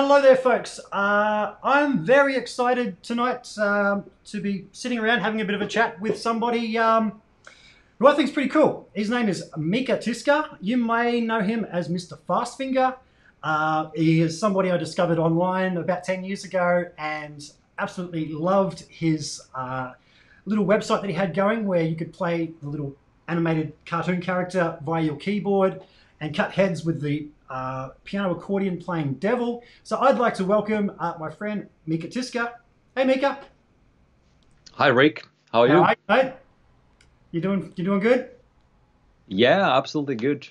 hello there, folks. Uh, I'm very excited tonight um, to be sitting around having a bit of a chat with somebody um, who I think is pretty cool. His name is Mika Tyyskä. You may know him as Mr. Fastfinger. Uh, he is somebody I discovered online about 10 years ago and absolutely loved his uh, little website that he had going where you could play the little animated cartoon character via your keyboard and cut heads with the uh, piano accordion playing devil. So I'd like to welcome uh, my friend Mika Tyyskä. Hey Mika. Hi Rick. How are you? Hi, mate. You doing? You doing good? Yeah, absolutely good.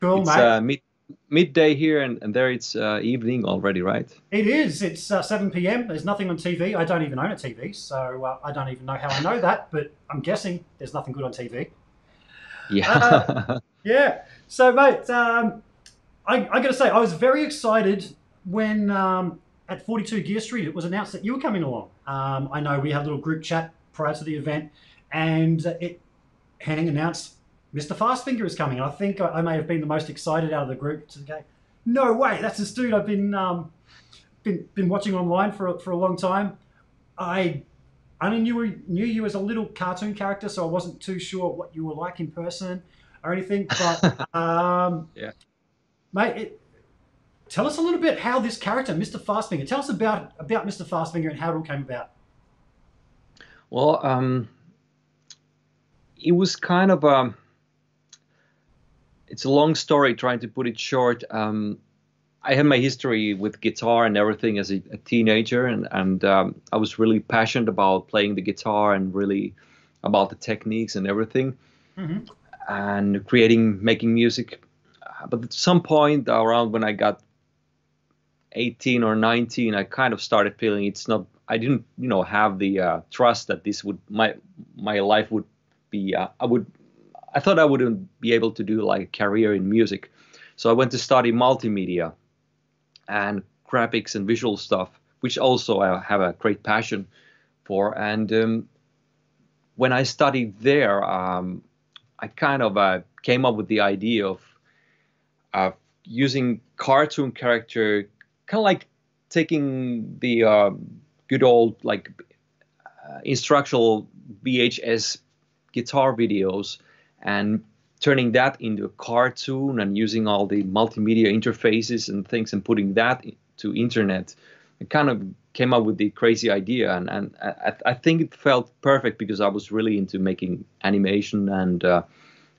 Cool, it's mate. uh, mid midday here, and, and there it's uh, evening already, right? It is. It's uh, 7 p.m. There's nothing on TV. I don't even own a TV, so uh, I don't even know how I know that. But I'm guessing there's nothing good on TV. Yeah. Uh, Yeah. So, mate, um, I, I got to say, I was very excited when um, at 42 Gear Street it was announced that you were coming along. Um, I know we had a little group chat prior to the event, and it Henning announced Mr. Fastfinger is coming. I think I, I may have been the most excited out of the group to go, no way, that's this dude I've been um, been been watching online for a- for a long time. I only knew knew you as a little cartoon character, so I wasn't too sure what you were like in person or anything. But um, Yeah. Mate, it, tell us a little bit how this character, Mr. Fastfinger, tell us about about Mr. Fastfinger and how it all came about. well, um, it was kind of a. It's a long story. Trying to put it short. Um, I had my history with guitar and everything as a, a teenager, and and um, I was really passionate about playing the guitar and really about the techniques and everything. Mhm. and creating making music but at some point around when i got 18 or 19 i kind of started feeling it's not i didn't you know have the uh, trust that this would my my life would be uh, i would i thought i wouldn't be able to do like a career in music. So i went to study multimedia and graphics and visual stuff which also i have a great passion for. And um, when i studied there um, I kind of uh, came up with the idea of uh, using cartoon character, kind of like taking the uh, good old like uh, instructional VHS guitar videos and turning that into a cartoon and using all the multimedia interfaces and things and putting that to internet. I kind of came up with the crazy idea and, and I, I think it felt perfect because I was really into making animation and uh,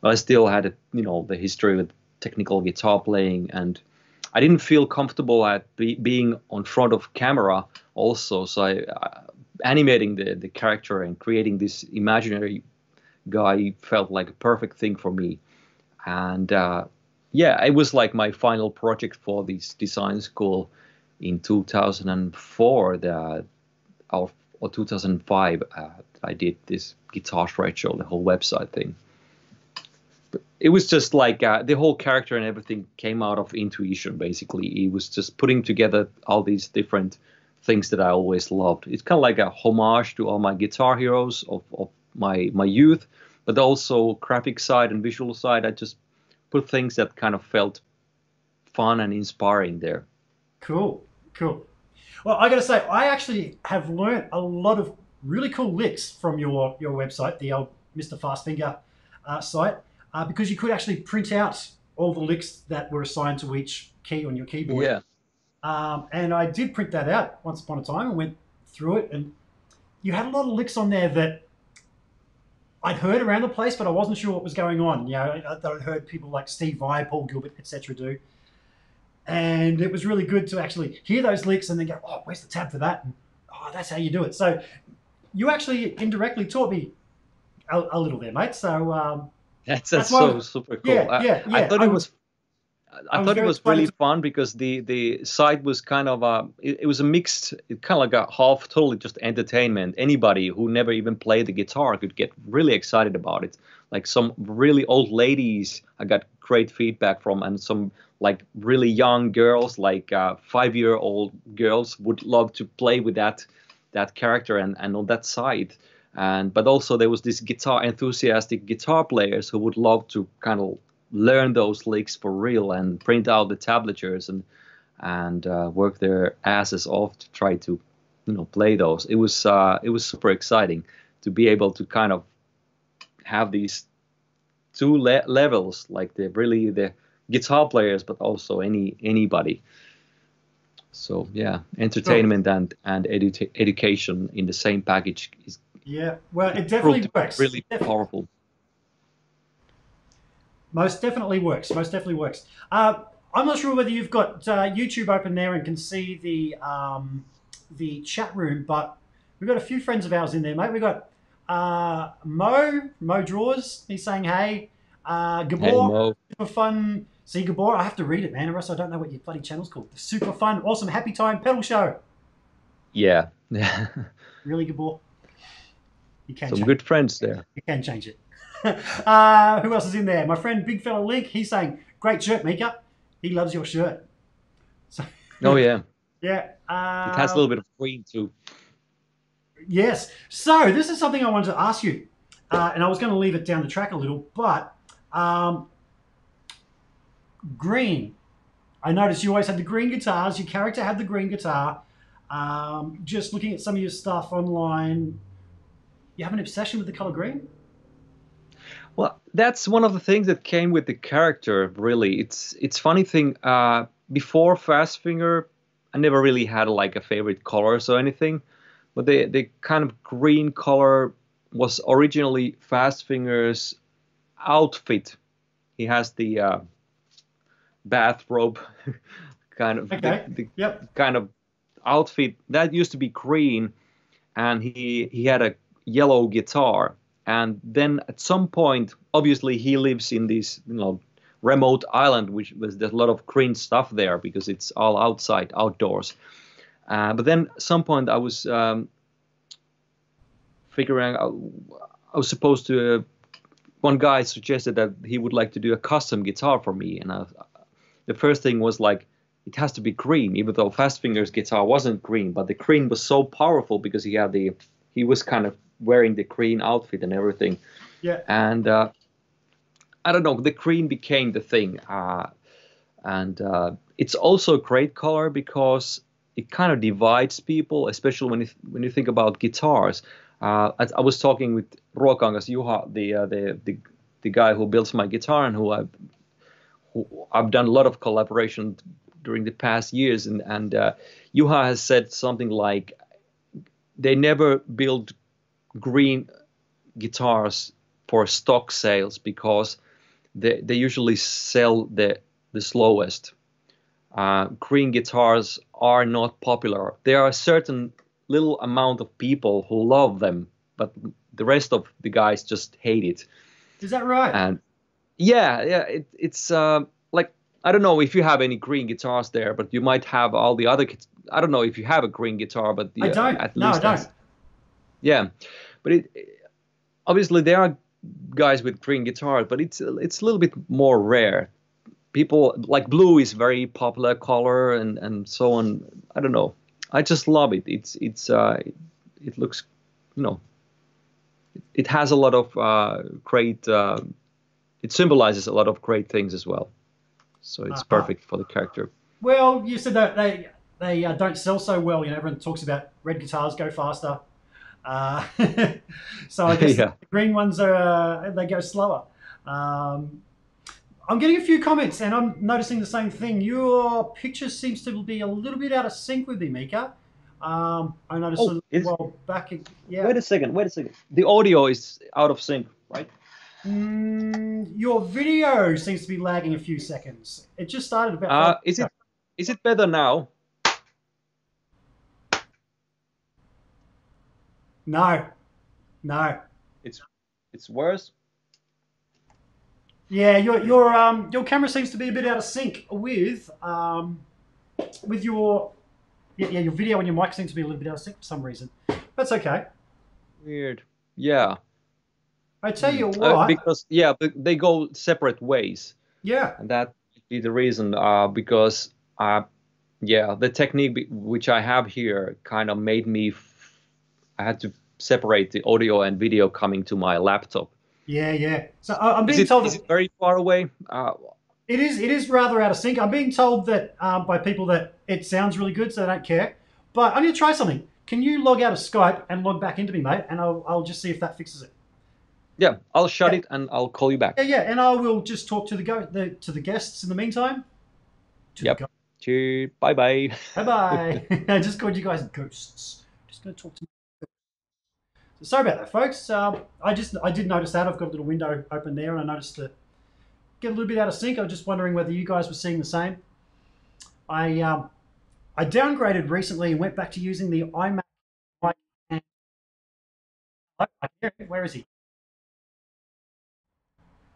I still had a, you know the history with technical guitar playing and I didn't feel comfortable at be, being on front of camera also. So I, uh, animating the, the character and creating this imaginary guy felt like a perfect thing for me. And uh, yeah it was like my final project for this design school in 2004 the, or, or 2005 uh, I did this guitar show the whole website thing it was just like uh, the whole character and everything came out of intuition basically he was just putting together all these different things that I always loved it's kind of like a homage to all my guitar heroes of, of my my youth but also graphic side and visual side I just put things that kind of felt fun and inspiring there Cool, cool. Well, I got to say, I actually have learned a lot of really cool licks from your your website, the old Mr. Fastfinger uh, site, uh, because you could actually print out all the licks that were assigned to each key on your keyboard. yeah Um, and I did print that out once upon a time and went through it, and you had a lot of licks on there that I'd heard around the place, but I wasn't sure what was going on. You know, I- I'd heard people like Steve Vai, Paul Gilbert, etc. do, and it was really good to actually hear those licks and then go, "Oh, where's the tab for that?" And, "Oh, that's how you do it." So you actually indirectly taught me a, a little there, mate. So um, That's, That's so super cool. yeah, I, yeah, I thought I it was- was. I, I was thought it was really excited fun because the the site was kind of a it, it was a mixed it kind of like a half totally just entertainment anybody who never even played the guitar could get really excited about it like some really old ladies I got great feedback from and some like really young girls like uh, five year old girls would love to play with that that character and, and on that side and but also there was this guitar enthusiastic guitar players who would love to kind of learn those licks for real and print out the tablatures and and uh, work their asses off to try to, you know, play those. It was uh, it was super exciting to be able to kind of have these two le- levels, like the really the guitar players, but also any anybody. So yeah, entertainment and and edu- education in the same package is Yeah, well, it definitely works. really Def- powerful. Most definitely works. Most definitely works. Uh, I'm not sure whether you've got uh, YouTube open there and can see the um, the chat room, but we've got a few friends of ours in there, mate. We've got uh, Mo, Mo Draws. He's saying, hey. Uh, Gabor, Hey super fun. See, Gabor, I have to read it, man, or else I don't know what your bloody channel's called. The super fun, awesome, happy time pedal show. Yeah. Yeah, Really, Gabor? You can some good friends there. You can change it. uh, who else is in there? My friend Big Fella Link. He's saying, "Great shirt, Mika. He loves your shirt." So, Oh yeah, yeah. Uh, it has a little bit of green too. Yes. So this is something I wanted to ask you, uh, and I was going to leave it down the track a little, but um, green. I noticed you always had the green guitars. Your character had the green guitar. Um, just looking at some of your stuff online, you have an obsession with the color green. Well, that's one of the things that came with the character. Really, it's it's funny thing. Uh, before Fast Finger, I never really had like a favorite colors or anything, but the the kind of green color was originally Fast Finger's outfit. He has the uh, bathrobe kind of the- the, Yep. kind of outfit that used to be green and he he had a yellow guitar. And then at some point obviously he lives in this you know remote island which was there's a lot of green stuff there because it's all outside outdoors. Uh, but then at some point i was um, figuring out i was supposed to uh, one guy suggested that he would like to do a custom guitar for me. And I, the first thing was like it has to be green, even though Fast Finger's guitar wasn't green, but the green was so powerful because he had the he was kind of wearing the green outfit and everything. Yeah. And uh, I don't know, the green became the thing, uh, and uh, it's also a great color because it kind of divides people, especially when you, when you think about guitars. Uh, I, I was talking with Ruokangas Juha, the, uh, the the the guy who builds my guitar and who I've who I've done a lot of collaboration during the past years, and and uh, Juha has said something like they never build green guitars for stock sales because they they usually sell the the slowest. Uh, green guitars are not popular. There are a certain little amount of people who love them, but the rest of the guys just hate it Is that right? and yeah yeah it, it's uh, like i don't know if you have any green guitars there but you might have all the other i don't know if you have a green guitar but the, I don't. at No, I least don't. Yeah but it obviously there are guys with green guitars but it's it's a little bit more rare people like blue is very popular color and and so on i don't know i just love it it's it's uh it looks you know it, it has a lot of uh great uh, it symbolizes a lot of great things as well. So it's Uh-huh. perfect for the character. Well, you said that they they uh, don't sell so well. You know, everyone talks about red guitars go faster. Uh, so I guess Yeah. the green ones are uh, they go slower. Um, I'm getting a few comments, and I'm noticing the same thing. Your picture seems to be a little bit out of sync with me, Mika. Um, I noticed Oh, a is- well back. Yeah. Wait a second. Wait a second. The audio is out of sync, right? Mm, your video seems to be lagging a few seconds. It just started about. Uh, is it? Is it better now? No, no. It's it's worse. Yeah, your your um your camera seems to be a bit out of sync with um with your yeah, yeah your video and your mic seems to be a little bit out of sync for some reason. That's okay. Weird. Yeah. I tell you Uh, what. because yeah, they go separate ways, yeah, and that be the reason. Uh, because uh, yeah, the technique which I have here kind of made me. F- I had to separate the audio and video coming to my laptop. yeah, yeah. So I, I'm Is being it, told is it very far away? Uh, It is. It is rather out of sync. I'm being told that um, by people that it sounds really good, so they don't care. But I'm going to try something. Can you log out of Skype and log back into me, mate? And I'll, I'll just see if that fixes it. Yeah, I'll shut Yeah. it and I'll call you back. Yeah, yeah. And I will just talk to the go the, to the guests in the meantime. To Yep. Bye bye. Bye bye. I just called you guys ghosts. Just going to talk to. So sorry about that, folks. Um, I just I did notice that I've got a little window open there, and I noticed it get a little bit out of sync. I was just wondering whether you guys were seeing the same. I um, I downgraded recently and went back to using the iMac. mic and- I hear him. Where is he?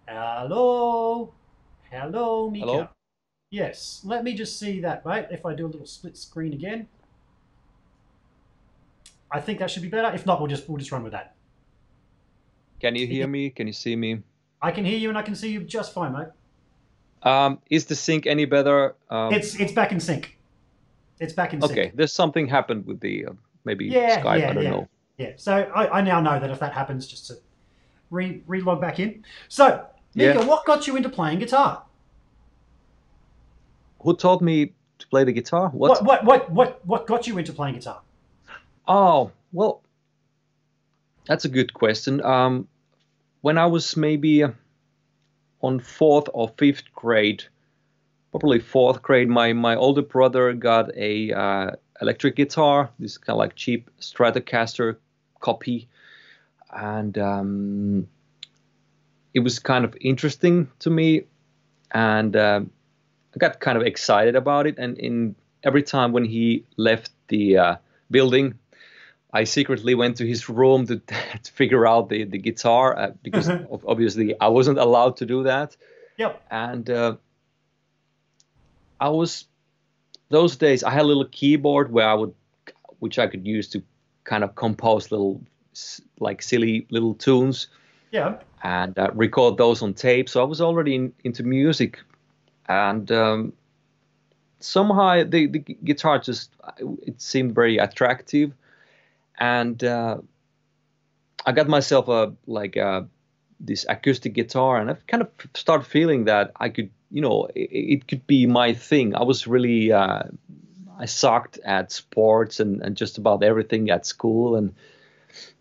Hello, hello, Mika. Hello? Yes, let me just see that, mate. If I do a little split screen again, I think that should be better. If not, we'll just we'll just run with that. Can you hear me? Can you see me? I can hear you and I can see you just fine, mate. Um, is the sync any better? Um, It's it's back in sync. It's back in sync. okay. There's something happened with the uh, maybe Yeah, Skype. yeah, I don't yeah. know. Yeah. So I, I now know that if that happens, just to re relog back in. So Mika, Yeah. what got you into playing guitar? Who taught me to play the guitar? What what what what what got you into playing guitar? Oh, well, that's a good question. Um, when I was maybe uh, on fourth or fifth grade, probably fourth grade, my, my older brother got a uh, electric guitar, this kind of like cheap Stratocaster copy, and um, it was kind of interesting to me, and um I got kind of excited about it. And in every time when he left the uh, building, I secretly went to his room to, to figure out the, the guitar uh, because obviously I wasn't allowed to do that. Yep. And uh, I was those days I had a little keyboard where I would, which I could use to kind of compose little like silly little tunes Yeah. and uh, record those on tape. So I was already in, into music, and um, somehow the, the guitar just it seemed very attractive, and uh, I got myself a like a, this acoustic guitar, and I kind of started feeling that I could, you know, it, it could be my thing. I was really uh, I sucked at sports and, and just about everything at school and.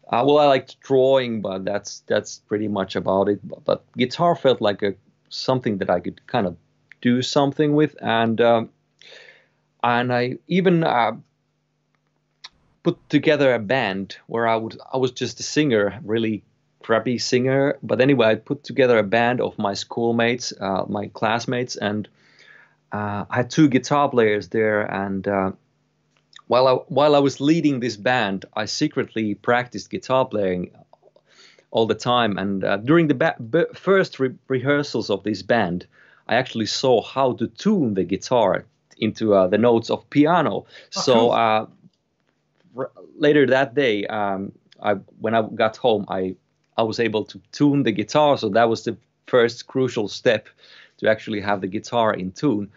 Uh, well, I liked drawing, but that's that's pretty much about it. But, but guitar felt like a something that I could kind of do something with, and um, and I even uh, put together a band where I would I was just a singer, really crappy singer. But anyway, I put together a band of my schoolmates, uh, my classmates, and uh, I had two guitar players there, and uh, while I while I was leading this band, I secretly practiced guitar playing all the time. And uh, during the ba- b- first re- rehearsals of this band, I actually saw how to tune the guitar into uh, the notes of piano. Oh, so cool. Later that day, um, I when I got home, I I was able to tune the guitar. So that was the first crucial step to actually have the guitar in tune.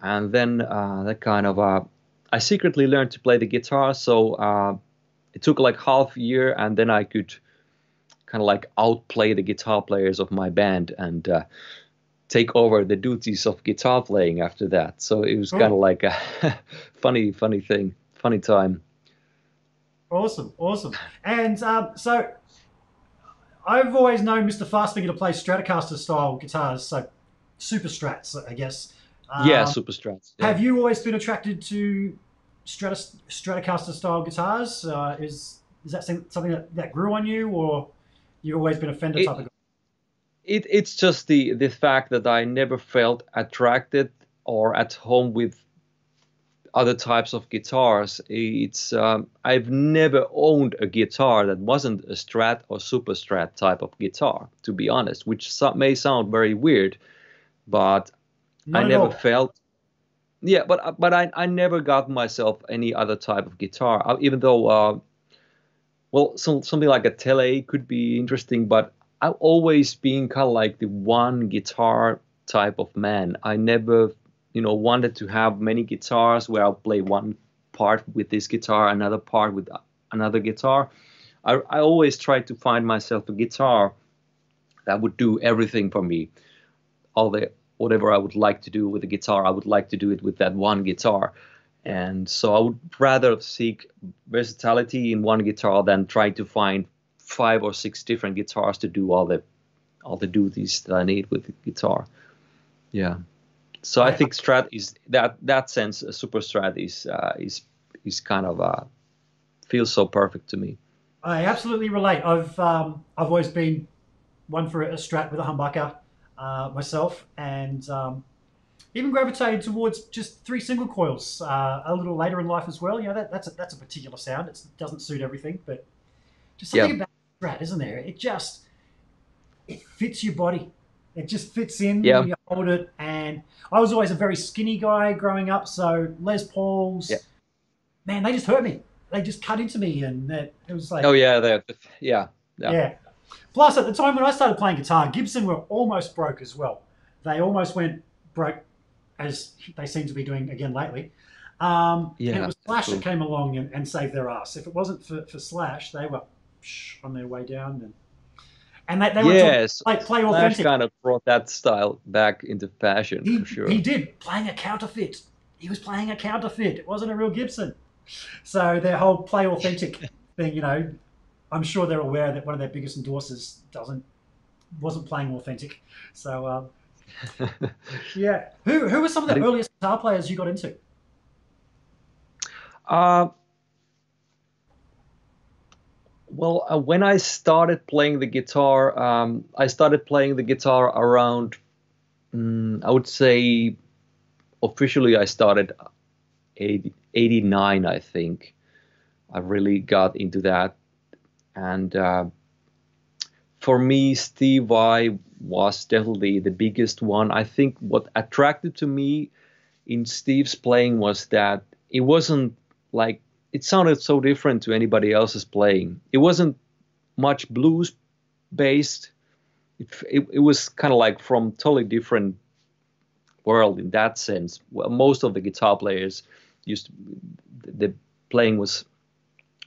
And then uh, that kind of uh, I secretly learned to play the guitar, so uh, it took like half a year, and then I could kind of like outplay the guitar players of my band and uh, take over the duties of guitar playing after that. So it was kind of like a funny, funny thing, funny time. Awesome, awesome. And um, so I've always known Mr. Fastfinger to play Stratocaster style guitars, so super strats, I guess. yeah, Um, super strats. yeah. Have you always been attracted to Stratocaster style guitars? Uh, is is that something that, that grew on you, or you've always been a Fender It- type of guy? it, it's just the the fact that I never felt attracted or at home with other types of guitars. It's um, I've never owned a guitar that wasn't a Strat or Super Strat type of guitar, to be honest, which so, may sound very weird, but Not I never all. felt. Yeah, but but I, I never got myself any other type of guitar, uh, even though uh, well, some, something like a tele could be interesting, but I've always been kind of like the one guitar type of man. I never, you know, wanted to have many guitars where I'll play one part with this guitar, another part with another guitar. I, I always tried to find myself a guitar that would do everything for me, all the whatever I would like to do with the guitar, I would like to do it with that one guitar. And so I would rather seek versatility in one guitar than try to find five or six different guitars to do all the all the duties that I need with the guitar. Yeah. So I think Strat is that that sense. A super Strat is uh, is is kind of uh, feels so perfect to me. I absolutely relate. I've um, I've always been one for a Strat with a humbucker uh, myself, and um, even gravitated towards just three single coils uh, a little later in life as well. You know that that's a, that's a particular sound. It doesn't suit everything, but just something about Strat, isn't there? It just it fits your body. It just fits in yeah. when you hold it. And I was always a very skinny guy growing up, so Les Pauls, yeah. man, they just hurt me. They just cut into me, and it was like, oh yeah, they yeah, yeah, yeah. Plus, at the time when I started playing guitar, Gibson were almost broke as well. They almost went broke, as they seem to be doing again lately. Um, yeah, and it was Slash cool. that came along and, and, saved their ass. If it wasn't for, for Slash, they were on their way down. And and they, they were yes, play, play authentic. Kind of brought that style back into fashion he, for sure. He did playing a counterfeit. He was playing a counterfeit. It wasn't a real Gibson. So their whole play authentic thing, you know, I'm sure they're aware that one of their biggest endorsers doesn't wasn't playing authentic. So um, yeah, who who were some of the earliest guitar players you got into? Uh, well, uh, when I started playing the guitar, um, I started playing the guitar around, um, I would say, officially I started 80, 89, I think. I really got into that. And uh, for me, Steve Vai was definitely the biggest one. I think what attracted to me in Steve's playing was that it wasn't like it sounded so different to anybody else's playing. It wasn't much blues based. It, it, it was kind of like from totally different world in that sense. Well, most of the guitar players used to, the playing was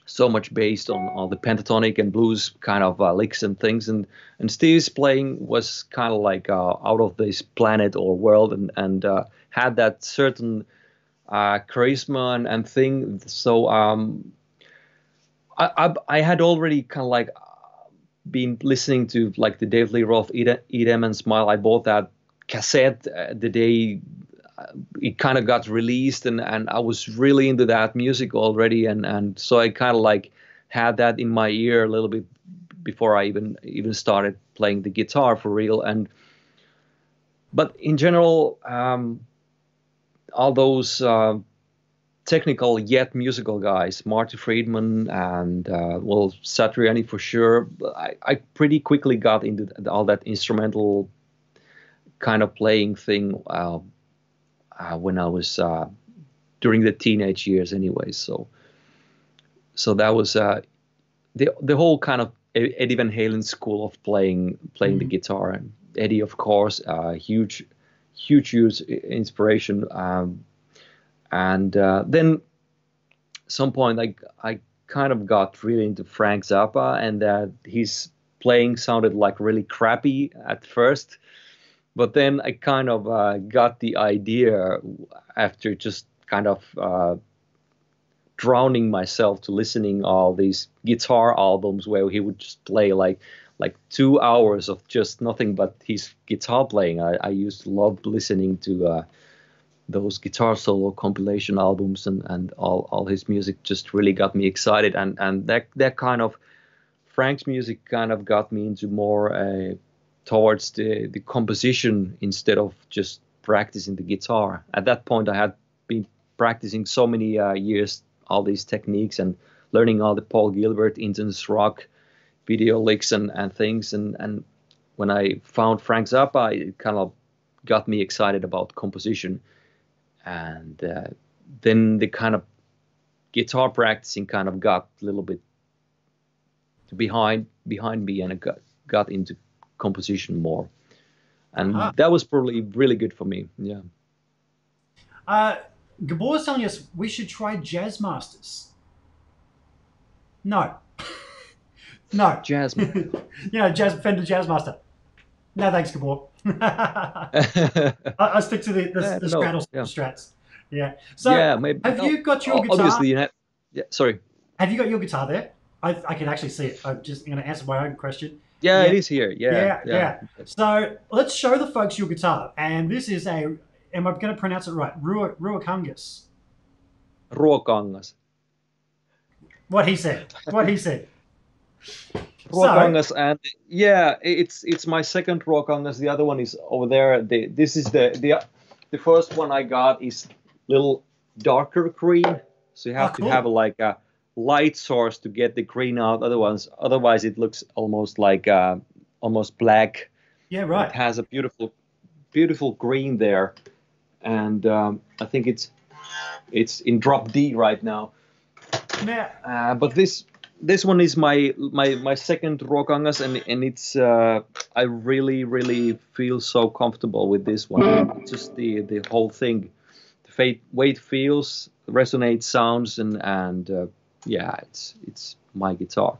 so much based on, on the pentatonic and blues kind of uh, licks and things, and and Steve's playing was kind of like uh, out of this planet or world, and and uh, had that certain uh, charisma and, and thing. So um, I, I, I had already kind of like been listening to like the Dave Lee Roth Eat, Eat Em and Smile. I bought that cassette uh, the day uh, it kind of got released, and and I was really into that music already, and and so I kind of like had that in my ear a little bit before I even even started playing the guitar for real. And but in general. Um, all those uh, technical yet musical guys, Marty Friedman and uh, well Satriani for sure. I, I, pretty quickly got into all that instrumental kind of playing thing uh, uh when I was uh, during the teenage years, anyway. So so that was uh, the the whole kind of Eddie Van Halen school of playing playing mm-hmm. the guitar and Eddie, of course, a huge huge, huge inspiration. Um, and uh, then some point, I I kind of got really into Frank Zappa, and that his playing sounded like really crappy at first, but then I kind of uh, got the idea after just kind of uh, drowning myself to listening all these guitar albums where he would just play like like two hours of just nothing but his guitar playing. I, I used to love listening to uh, those guitar solo compilation albums and, and all, all his music just really got me excited and, and that that kind of Frank's music kind of got me into more uh, towards the, the composition instead of just practicing the guitar. At that point I had been practicing so many uh, years all these techniques and learning all the Paul Gilbert intense rock video leaks and, and things. And, and when I found Frank Zappa, it kind of got me excited about composition. And uh, then the kind of guitar practicing kind of got a little bit behind behind me, and I got got into composition more. And uh-huh. that was probably really good for me. Yeah. Uh, Gabor's telling us we should try Jazz Masters. No. No. Jazz. you know, Jazz Fender Jazzmaster. No thanks, Gabor. I, I stick to the the, Yeah, the straddle yeah. strats. Yeah. So yeah, maybe. have no, you got your guitar? Obviously, you have, yeah. Sorry. Have you got your guitar there? I, I can actually see it. I'm just going to answer my own question. Yeah, Yeah. it is here. Yeah, Yeah, yeah. So let's show the folks your guitar. And this is a, am I going to pronounce it right? Rua, Ruakungus. Ruokangas. What he said. What he said. Ruokangas, and yeah, it's it's my second Ruokangas. The other one is over there. The, this is the the the first one I got is little darker green, so you have Oh, cool. to have like a light source to get the green out. Otherwise, otherwise it looks almost like uh, almost black. Yeah, right. It has a beautiful, beautiful green there, and um, I think it's it's in drop D right now. Now, Uh, but this this one is my my my second Ruokangas, and and it's uh, I really really feel so comfortable with this one. Just the the whole thing, the fate, way it feels, resonates, sounds, and and uh, yeah, it's it's my guitar.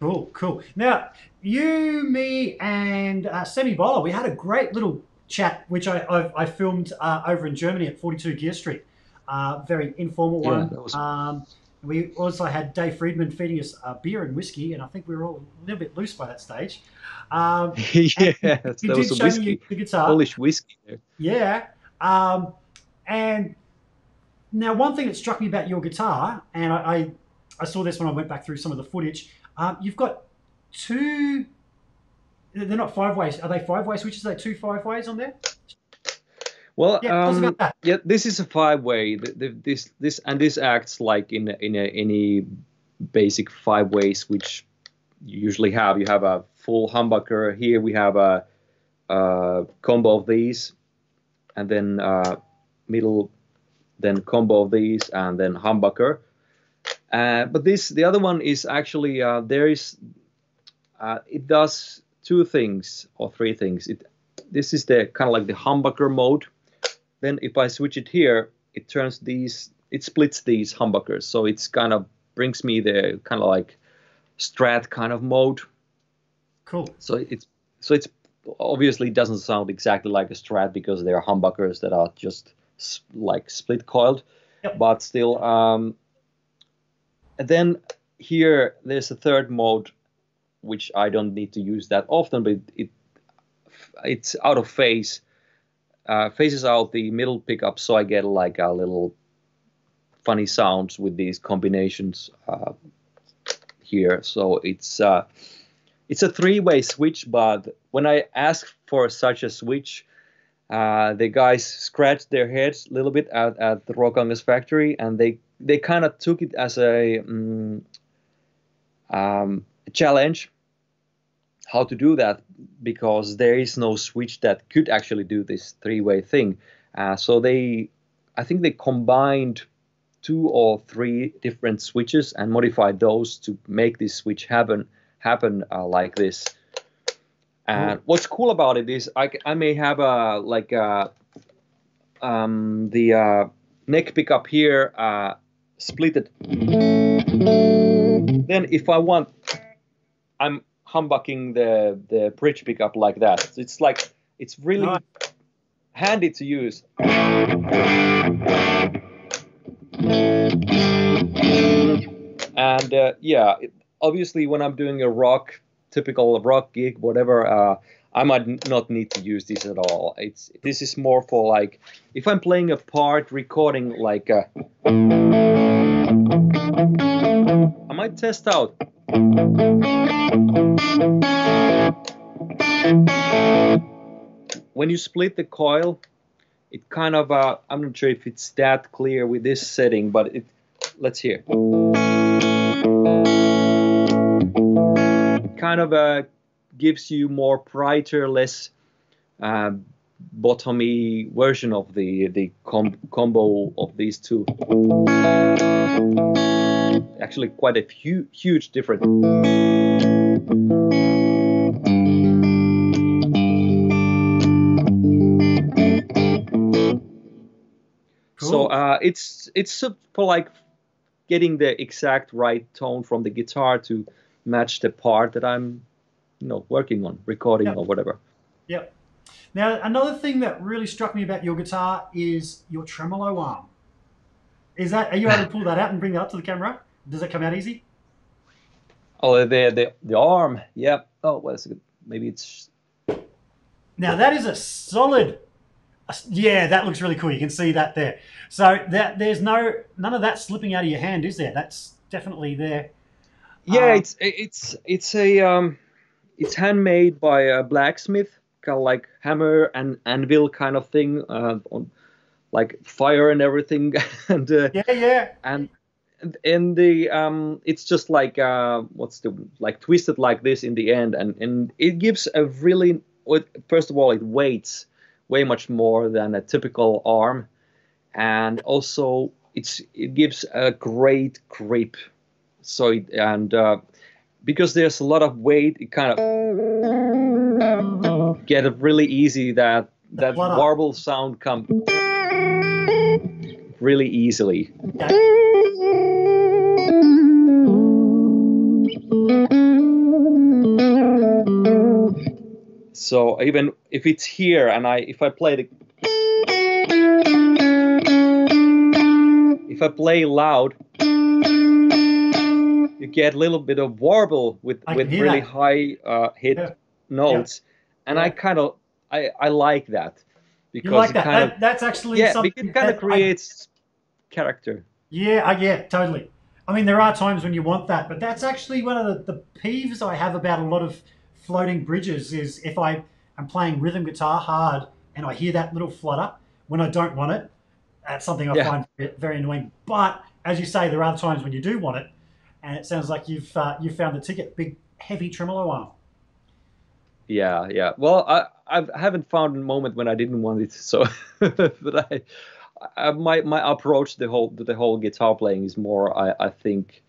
cool, cool. Now, you, me, and uh, Semi Bowler, we had a great little chat, which I, I, I filmed uh, over in Germany at 42 Gear Street. Uh, very informal Yeah, one. that was- Um, we also had Dave Friedman feeding us uh, beer and whiskey, and I think we were all a little bit loose by that stage. Um, yes, he that was a show me whiskey, the guitar. Polish whiskey. Yeah. Um, and now, one thing that struck me about your guitar, and I, I, I saw this when I went back through some of the footage, um, you've got two. They're not five ways. Are they five way switches? Are they two five ways on there? Well, Yeah, um, yeah, this is a five-way. The, the, this this and this acts like in in a, any basic five ways which you usually have. You have a full humbucker. Here we have a, a combo of these, and then uh, middle, then combo of these, and then humbucker. Uh, but this the other one is actually uh, there is uh, it does two things or three things. It this is the kind of like the humbucker mode then if I switch it here, it turns these, it splits these humbuckers. So it's kind of brings me the kind of like strat kind of mode. Cool. So it's so it's obviously doesn't sound exactly like a strat because they are humbuckers that are just like split coiled, Yep. but still. Um, and then here there's a third mode, which I don't need to use that often, but it it's out of phase, uh, phases out the middle pickup, so I get like a little funny sounds with these combinations uh, here. So it's uh, it's a three-way switch, but when I asked for such a switch, uh, the guys scratched their heads a little bit at, at the factory, and they they kind of took it as a um, um, challenge how to do that because there is no switch that could actually do this three-way thing. Uh, so they, I think they combined two or three different switches and modified those to make this switch happen happen uh, like this. And what's cool about it is I, I may have a like a, um, the uh, neck pickup here uh, split it. Then if I want, I'm humbucking the the bridge pickup like that. It's like it's really handy to use. And uh, yeah, it, obviously when I'm doing a rock, typical rock gig, whatever, uh, I might not need to use this at all. It's this is more for like if I'm playing a part, recording like a. Might test out. When you split the coil, it kind of uh, I'm not sure if it's that clear with this setting, but it let's hear. Kind of uh, gives you more brighter, less uh, bottomy version of the the com- combo of these two. Actually, quite a hu- huge difference. So uh, it's it's for like getting the exact right tone from the guitar to match the part that I'm, you know, working on, recording Yep. or whatever. Yep. Now, another thing that really struck me about your guitar is your tremolo arm. Is that are you able to pull that out and bring that up to the camera? Does it come out easy? Oh, the the the arm. Yeah. Oh, well, it's good. maybe it's. Now that is a solid. Yeah, that looks really cool. You can see that there. So that there's no none of that slipping out of your hand, is there? That's definitely there. Yeah, Um, it's it's it's a um, it's handmade by a blacksmith, kind of like hammer and anvil kind of thing, uh, on like fire and everything, and uh, Yeah, yeah. and and- the um it's just like uh what's the like twisted like this in the end and and it gives a really first of all it weights way much more than a typical arm and also it's it gives a great grip so it, and uh because there's a lot of weight it kind of get it really easy that that warble sound come really easily. So even if it's here and I if I play the if I play loud you get a little bit of warble with I with really that. high uh, hit Yeah. notes and I kind of I, I like that because You like it that? kind that that's actually yeah something it kind that of I- creates character Yeah, uh, yeah, totally. I mean, there are times when you want that, but that's actually one of the, the peeves I have about a lot of floating bridges is if I am playing rhythm guitar hard and I hear that little flutter when I don't want it, that's something I Yeah. find very annoying. But as you say, there are times when you do want it, and it sounds like you've uh, you found the ticket. Big heavy tremolo arm. Yeah, yeah. Well, I I've, I haven't found a moment when I didn't want it. So, but I, I my my approach to the whole the whole guitar playing is more. I I think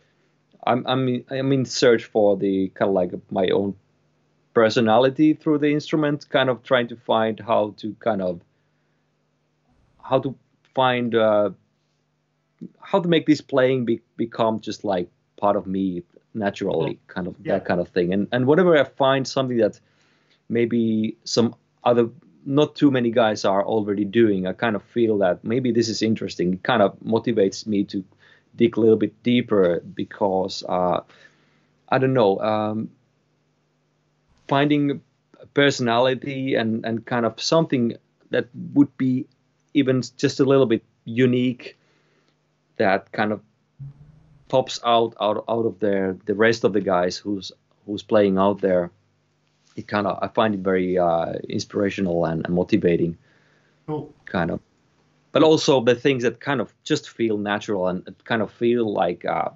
I'm I'm in, I'm in search for the kind of like my own personality through the instrument, kind of trying to find how to kind of how to find uh, how to make this playing be, become just like part of me naturally, kind of Yeah. that kind of thing. And and whenever I find something that maybe some other not too many guys are already doing, I kind of feel that maybe this is interesting. It kind of motivates me to dig a little bit deeper because uh, I don't know. Um, finding personality and, and kind of something that would be even just a little bit unique that kind of pops out out, out of there the rest of the guys who's who's playing out there it kind of i find it very uh, inspirational and, and motivating Cool. kind of but also the things that kind of just feel natural and kind of feel like uh,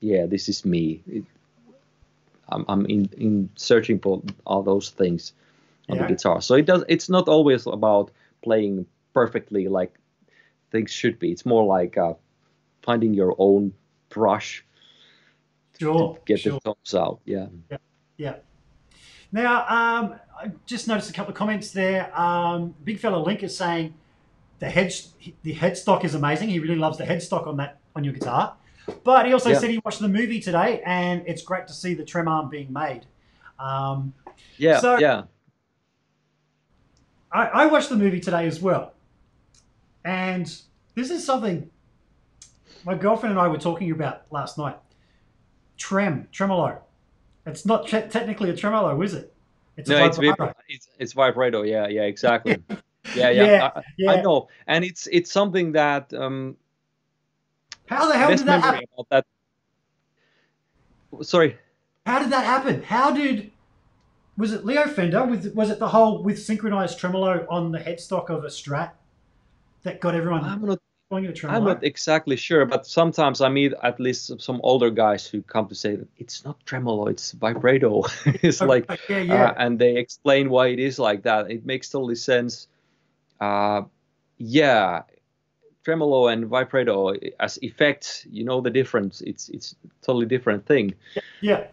yeah this is me it, I'm, I'm in, in searching for all those things on Yeah. the guitar so it does it's not always about playing perfectly like things should be it's more like uh, finding your own brush Sure. to get sure. the tones out yeah Yeah. Now, um, I just noticed a couple of comments there. Um, Big fella Link is saying the head the headstock is amazing. He really loves the headstock on that on your guitar. But he also Yeah. said he watched the movie today, and it's great to see the trem arm being made. Um, yeah So- yeah I, I watched the movie today as well, and this is something my girlfriend and I were talking about last night. Trem, tremolo. It's not te- technically a tremolo, is it? It's a no, it's, vibrato. vib- it's it's vibrato. Yeah, yeah, exactly. Yeah, yeah, Yeah, I, yeah. I know, and it's it's something that um, How the hell did that happen? that. Sorry, How did that happen? How did was it Leo Fender? With was it the whole with synchronized tremolo on the headstock of a Strat that got everyone I'm not it a tremolo? I'm not exactly sure, but sometimes I meet at least some older guys who come to say that it's not tremolo, it's vibrato. it's like yeah, yeah, uh, and they explain why it is like that. It makes totally sense. Uh, yeah, tremolo and vibrato as effects, you know the difference. It's it's totally different thing. yeah,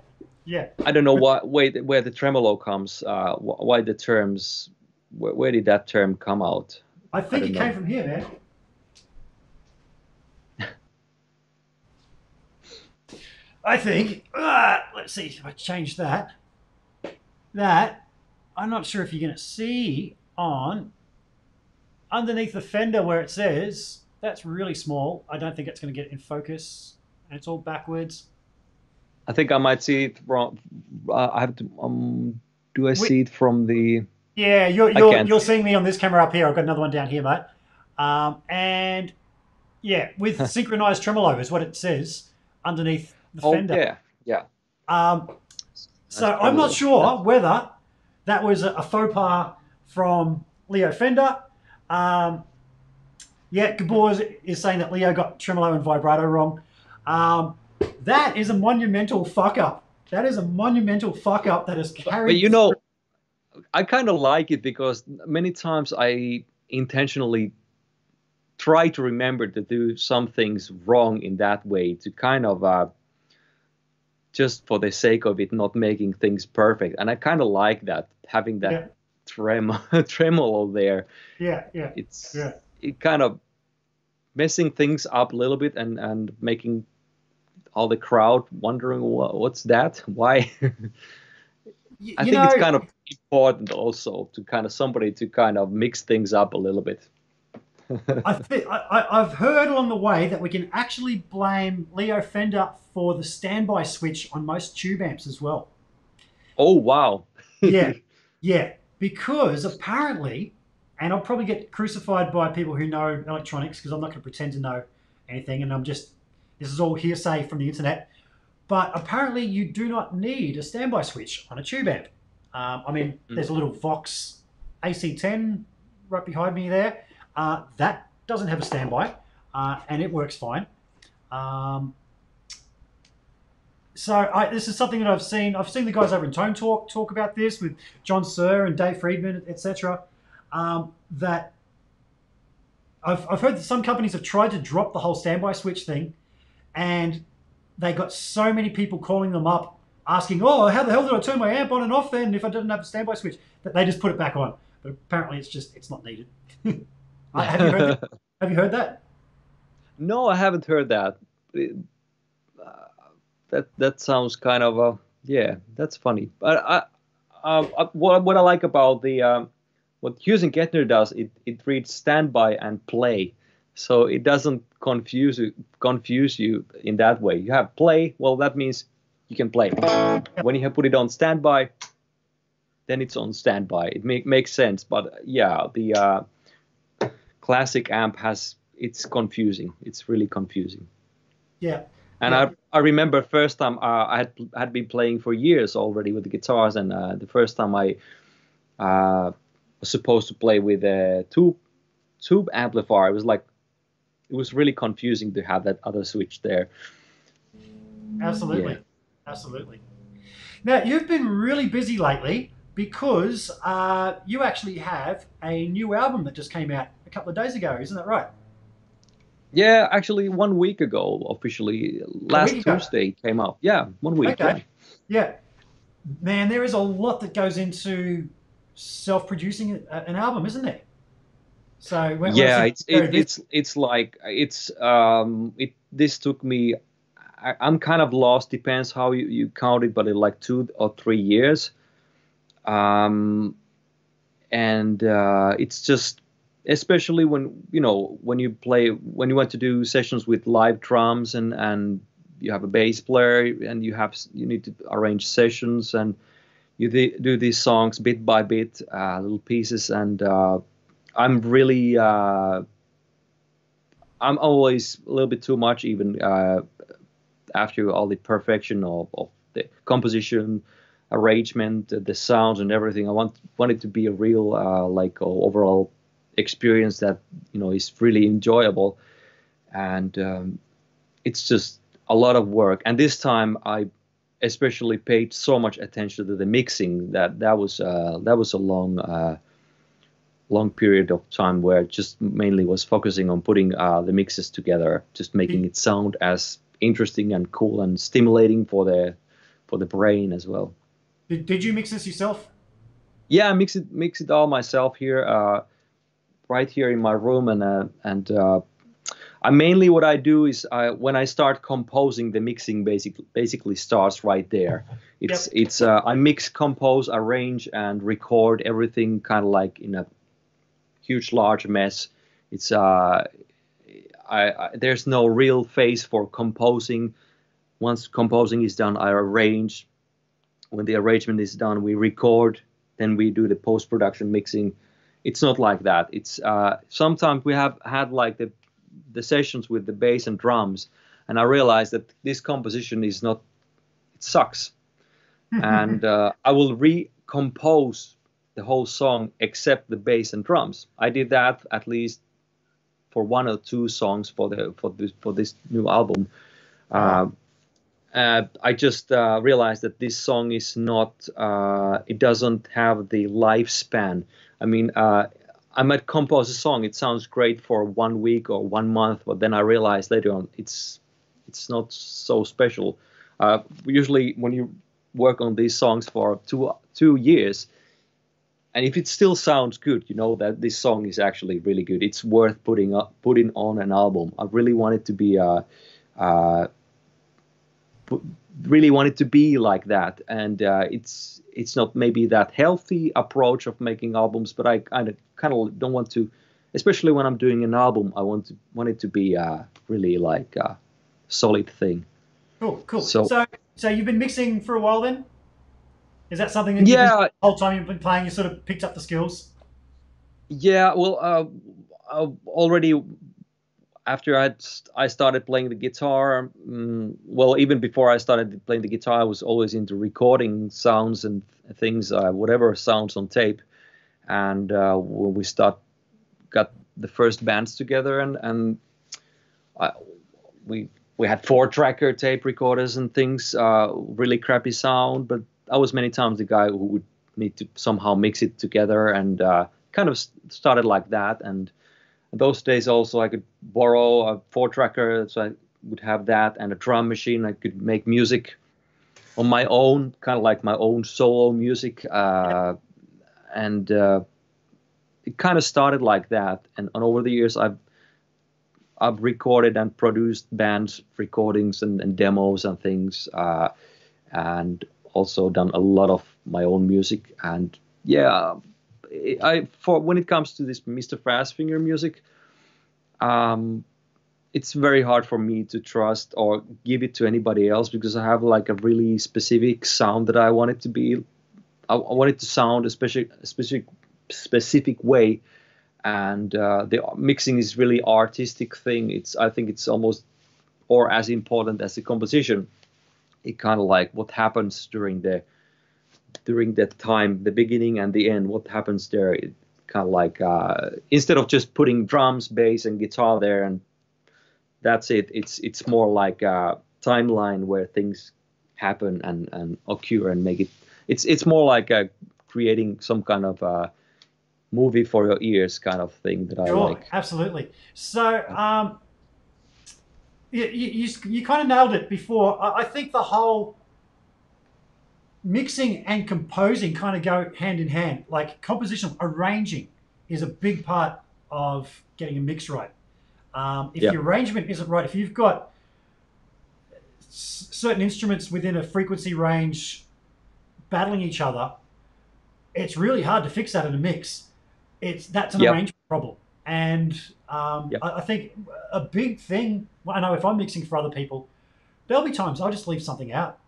yeah. I don't know why where the, where the tremolo comes. Uh, why the terms? Where, where did that term come out? I think I it don't came from here, man. I think. Uh, let's see if I change that. That I'm not sure if you're going to see on underneath the fender where it says that's really small. I don't think it's going to get in focus, and it's all backwards. I think I might see it from. Uh, I have to. Um, do I see it from the? Yeah, you're you're, you're seeing me on this camera up here. I've got another one down here, mate. Um, and yeah, with synchronized tremolo is what it says underneath the oh, fender. Yeah, yeah. Um, so I'm not sure whether that was a, a faux pas from Leo Fender. Um, yeah, Gabor is, is, saying that Leo got tremolo and vibrato wrong. Um, that is a monumental fuck up. That is a monumental fuck up that is carried. But you know, I kind of like it because many times I intentionally try to remember to do some things wrong in that way to kind of uh, just for the sake of it not making things perfect. And i kind of like that having that yeah. trem- tremolo there. Yeah yeah it's yeah. it kind of messing things up a little bit and and making all the crowd wondering what, what's that? Why? I think know, it's kind of important also to kind of somebody to kind of mix things up a little bit I I, have heard along the way that we can actually blame Leo Fender for the standby switch on most tube amps as well. Oh, wow. yeah, yeah. Because apparently, and I'll probably get crucified by people who know electronics because I'm not going to pretend to know anything and I'm just, this is all hearsay from the internet. But apparently, you do not need a standby switch on a tube amp. Um, I mean, mm. there's a little Vox AC10 right behind me there. Uh, that doesn't have a standby, uh, and it works fine. Um, so I, this is something that I've seen. I've seen the guys over in Tone Talk talk about this with John Suhr and Dave Friedman, etc. Um, that I've, I've heard that some companies have tried to drop the whole standby switch thing, and they got so many people calling them up asking, "Oh, how the hell did I turn my amp on and off then if I didn't have a standby switch?" That they just put it back on. But apparently, it's just it's not needed. have you heard that? Have you heard that? No, I haven't heard that. Uh, that that sounds kind of a yeah, that's funny. But I, um, uh, what what I like about the um, what Hughes and Kettner does, it it reads standby and play, so it doesn't confuse you confuse you in that way. You have play, well that means you can play. When you have put it on standby, then it's on standby. It make, makes sense. But yeah, the uh, classic amp has it's confusing. It's really confusing. Yeah. And yeah. I I remember first time uh, I had had been playing for years already with the guitars, and uh, the first time I uh, was supposed to play with a tube tube amplifier, it was like it was really confusing to have that other switch there. Absolutely, yeah. absolutely. Now you've been really busy lately because uh, you actually have a new album that just came out a couple of days ago, isn't that right? Yeah, actually, one week ago, officially, last Tuesday ago. came out. Yeah, one week. Okay. Yeah. yeah. Man, there is a lot that goes into self-producing an album, isn't there? So when, yeah, it's it, it's it's like it's um it this took me. I, am kind of lost. Depends how you, you count it, but in like two or three years. Um, and uh, it's just especially when you know when you play when you want to do sessions with live drums and and you have a bass player and you have you need to arrange sessions and you do these songs bit by bit uh, little pieces and uh, i'm really uh, i'm always a little bit too much even uh, after all the perfection of, of the composition arrangement the sounds and everything i want want it to be a real uh, like overall experience that you know is really enjoyable, and um, it's just a lot of work. And this time I especially paid so much attention to the mixing that that was uh, that was a long uh, long period of time where just mainly was focusing on putting uh, the mixes together, just making it sound as interesting and cool and stimulating for the for the brain as well. Did, did you mix this yourself? Yeah, I mix it mix it all myself here. Uh, right here in my room, and uh, and uh, I mainly what I do is I, when I start composing, the mixing basically basically starts right there. It's yep. it's uh, I mix, compose, arrange, and record everything kind of like in a huge large mess. It's uh, I, I, there's no real phase for composing. Once composing is done, I arrange. When the arrangement is done, we record. Then we do the post production mixing. It's not like that. It's uh, sometimes we have had like the the sessions with the bass and drums, and I realized that this composition is not. It sucks, and uh, I will recompose the whole song except the bass and drums. I did that at least for one or two songs for the for this for this new album. Uh, uh, I just uh, realized that this song is not. Uh, it doesn't have the lifespan. I mean, uh, I might compose a song. It sounds great for one week or one month, but then I realized later on it's it's not so special. Uh, usually, when you work on these songs for two two years, and if it still sounds good, you know that this song is actually really good. It's worth putting up putting on an album. I really want it to be a uh, really wanted to be like that, and uh, it's it's not maybe that healthy approach of making albums, but I kind of kind of don't want to, especially when I'm doing an album. I want to want it to be uh, really like a solid thing. Cool, cool. So, so, so you've been mixing for a while then? Is that something that yeah, the whole time you've been playing, you sort of picked up the skills? Yeah, well, uh, uh already after I I started playing the guitar, um, well, even before I started playing the guitar, I was always into recording sounds and things, uh, whatever sounds on tape. And uh, when we start got the first bands together, and and I, we we had four tracker tape recorders and things, uh, really crappy sound. But I was many times the guy who would need to somehow mix it together, and uh, kind of started like that and those days also I could borrow a four tracker, so I would have that and a drum machine. I could make music on my own, kind of like my own solo music, uh, and uh, it kind of started like that. And, and, over the years, I've I've recorded and produced bands recordings and, and demos and things, uh, and also done a lot of my own music. And yeah, I for when it comes to this Mr. Fastfinger music, um, it's very hard for me to trust or give it to anybody else because I have like a really specific sound that I want it to be. I, I want it to sound a specific, specific, specific way, and uh, the mixing is really artistic thing. It's I think it's almost or as important as the composition. It kind of like what happens during the during that time, the beginning and the end, what happens there, it kind of like uh, instead of just putting drums, bass, and guitar there and that's it. It's it's more like a timeline where things happen and, and occur and make it. It's it's more like a creating some kind of a movie for your ears kind of thing that I sure, like. Absolutely. So um, you, you, you kind of nailed it before. I think the whole mixing and composing kind of go hand in hand. Like composition, arranging is a big part of getting a mix right. Um, if your arrangement isn't right, if you've got s- certain instruments within a frequency range battling each other, it's really hard to fix that in a mix. It's that's an yep. arrangement problem, and um, yep. I, I, think a big thing. I know if I'm mixing for other people, there'll be times I'll just leave something out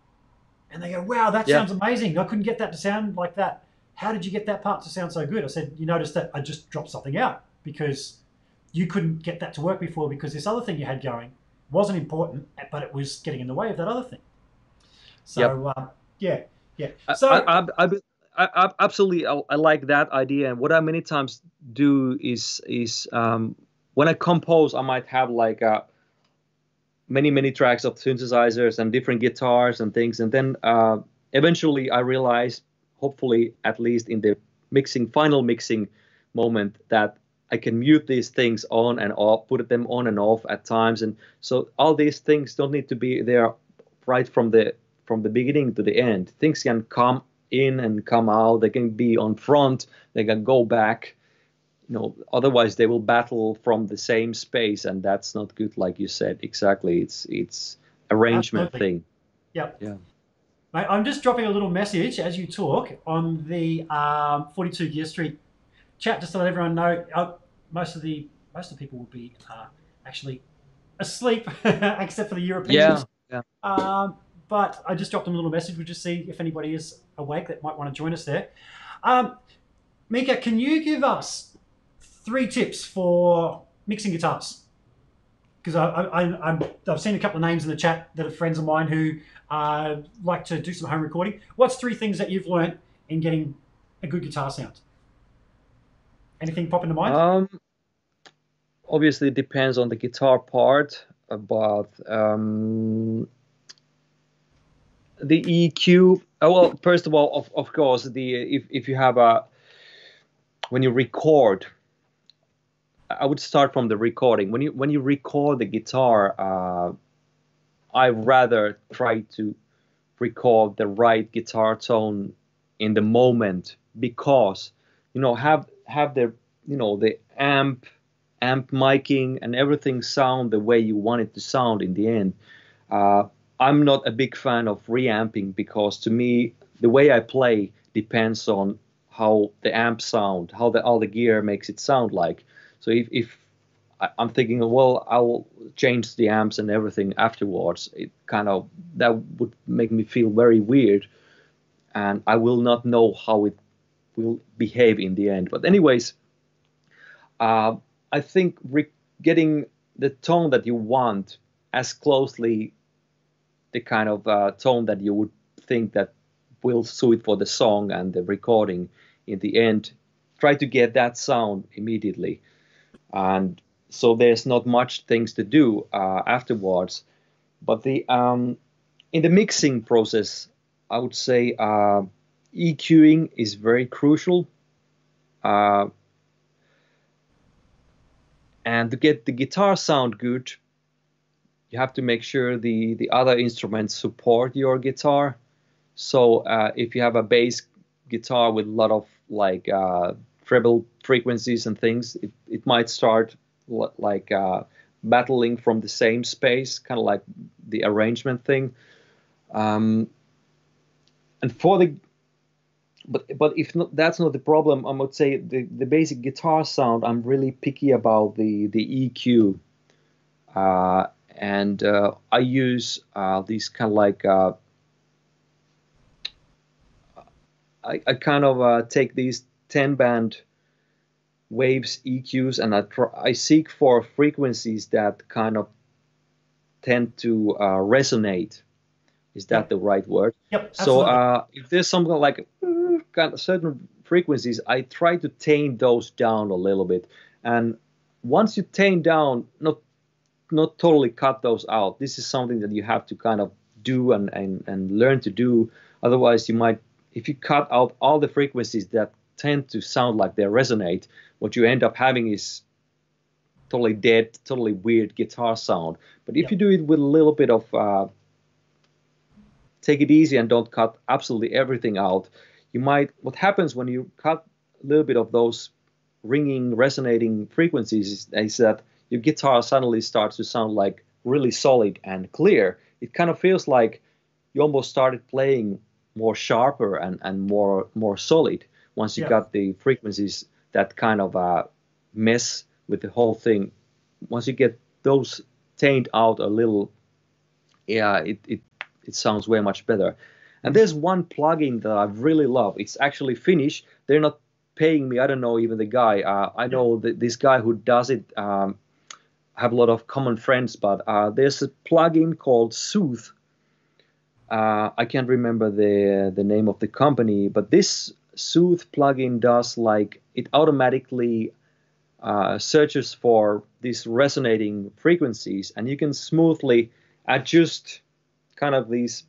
and they go, wow, that sounds amazing. I couldn't get that to sound like that. How did you get that part to sound so good? I said, you noticed that I just dropped something out because you couldn't get that to work before because this other thing you had going wasn't important, but it was getting in the way of that other thing. So, yep. uh, yeah, yeah. So, I, I, I, I absolutely, I, like that idea. And what I many times do is, is um, when I compose, I might have like a, many many tracks of synthesizers and different guitars and things. And then uh, eventually i realized hopefully at least in the mixing final mixing moment that i can mute these things on and off put them on and off at times. And so all these things don't need to be there right from the from the beginning to the end. Things can come in and come out. They can be on front. They can go back you know otherwise they will battle from the same space and that's not good like you said exactly it's it's arrangement Absolutely. thing yep yeah Mate, I'm just dropping a little message as you talk on the um, 42 Gear Street chat, just to let everyone know. Uh, most of the most of the people will be uh, actually asleep, except for the Europeans. Yeah. yeah. Um, but I just dropped them a little message. We'll just see if anybody is awake that might want to join us there. Um, Mika, can you give us three tips for mixing guitars? Because I, I, I, I've seen a couple of names in the chat that are friends of mine who uh, like to do some home recording. What's three things that you've learned in getting a good guitar sound? Anything pop into mind? Um, obviously, it depends on the guitar part, but um, the EQ. Oh, well, first of all, of, of course, the if if you have a when you record, I would start from the recording. When you when you record the guitar, uh, I rather try to record the right guitar tone in the moment because you know have have the you know the amp amp miking and everything sound the way you want it to sound in the end. Uh, I'm not a big fan of reamping because to me the way I play depends on how the amp sound, how the all the gear makes it sound like. So if, if I, am thinking, well, I'll change the amps and everything afterwards, it kind of that would make me feel very weird, and I will not know how it will behave in the end. But anyways, uh, I think re- getting the tone that you want as closely the kind of uh, tone that you would think that will suit for the song and the recording in the end try to get that sound immediately and so there's not much things to do uh, afterwards. But the um, in the mixing process i would say uh, eqing is very crucial. Uh, and to get the guitar sound good you have to make sure the the other instruments support your guitar. So uh, if you have a bass guitar with a lot of like uh, treble frequencies and things, it, it might start like uh, battling from the same space, kind of like the arrangement thing. Um, and for the but but if not, that's not the problem, I would say the, the basic guitar sound. I'm really picky about the the EQ, uh, and uh, I use uh, these kind of like uh, I, I kind of uh, take these 10 band Waves EQs and I, try, I seek for frequencies that kind of tend to uh, resonate. Is that yep. the right word? Yep. So uh, if there's something like uh, kind of certain frequencies, I try to tame those down a little bit. And once you tame down, not not totally cut those out. This is something that you have to kind of do and, and, and learn to do. Otherwise, you might if you cut out all the frequencies that tend to sound like they resonate, what you end up having is totally dead, totally weird guitar sound. But if you do it with a little bit of uh, take it easy and don't cut absolutely everything out, you might. What happens when you cut a little bit of those ringing, resonating frequencies is, is that your guitar suddenly starts to sound like really solid and clear. It kind of feels like you almost started playing more sharper and, and more more solid once you yeah. got the frequencies that kind of uh, mess with the whole thing. Once you get those tamed out a little, yeah, it, it, it sounds way much better. And there's one plugin that I really love. It's actually Finnish. They're not paying me. I don't know even the guy. Uh, I know that this guy who does it. Um, have a lot of common friends, but uh, there's a plugin called Soothe uh, I can't remember the the name of the company, but this Soothe plugin does like it automatically uh, searches for these resonating frequencies, and you can smoothly adjust kind of these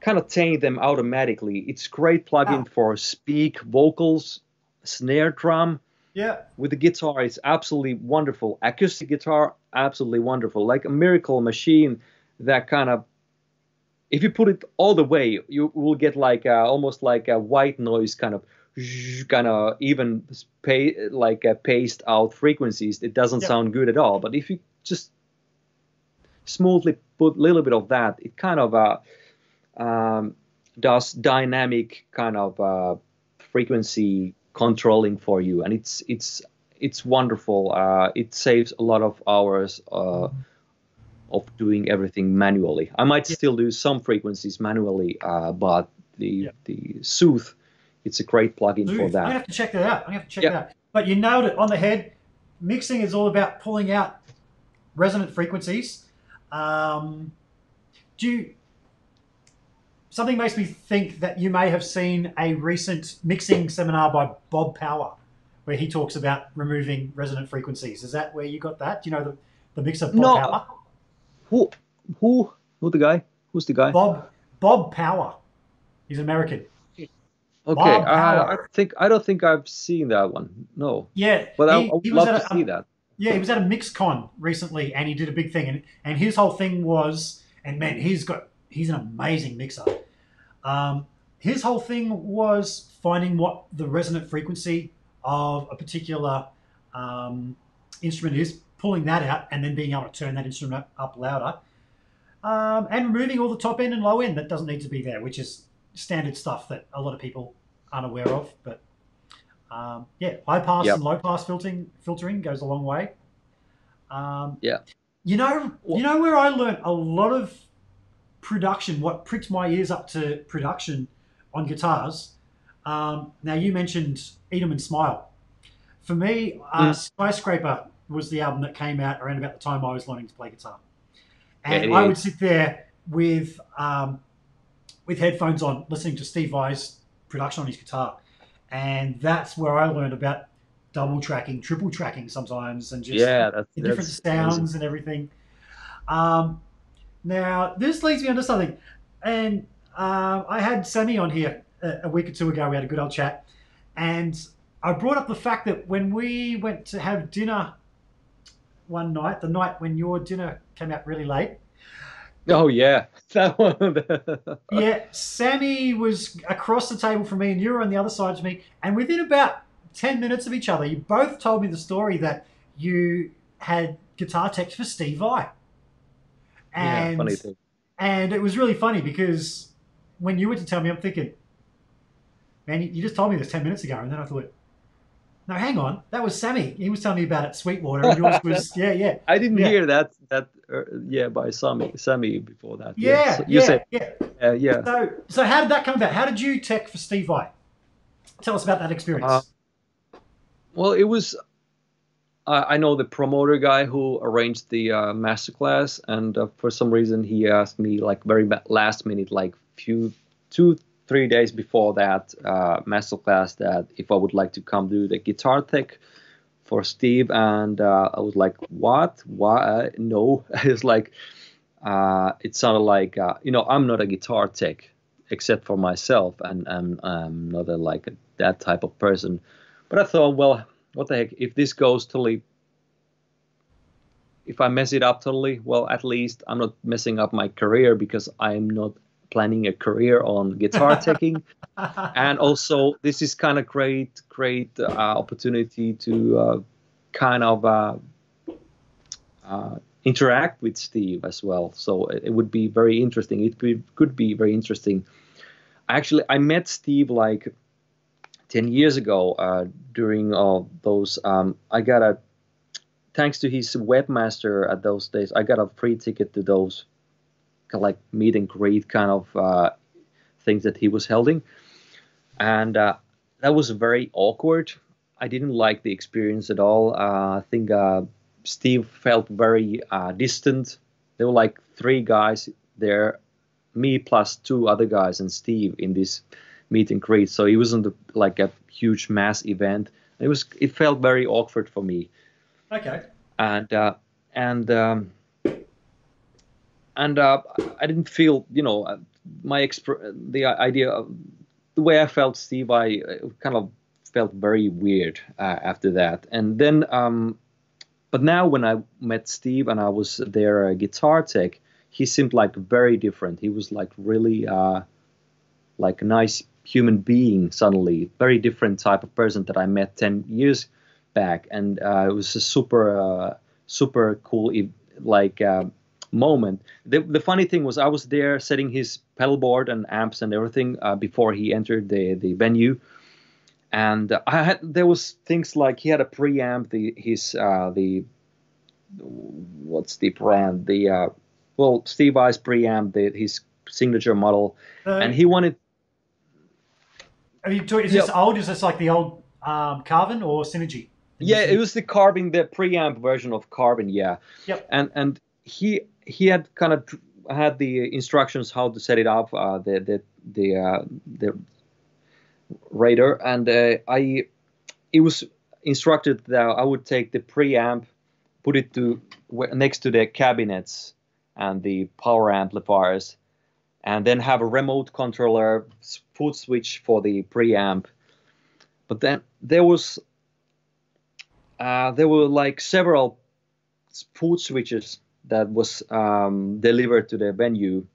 kind of tame them automatically. It's great plugin ah. for speak vocals, snare drum. Yeah. With the guitar, it's absolutely wonderful. Acoustic guitar, absolutely wonderful. Like a miracle machine that kind of if you put it all the way, you will get like a, almost like a white noise kind of kind of even pay, like uh, paced out frequencies, it doesn't Yeah. sound good at all. But if you just smoothly put a little bit of that, it kind of uh, um, does dynamic kind of uh, frequency controlling for you, and it's it's it's wonderful. Uh, it saves a lot of hours uh, of doing everything manually. I might Yeah. still do some frequencies manually, uh, but the Yeah. the Soothe, it's a great plugin Dude, for that. I'm gonna have to check that out. I'm gonna have to check Yeah. that out. But you nailed it on the head. Mixing is all about pulling out resonant frequencies. Um, do you, something makes me think that you may have seen a recent mixing seminar by Bob Power, where he talks about removing resonant frequencies. Is that where you got that? Do you know the, the mixer Bob No. Power? Who who who the guy? Who's the guy? Bob Bob Power. He's American. okay, Bob uh, I think I don't think I've seen that one. No, Yeah, but I, he- I would love at to a- see that. Yeah, he was at a MixCon recently, and he did a big thing, and and his whole thing was, and man, he's got he's an amazing mixer. Um, his whole thing was finding what the resonant frequency of a particular um, instrument is, pulling that out, and then being able to turn that instrument up, up louder, um, and removing all the top end and low end that doesn't need to be there, which is standard stuff that a lot of people aren't aware of, but. Um, yeah, high pass Yep. and low pass filtering filtering goes a long way. Um, Yeah. You know, you know where I learned a lot of production. What pricked my ears up to production on guitars. Um, now you mentioned Eat 'em and Smile. For me, uh, Mm. Skyscraper was the album that came out around about the time I was learning to play guitar, and Yeah, I would sit there with um, with headphones on, listening to Steve Vai's production on his guitar, and that's where I learned about double tracking, triple tracking sometimes, and just yeah, that's, the different that's sounds amazing. and everything. Um, now, this leads me on to something, and um, I had Sammy on here a, a week or two ago. We had a good old chat, and I brought up the fact that when we went to have dinner one night, the night when your dinner came out really late, Oh yeah, that one. yeah, Sammy was across the table from me, and you were on the other side of me. And within about 10 minutes of each other, you both told me the story that you had guitar tech for Steve Vai. yeah, And, funny thing. and it was really funny because when you went to tell me, I'm thinking, man, you- you just told me this 10 minutes ago. And then I thought, no, hang on. That was Sammy. He was telling me about it, Sweetwater. And yours was, yeah, yeah. I didn't yeah. hear that that uh, yeah by Sammy Sammy before that. Yeah, So you yeah, said yeah. uh, yeah. So, so how did that come about? How did you tech for Steve Vai? Tell us about that experience. Uh, Well, it was. I know the promoter guy who arranged the uh, masterclass, and uh, for some reason he asked me like very last minute, like few two three days before that uh, masterclass, that if I would like to come do the guitar tech for Steve, and uh, I was like, what? Why? No, it's like uh, it sounded like uh, you know I'm not a guitar tech except for myself, and I'm, not a, like that type of person. But I thought, well, what the heck? If this goes totally, if I mess it up totally, well, at least I'm not messing up my career because I'm not planning a career on guitar teching. and also, this is kind of great, great uh, opportunity to uh, kind of uh, uh, interact with Steve as well. So it, it would be very interesting. It be, could be very interesting. Actually, I met Steve like 10 years ago uh, during all those um, i got a thanks to his webmaster at those days i got a free ticket to those like meet and greet kind of uh, things that he was holding and uh, that was very awkward i didn't like the experience at all uh, i think uh, steve felt very uh, distant there were like three guys there me plus two other guys and steve in this meet and greet. So it wasn't like a huge mass event. It was. It felt very awkward for me, okay. and uh, and um, and uh, I didn't feel, you know, uh, my exp- the idea of the way I felt Steve. I uh, kind of felt very weird uh, after that, and then. Um, but now when I met Steve and I was their uh, guitar tech, he seemed like very different. He was like really uh, like a nice human being suddenly, very different type of person that I met ten years back, and uh, it was a super super cool like moment. The, the funny thing was I was there setting his pedal board and amps and everything uh, before he entered the the venue, and I had there was things like he had a preamp, the his uh, the what's the brand the uh, well Steve Vai's preamp, the, his signature model, and he wanted. Are you talking, is this old? Is this like the old um, Carvin or Synergy? Yeah, it was the Carvin, the preamp version of Carvin. Yeah. Yep. And and he he had kind of had the instructions how to set it up, uh, the the the uh, the radar, and uh, I it was instructed that I would take the preamp, put it to next to the cabinets and the power amplifiers, and then have a remote controller foot switch for the preamp. But then there was uh, there were like several foot switches that was um, delivered to the venue.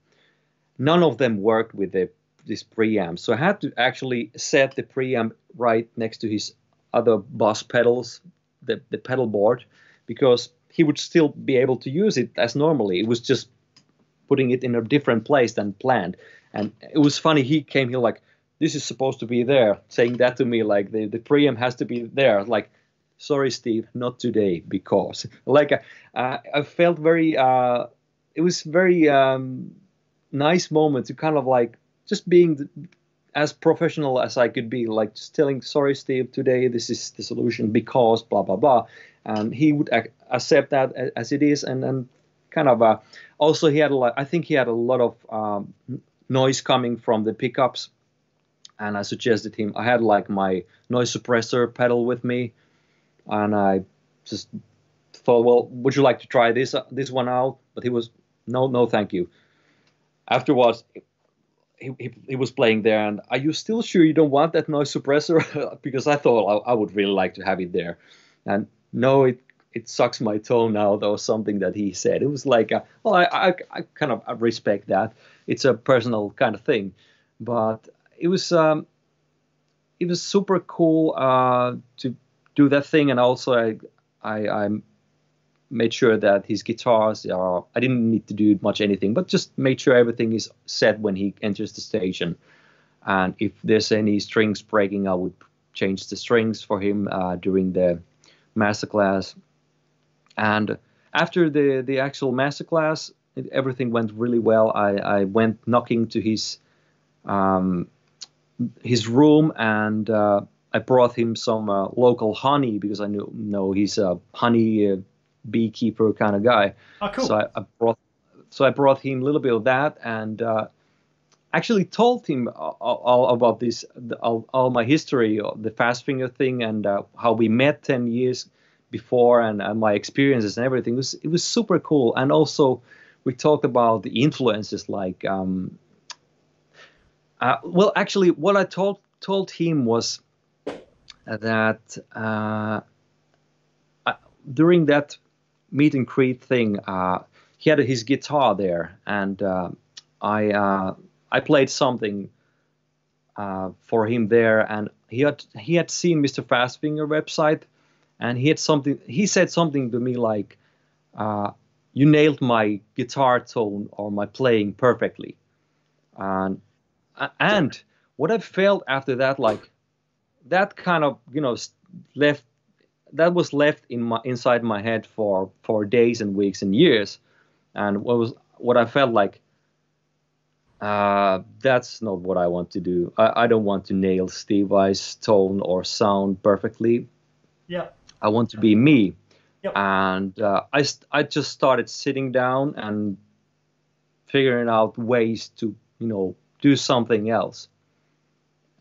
None of them worked with the this preamp, so I had to actually set the preamp right next to his other boss pedals, the the pedal board, because he would still be able to use it as normally. It was just putting it in a different place than planned. And it was funny. He came here like, "This is supposed to be there," saying that to me like the the preamp has to be there. Like sorry steve not today because like uh, i felt very uh, it was very um, nice moment to kind of like just being as professional as i could be like just telling sorry steve today this is the solution because blah blah blah. And he would ac- accept that as it is and and kind of uh, also he had a lot i think he had a lot of um, noise coming from the pickups and i suggested him i had like my noise suppressor pedal with me and I just thought, well, would you like to try this uh, this one out? But he was, no, no, thank you. Afterwards, he, he, he, was playing there, and are you still sure you don't want that noise suppressor? because I thought I, I, would really like to have it there, and no, it it sucks my tone out or something that he said. It was like, a, well, I, I, I kind of respect that. It's a personal kind of thing, but it was um, it was super cool uh, to do that thing, and also I, I, I made sure that his guitars are. I didn't need to do much anything, but just made sure everything is set when he enters the station. And if there's any strings breaking, I would change the strings for him uh, during the masterclass. And after the the actual masterclass, everything went really well. I, I went knocking to his um, his room and uh, I brought him some uh, local honey because I knew no he's a honey uh, beekeeper kind of guy. Oh, cool. So I, I, brought so I brought him a little bit of that and uh, actually told him all, all about this all, all, my history, the fast finger thing, and uh, how we met ten years before and, and my experiences and everything. It was it was super cool. And also we talked about the influences like. Um, uh, well, actually, what I told told him was that uh, during that meet and greet thing, uh, he had his guitar there, and uh, I uh, I played something for him there, and he had he had seen Mr. Fastfinger website, and he had something. He said something to me like, uh, "You nailed my guitar tone or my playing perfectly," and and what I felt after that, like that kind of you know left that was left in my inside my head for for days and weeks and years. And what was what i felt like uh, that's not what i want to do. I, I don't want to nail steve Vai's tone or sound perfectly. Yeah. I want to be me. Yep. and uh, I, I just started sitting down and figuring out ways to you know do something else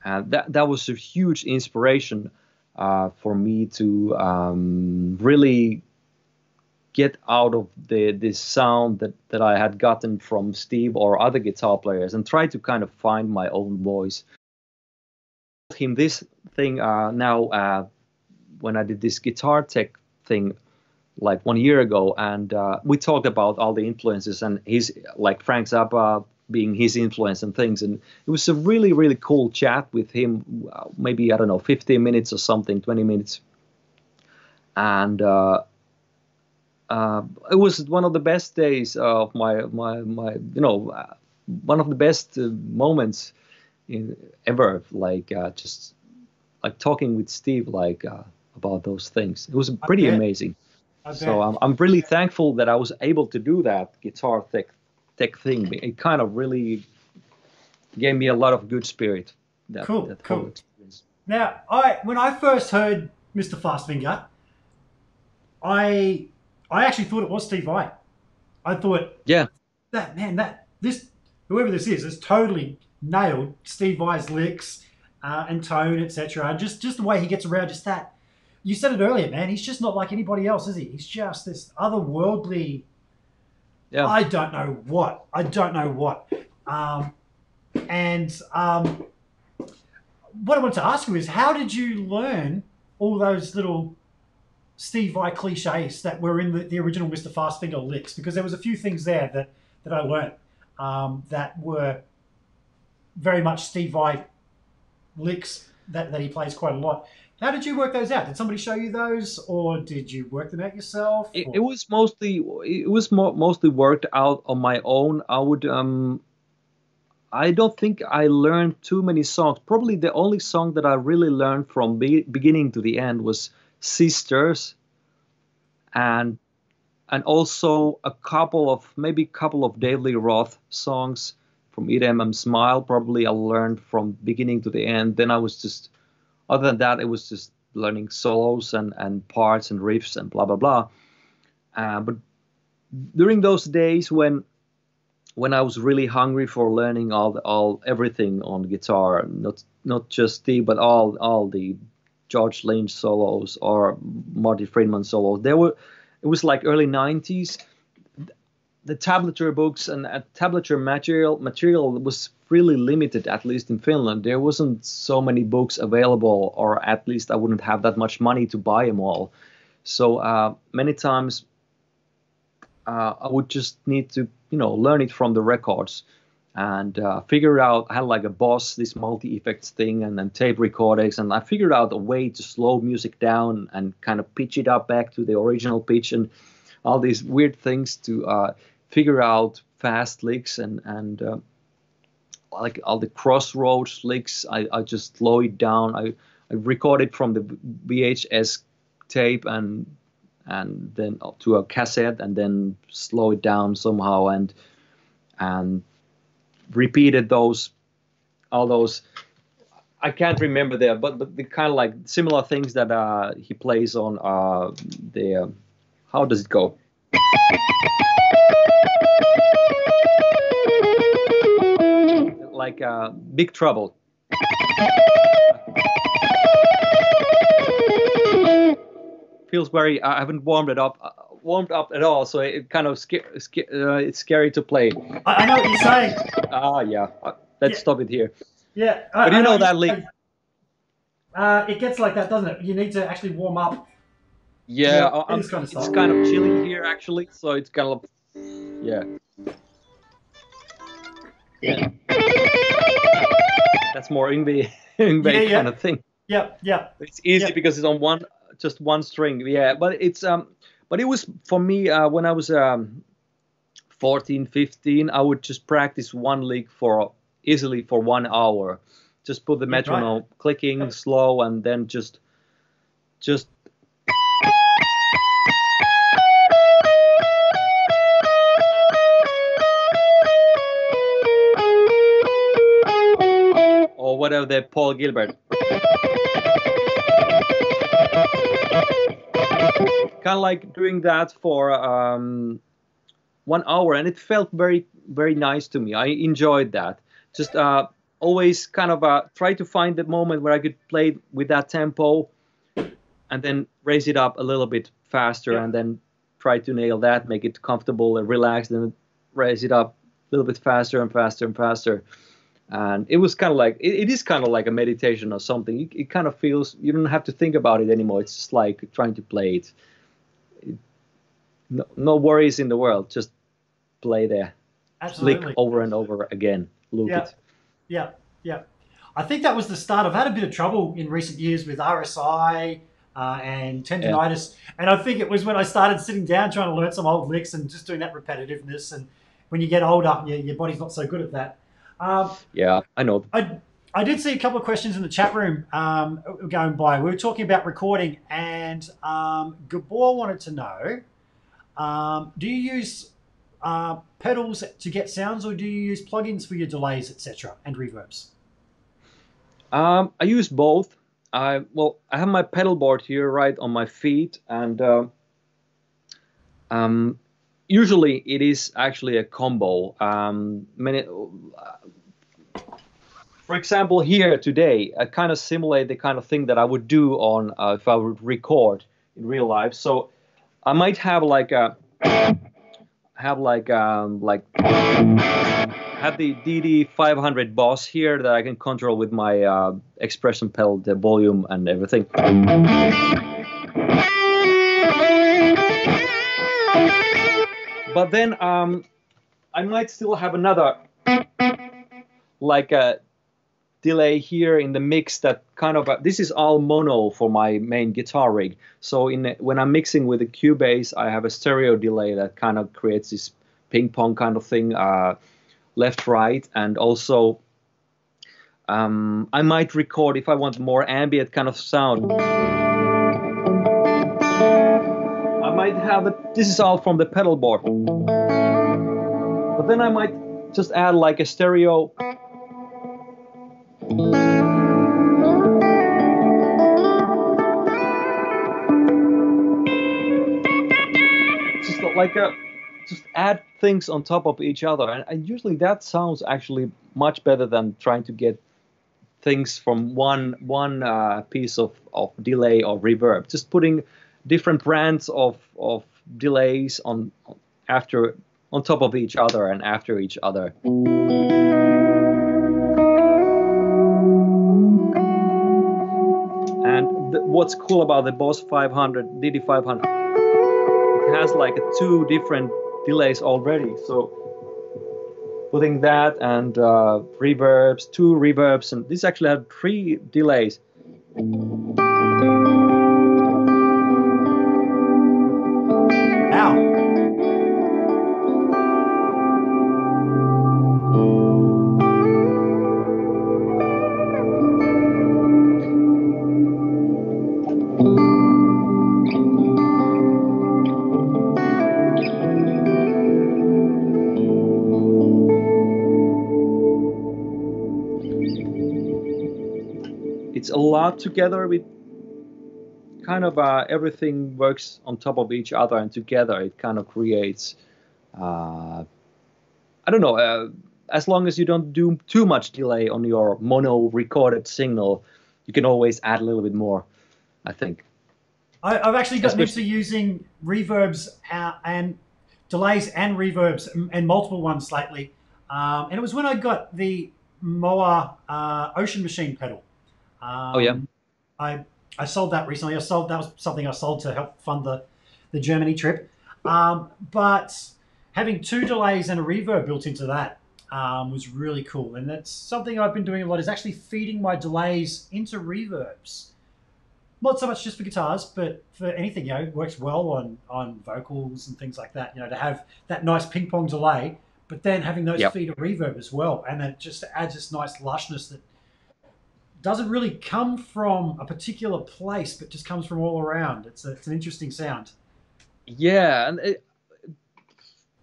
and that that was a huge inspiration uh, for me to um, really get out of the this sound that that I had gotten from Steve or other guitar players and try to kind of find my own voice. Him this thing uh, now uh, when I did this guitar tech thing like one year ago, and uh, we talked about all the influences and he's like Frank Zappa, being his influence and things. And it was a really, really cool chat with him. Maybe I don't know, 15 minutes or something, 20 minutes, and uh, uh, it was one of the best days of my my my you know uh, one of the best uh, moments in ever. Like uh, just like talking with Steve, like uh, about those things. It was pretty amazing. So. I'm, I'm really thankful that I was able to do that guitar tech tech thing. It kind of really gave me a lot of good spirit. That, Cool, that cool. experience. Now, I when I first heard Mr. Fastfinger, I I actually thought it was Steve Vai. I thought Yeah, that man, that this whoever this is has totally nailed Steve Vai's licks uh, and tone, etc. Just just the way he gets around, just that. You said it earlier, man. He's just not like anybody else, is he? He's just this otherworldly. Yeah. I don't know what. I don't know what. Um, and um, what I want to ask you is, how did you learn all those little Steve Vai cliches that were in the, the original Mr. Fastfinger licks? Because there was a few things there that, that I learned um, that were very much Steve Vai licks that, that he plays quite a lot. How did you work those out? Did somebody show you those, or did you work them out yourself? it, it was mostly it was mo- mostly worked out on my own i would um i don't think i learned too many songs probably the only song that i really learned from be- beginning to the end was sisters and and also a couple of maybe a couple of Dave Lee Roth songs from Eat 'em and Smile. Probably I learned from beginning to the end. Then I was just other than that, it was just learning solos and and parts and riffs and blah blah blah. Uh, but during those days when when I was really hungry for learning all the, all everything on guitar, not not just Steve, but all all the George Lynch solos or Marty Friedman solos. There were it was like early 90s the tablature books and uh, tablature material material was really limited at least in Finland. There wasn't so many books available or at least I wouldn't have that much money to buy them all. So uh, many times uh, I would just need to you know learn it from the records and uh, figure out I had like a boss this multi effects thing and then tape recordings and I figured out a way to slow music down and kind of pitch it up back to the original pitch and all these weird things to uh, figure out fast licks and and uh, like all the crossroads licks I, I just slow it down. I, I record it from the VHS tape and and then to a cassette and then slow it down somehow and and repeated those all those. I can't remember there but, but the kind of like similar things that uh, he plays on uh, the uh, how does it go like uh, big trouble feels very i haven't warmed it up uh, warmed up at all so it kind of sca- sca- uh, it's scary to play I, I know what you're saying. ah yeah Uh, let's Yeah. stop it here Yeah. I, But you I know what that you're leak- saying. Uh, it gets like that, doesn't it? You need to actually warm up. yeah, Yeah, I- I'm- it's kinda it's kind of chilly here actually so it's kind of yeah that's more Yngwie, Yngwie Yeah, yeah. kind of thing Yeah, yeah. It's easy Yeah. because it's on one, just one string. Yeah, but it's um, but it was for me uh, when I was um, 14, 15. I would just practice one lick for easily for one hour. Just put the Yeah, right. metronome clicking slow, and then just, just. The Paul Gilbert. kind of like doing that for um, one hour, and it felt very, very nice to me. I enjoyed that. Just uh, always kind of uh, try to find the moment where I could play with that tempo, and then raise it up a little bit faster, Yeah. and then try to nail that, make it comfortable and relaxed, and raise it up a little bit faster and faster and faster. And it was kind of like it, it is kind of like a meditation or something. It, it kind of feels you don't have to think about it anymore. It's just like trying to play it no, no worries in the world. Just play there. Absolutely. Lick over and over again. Loop Yeah. it. Yeah, yeah. I think that was the start. I've had a bit of trouble in recent years with RSI uh, and tendonitis, and I think it was when I started sitting down trying to learn some old licks and just doing that repetitiveness. And when you get older, your, your body's not so good at that. Um, Yeah, I know. I, I did see a couple of questions in the chat room um, going by. We were talking about recording, and um, Gabor wanted to know um, do you use uh, pedals to get sounds, or do you use plugins for your delays, etc., and reverbs? Um, I use both. I well, I have my pedal board here right on my feet, and uh, um, usually it is actually a combo. Um, many, for example, here today, I kind of simulate the kind of thing that I would do on uh, if I would record in real life. So I might have like a have like um, like have the DD 500 Boss here that I can control with my uh, expression pedal, the volume and everything. But then um, I might still have another like a delay here in the mix that kind of uh, this is all mono for my main guitar rig. So in when I'm mixing with the Cubase, I have a stereo delay that kind of creates this ping pong kind of thing. Uh, left right and also um, i might record if i want more ambient kind of sound might have it this is all from the pedal board. But then i might just add like a stereo. Just like a just add things on top of each other. And, and usually that sounds actually much better than trying to get things from one one uh, piece of, of delay or reverb. Just putting different brands of, of delays on after on top of each other and after each other and th- what's cool about the boss 500 dd 500 it has like two different delays already. So putting that and uh, reverbs, two reverbs, and this actually had three delays. Now, It's a lot together with kind of uh, everything works on top of each other and together it kind of creates uh, I don't know uh, as long as you don't do too much delay on your mono recorded signal you can always add a little bit more I think I, I've actually gotten Especially- into using reverbs uh, and delays and reverbs and- multiple ones lately. Um, and it was when I got the Moa uh, Ocean Machine pedal. Um, Oh, yeah. I I sold that recently. I sold that was something I sold to help fund the the Germany trip. Um, but having two delays and a reverb built into that um, was really cool. And that's something I've been doing a lot is actually feeding my delays into reverbs not so much just for guitars, but for anything, you know, it works well on on vocals and things like that. You know, to have that nice ping pong delay, but then having those Yep. feed a reverb as well, and that just adds this nice lushness that doesn't really come from a particular place, but just comes from all around. It's a, it's an interesting sound. Yeah, and it,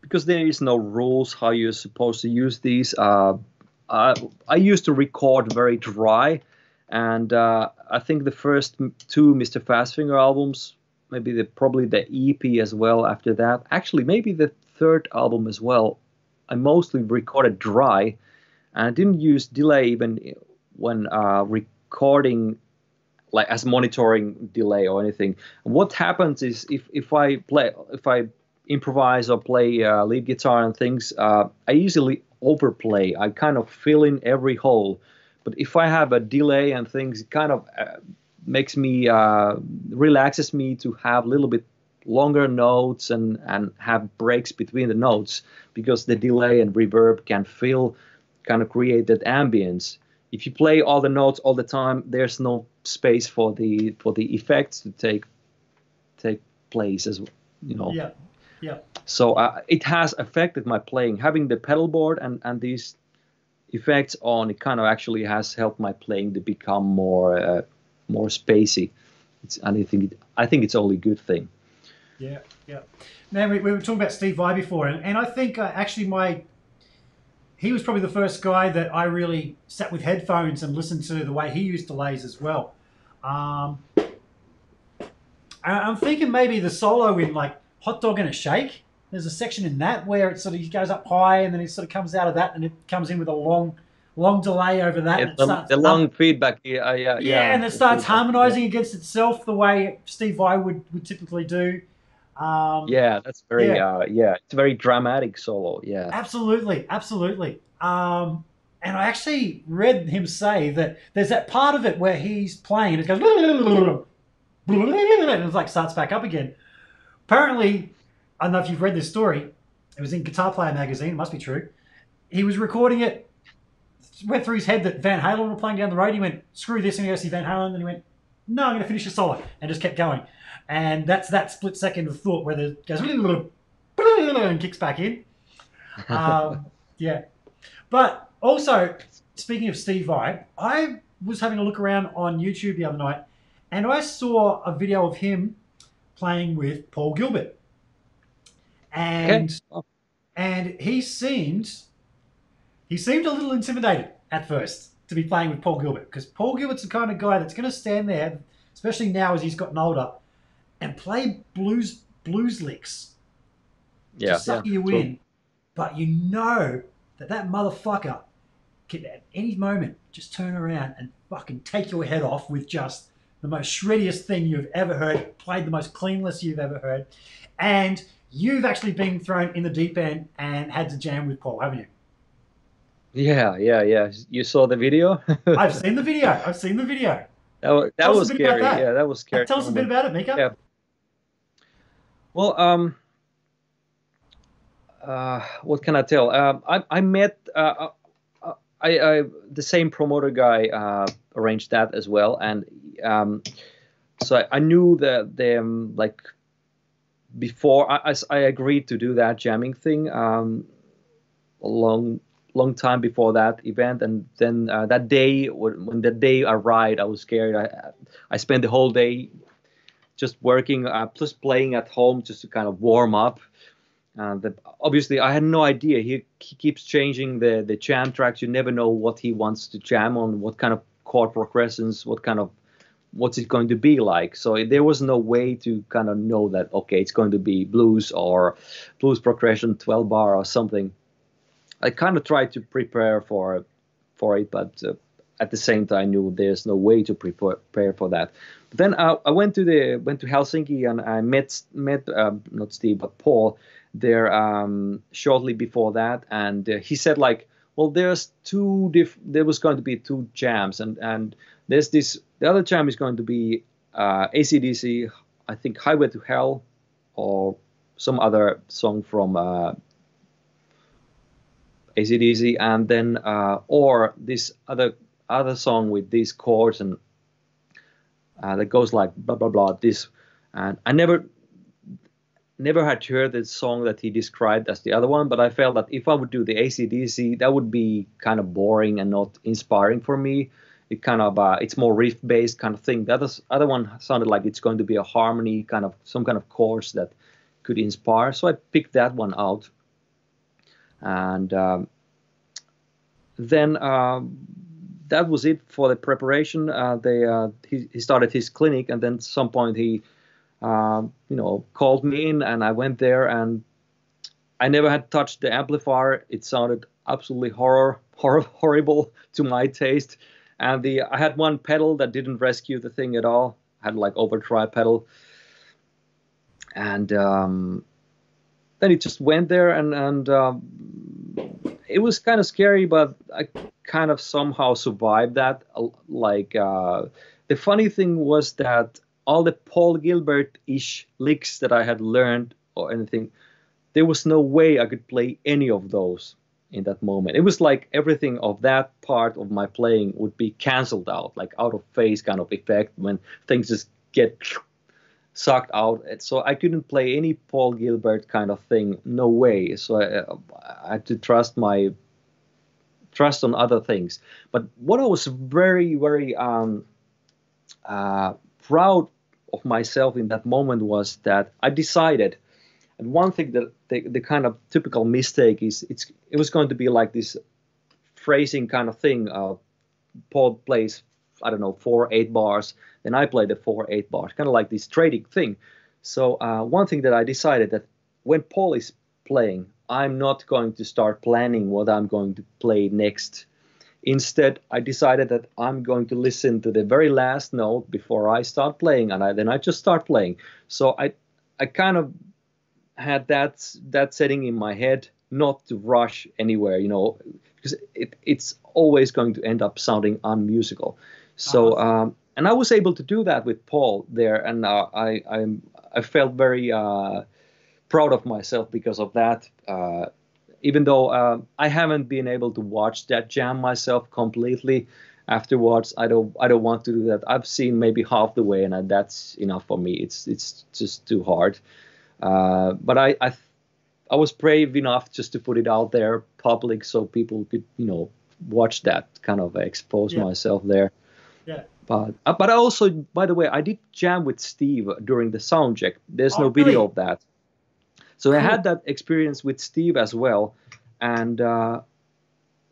because there is no rules how you're supposed to use these. Uh, I, I used to record very dry, and uh, I think the first two Mr. Fastfinger albums, maybe the probably the EP as well. After that, actually maybe the third album as well. I mostly recorded dry, and I didn't use delay even when uh, recording like as monitoring delay or anything. What happens is if if I play if I improvise or play uh, lead guitar and things, uh, I easily overplay. I kind of fill in every hole. But if I have a delay and things, it kind of uh, makes me uh, relaxes me to have a little bit longer notes and and have breaks between the notes because the delay and reverb can fill kind of create that ambience if you play all the notes all the time there's no space for the for the effects to take take place as you know Yeah. Yeah. so uh, it has affected my playing having the pedal board and and these effects on it kind of actually has helped my playing to become more uh, more spacey it's, and i think it, i think it's only a good thing Yeah, yeah. Man, we, we were talking about Steve Vai before, and, and I think uh, actually my he was probably the first guy that I really sat with headphones and listened to the way he used delays as well. Um, I'm thinking maybe the solo in like Hot Dog and a Shake. There's a section in that where it sort of he goes up high and then it sort of comes out of that and it comes in with a long, long delay over that. Yeah, the, starts the long feedback yeah, uh, yeah, yeah, and it starts harmonizing against itself the way Steve Vai would, would typically do. Um, yeah, that's very Yeah. uh yeah it's a very dramatic solo yeah Absolutely, absolutely. Um, and I actually read him say that there's that part of it where he's playing and it goes and it's like starts back up again. Apparently, I don't know if you've read this story. It was in Guitar Player magazine. It must be true. He was recording it. Went through his head that Van Halen were playing down the road. He went, "Screw this!" and he goes see Van Halen. And he went, "No, I'm going to finish the solo," and just kept going. And that's that split second of thought where the goes and kicks back in um, yeah. But also, speaking of Steve Vai, I was having a look around on YouTube the other night and I saw a video of him playing with Paul Gilbert. And okay and he seemed he seemed a little intimidated at first to be playing with Paul Gilbert because Paul Gilbert's the kind of guy that's going to stand there, especially now as he's gotten older, and play blues blues licks yeah, to suck yeah, you true. in. But you know that that motherfucker can at any moment just turn around and fucking take your head off with just the most shreddiest thing you've ever heard, played the most cleanless you've ever heard, and you've actually been thrown in the deep end and had to jam with Paul, haven't you? yeah yeah yeah you saw the video I've seen the video. I've seen the video. that was, that Tell us a was scary that. yeah that was scary Tell us a bit about it, Mika. Yeah. Well, um, uh, what can I tell? Um, I, I met uh, uh, I, I the same promoter guy uh, arranged that as well, and um, so I, I knew that them like before I, I, agreed to do that jamming thing um, a long long time before that event. And then uh, that day when, when the day arrived i was scared. I i spent the whole day just working uh, plus playing at home just to kind of warm up. Uh, the, obviously i had no idea. He, he keeps changing the the jam tracks. You never know what he wants to jam on what kind of chord progressions what kind of what's it going to be like. So there was no way to kind of know that okay it's going to be blues or blues progression 12 bar or something. I kind of tried to prepare for for it but uh, at the same time I knew there's no way to prepare, prepare for that but then uh, i went to the went to helsinki and i met met uh, not steve but paul there um, shortly before that. And uh, he said like well there's two diff- there was going to be two jams and and there's this the other jam is going to be uh, acdc i think highway to hell or some other song from uh, acdc and then uh, or this other other song with these chords and uh, that goes like blah blah blah this and i never never had heard the song that he described as the other one, but I felt that if I would do the ACDC, that would be kind of boring and not inspiring for me. It kind of uh, it's more riff based kind of thing. The other other one sounded like it's going to be a harmony kind of some kind of chords that could inspire. So I picked that one out, and um, then um, that was it for the preparation. Uh, they uh, he, he started his clinic, and then at some point he um, you know, called me in, and I went there, and I never had touched the amplifier. It sounded absolutely horror, horror, horrible to my taste. And the I had one pedal that didn't rescue the thing at all. I had like overdrive pedal, and um, then it just went there, and and um, it was kind of scary, but I kind of somehow survived that. Like uh, the funny thing was that all the Paul Gilbert-ish licks that I had learned or anything, there was no way I could play any of those in that moment. It was like everything of that part of my playing would be cancelled out, like out of phase kind of effect when things just get sucked out. So I couldn't play any Paul Gilbert kind of thing. No way. So I, I had to trust my trust on other things. But what I was very very um, uh, proud of myself in that moment was that I decided. And one thing that the, the kind of typical mistake is it's it was going to be like this phrasing kind of thing. Uh, Paul plays I don't know four eight bars, then I play the four eight bars, kind of like this trading thing. So uh, one thing that I decided that when Paul is playing, I'm not going to start planning what I'm going to play next. Instead, I decided that I'm going to listen to the very last note before I start playing, and I, then I just start playing. So I, I kind of had that that setting in my head, not to rush anywhere, you know, because it, it's always going to end up sounding unmusical. So, uh-huh. um, and I was able to do that with Paul there, and uh, I, I, I felt very uh, proud of myself because of that. Uh, even though uh, I haven't been able to watch that jam myself completely afterwards, I don't I don't want to do that. I've seen maybe half the way, and that's enough for me. It's it's just too hard. Uh, but I I, I was brave enough just to put it out there public so people could you know watch that kind of expose yeah. myself there. But uh, but I also, by the way, I did jam with Steve during the sound check. There's oh, no video of that. So cool. I had that experience with Steve as well, and uh,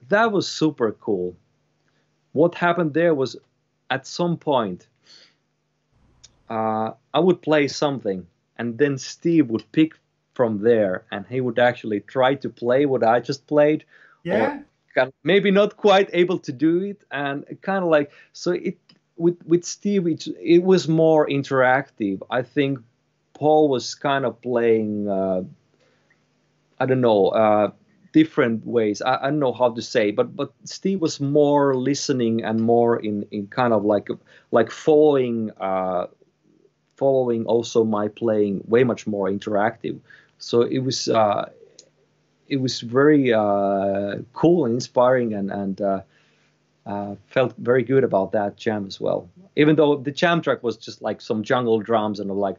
that was super cool. What happened there was, at some point, uh, I would play something, and then Steve would pick from there, and he would actually try to play what I just played. Yeah. maybe not quite able to do it, and kind of like so. It with with Steve, it, it was more interactive. I think Paul was kind of playing, uh, I don't know, uh, different ways. I, I, don't know how to say, but but Steve was more listening and more in, in kind of like like following uh, following also my playing way much more interactive. So it was uh, it was very uh, cool and inspiring and and uh, felt very good about that jam as well. Even though the jam track was just like some jungle drums and I'm like,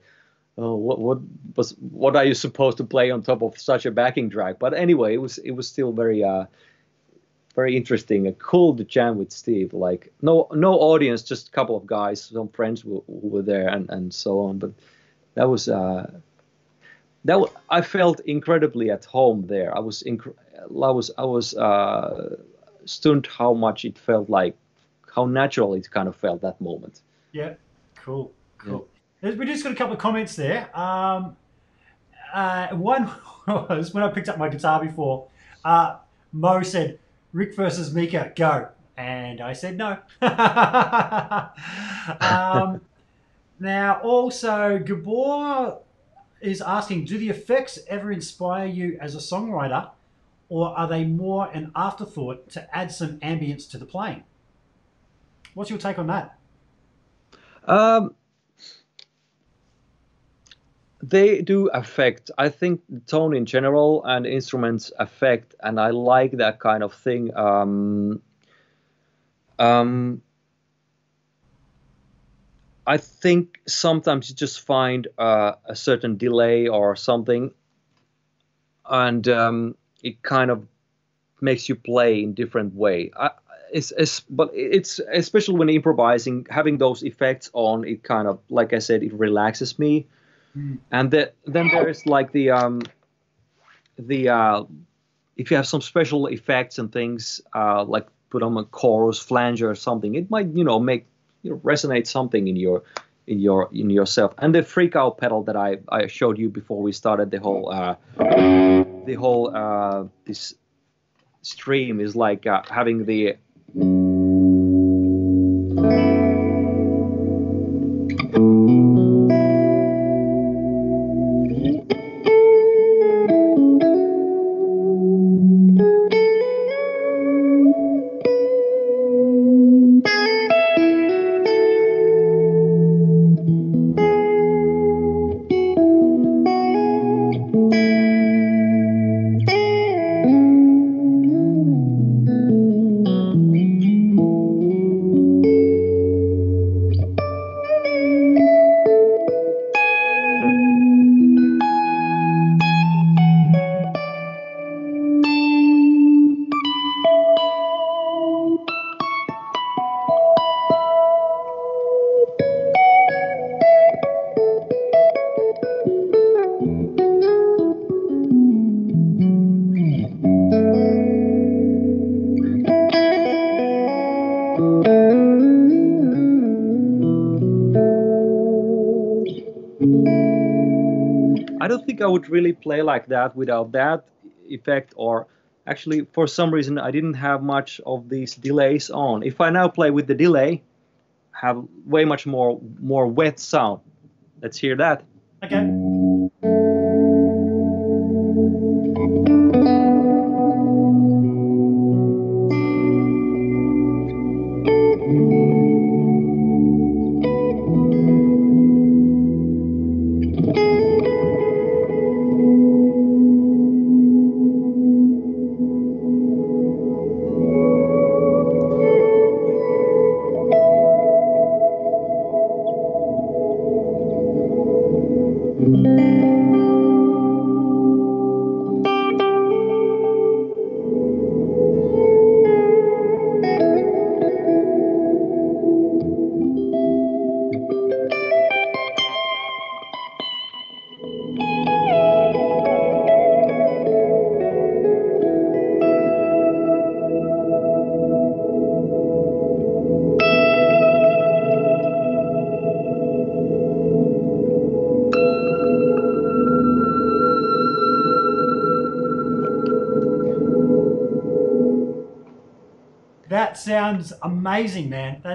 oh, what what was what are you supposed to play on top of such a backing track? But anyway, it was it was still very uh, very interesting. A cool jam with Steve. Like no no audience, just a couple of guys, some friends who, who were there, and and so on. But that was uh, that I felt incredibly at home there. I was inc- I was I was uh, stunned how much it felt like how natural it kind of felt that moment. Yeah, cool, cool. We just got a couple of comments there. Um, uh, one was when I picked up my guitar before. Uh, Mo said, "Rick versus Mika, go," and I said no. um, now, also, Gabor is asking, do the effects ever inspire you as a songwriter, or are they more an afterthought to add some ambience to the playing? What's your take on that? Um, they do affect i think tone in general and instruments affect and i like that kind of thing um, um, i think sometimes you just find uh, a certain delay or something and um, it kind of makes you play in different way I, it's, it's but it's especially when improvising having those effects on it kind of like i said it relaxes me Mm. And the, then there's like the um, the uh, if you have some special effects and things uh, like put on a chorus flanger or something, it might you know make you know, resonate something in your in your in yourself. And the freak out pedal that I, I showed you before we started the whole uh, the whole uh, this stream is like uh, having the really play like that without that effect or actually for some reason I didn't have much of these delays on. If I now play with the delay, have way much more more wet sound. Let's hear that. Okay.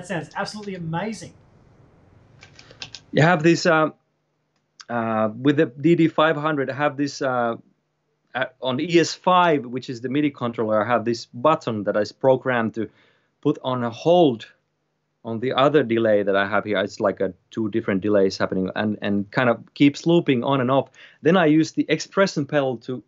That sounds absolutely amazing. You have this uh, uh, with the DD500. I have this uh, on ES5, which is the MIDI controller. I have this button that is programmed to put on a hold on the other delay that I have here. It's like a two different delays happening and and kind of keeps looping on and off. Then I use the expression pedal to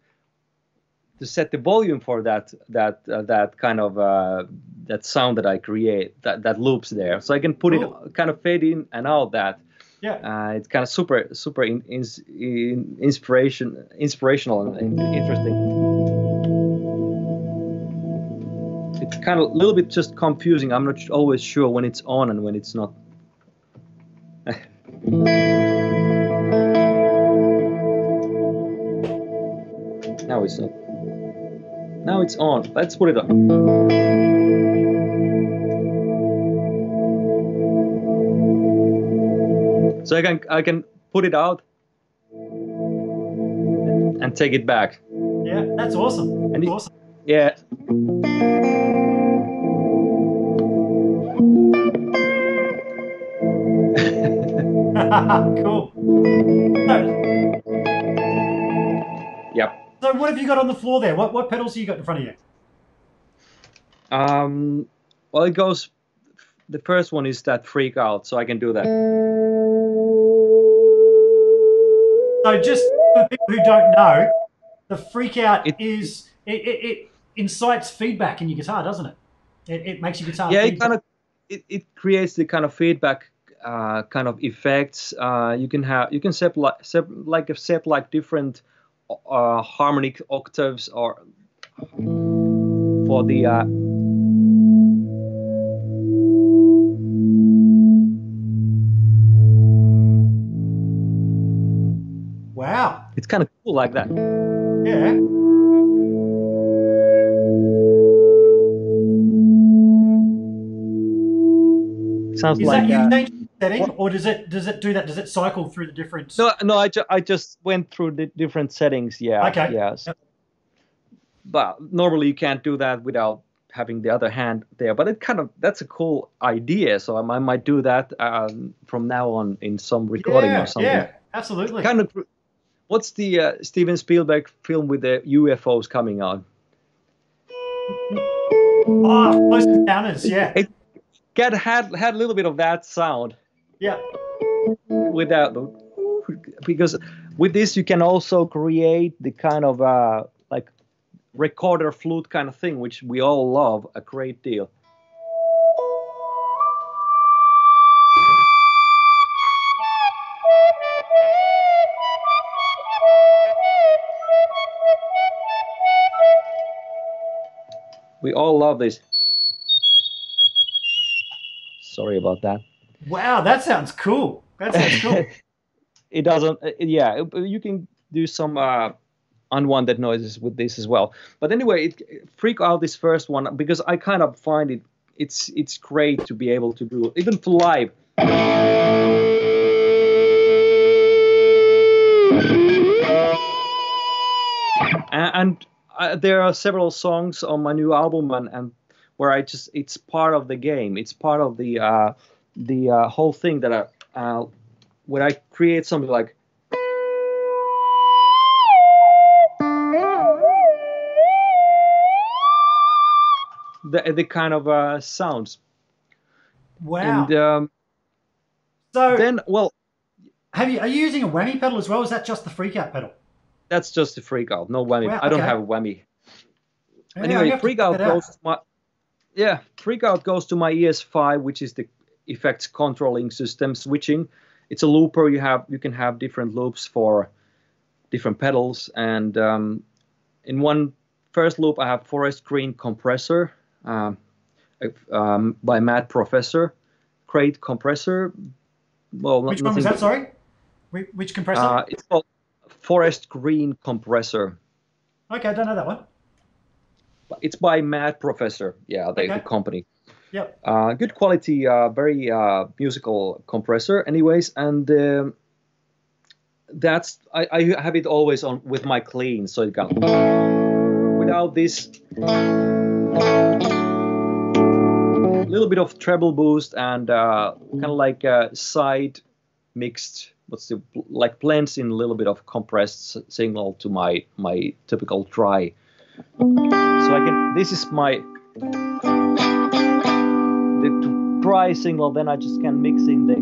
to set the volume for that that uh, that kind of uh, that sound that I create that that loops there. So I can put Cool. it kind of fade in and out that. Yeah. Uh, it's kind of super super in, in, inspiration inspirational and, and interesting. It's kind of a little bit just confusing. I'm not always sure when it's on and when it's not. now it's not. Now it's on. Let's put it on. So I can I can put it out and take it back. Yeah, that's awesome. And it- awesome. Yeah. cool. So, what have you got on the floor there? What what pedals have you got in front of you? Um, well, it goes. The first one is that freak out, so I can do that. So just for people who don't know, the freak out It- is it, it, it incites feedback in your guitar, doesn't it? It, it makes your guitar. Yeah, it kind of it, it creates the kind of feedback uh, kind of effects. Uh, you can have you can set like set, like set like different uh, harmonic octaves or for the uh, Wow. it's kind of cool like that. Yeah. sounds Is like that you change the setting, what- or does it does it do that? Does it cycle through the different? No, no, I, ju- I just went through the different settings. Yeah. Okay. Yes. Yep. But normally you can't do that without having the other hand there. But it kind of that's a cool idea. So I, I might do that um, from now on in some recording yeah, or something. Yeah, absolutely. Kind of. What's the uh, Steven Spielberg film with the UFOs coming out? Oh, close encounters. Yeah, It got had had a little bit of that sound. Yeah. without because with this you can also create the kind of uh, like recorder flute kind of thing which we all love a great deal. We all love this. Sorry about that Wow, that sounds cool. That sounds cool. it doesn't uh, yeah uh, you can do some uh, unwanted noises with this as well but anyway it freak out this first one because i kind of find it it's it's great to be able to do even for live. And, and uh, there are several songs on my new album, and, and where I just it's part of the game. It's part of the uh, the uh, whole thing that I uh, when I create something like the the kind of uh, sounds. Wow. And um, so then, well, have you are you using a whammy pedal as well? Or is that just the freak out pedal? that's just the freak out, no whammy. Wow, I don't okay. have a whammy. Yeah, anyway, have to freak out goes to my yeah, freak out goes to my ES5, which is the effects controlling system switching. It's a looper. You have you can have different loops for different pedals, and um, in one first loop I have forest green compressor um, um, by Mad Professor, great compressor. Well, Which one was that? Sorry, Whi- which compressor? Uh, it's called forest green compressor. okay, I don't know that one. It's by Mad Professor. Yeah, the, the company. Yep. Uh, good quality, uh, very uh, musical compressor. Anyways, and um, that's I, I have it always on with my clean, so it got without this little bit of treble boost and uh, kind of like a side mixed. What's the like blends in a little bit of compressed signal to my my typical dry. So I can. This is my dry signal. Then I just can mix in the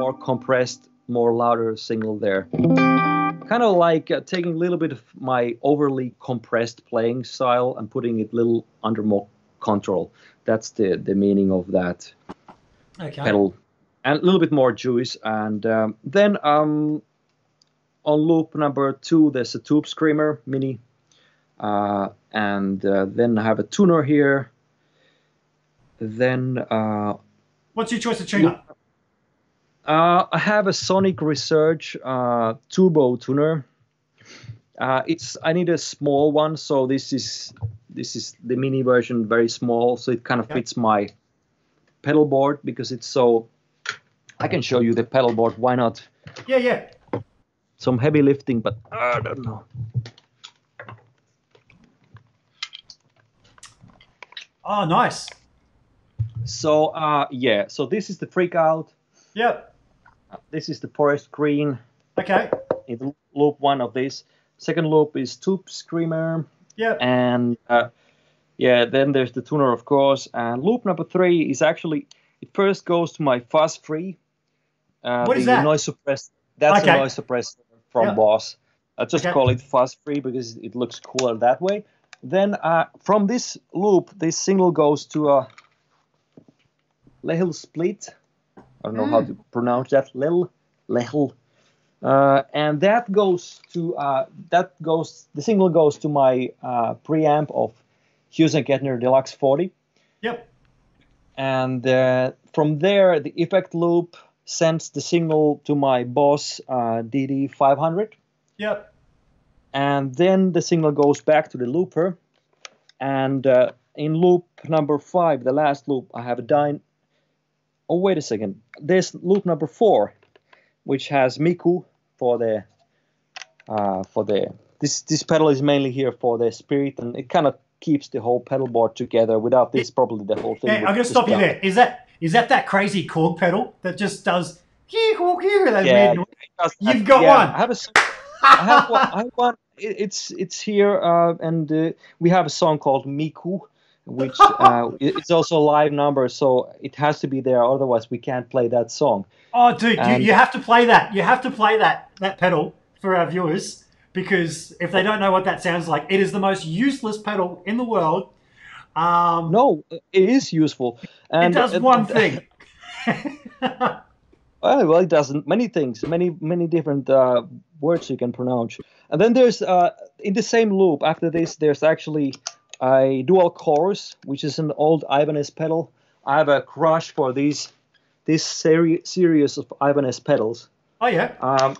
more compressed, more louder signal there. Kind of like uh, taking a little bit of my overly compressed playing style and putting it a little under more control. That's the the meaning of that Okay. pedal and a little bit more juice and um, then um, on loop number two there's a tube screamer mini uh, and uh, then I have a tuner here then uh, What's your choice of tuner? uh, I have a Sonic Research uh, turbo tuner uh, it's I need a small one so this is this is the mini version very small so it kind of Okay. fits my pedal board because it's so I can show you the pedal board why not Yeah, yeah. some heavy lifting but I don't know Oh, nice. So uh yeah so this is the freak out Yep. this is the forest green Okay. in the loop one of this second loop is tube screamer Yep. and uh, yeah, then there's the tuner, of course. And loop number three is actually it first goes to my fuzz free. Uh, What is that? Noise suppressor. That's Okay. a noise suppressor from Yeah. Boss. I just Okay. call it fuzz free because it looks cooler that way. Then uh, from this loop, this signal goes to a Lehle split. I don't know how Hmm. to pronounce that. Lehel, Lehel. Uh, and that goes to uh, that goes the signal goes to my uh, preamp of Hughes and Kettner Deluxe 40, Yep. and uh, from there the effect loop sends the signal to my Boss uh, DD 500, Yep. and then the signal goes back to the looper, and uh, in loop number five, the last loop, I have a dyne. Oh wait a second, there's loop number four, which has Miku for the uh, for the this this pedal is mainly here for the spirit, and it kind of keeps the whole pedal board together. Without this, probably the whole thing. Would I'm going to stop you there. Is that is that that crazy Korg pedal that just does Yeah, does You've got Yeah, one. I have a. I have one. I have one. It- It's it's here, uh, and uh, we have a song called Miku, which uh, it's also a live number, so it has to be there. Otherwise, we can't play that song. Oh, dude, you, And- you have to play that. You have to play that that pedal for our viewers because if they don't know what that sounds like, it is the most useless pedal in the world. Um, No, it is useful. it And does uh, one thing. Well, well, it doesn't many things, many many different uh, words you can pronounce. And then there's uh, in the same loop after this, there's actually a dual chorus, which is an old Ibanez pedal. I have a crush for these this seri- series of Ibanez pedals. oh yeah. Um,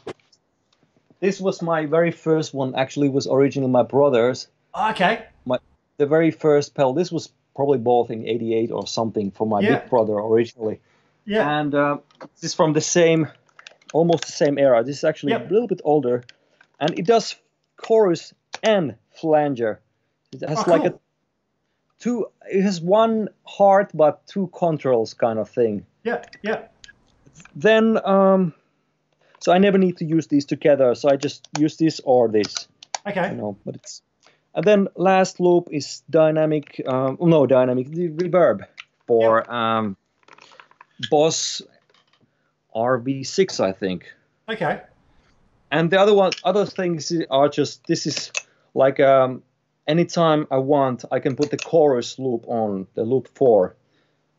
this was my very first one. Actually, was originally my brother's. Okay. My The very first pedal. This was probably bought in '88 or something for my Yeah. big brother originally. Yeah. And uh, this is from the same, almost the same era. This is actually Yep. a little bit older, and it does chorus and flanger. It has Oh, like cool. a two. It has one heart but two controls kind of thing. Yeah. Yeah. Then, um, so I never need to use these together. So I just use this or this, you Okay. know. But it's and then last loop is dynamic. Um, no, dynamic the reverb for um, Boss RV6, I think. Okay. And the other one, other things are just this is like um, anytime I want, I can put the chorus loop on the loop four,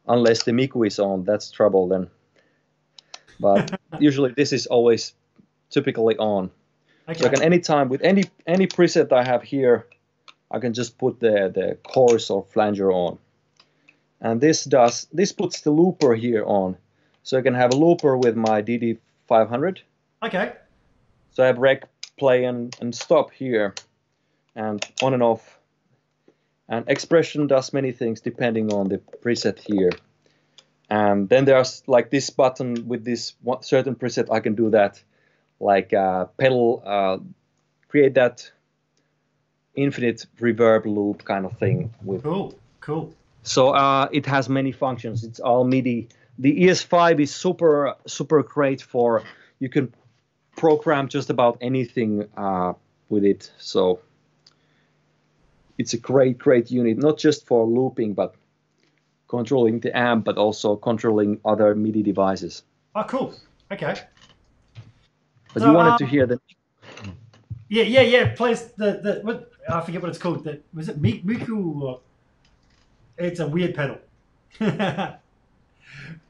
unless the Miku is on. That's trouble then. But usually this is always typically on. Okay. So I can anytime with any any preset I have here, I can just put the the chorus or flanger on. And this does this puts the looper here on, so I can have a looper with my DD 500. okay. So I have rec, play, and, and stop here, and on and off. And expression does many things depending on the preset here. And then there's like this button with this one certain preset, I can do that, like uh, pedal, uh, create that infinite reverb loop kind of thing with Cool. Cool. so uh, it has many functions. It's all MIDI. The ES5 is super super great for you can program just about anything uh, with it. So it's a great great unit, not just for looping, but controlling the amp, but also controlling other MIDI devices. Oh, cool. Okay. But So, you wanted um, to hear the Yeah, yeah, yeah. Plays the the what? I forget what it's called. That was it. Mi- Miku. Or, it's a weird pedal.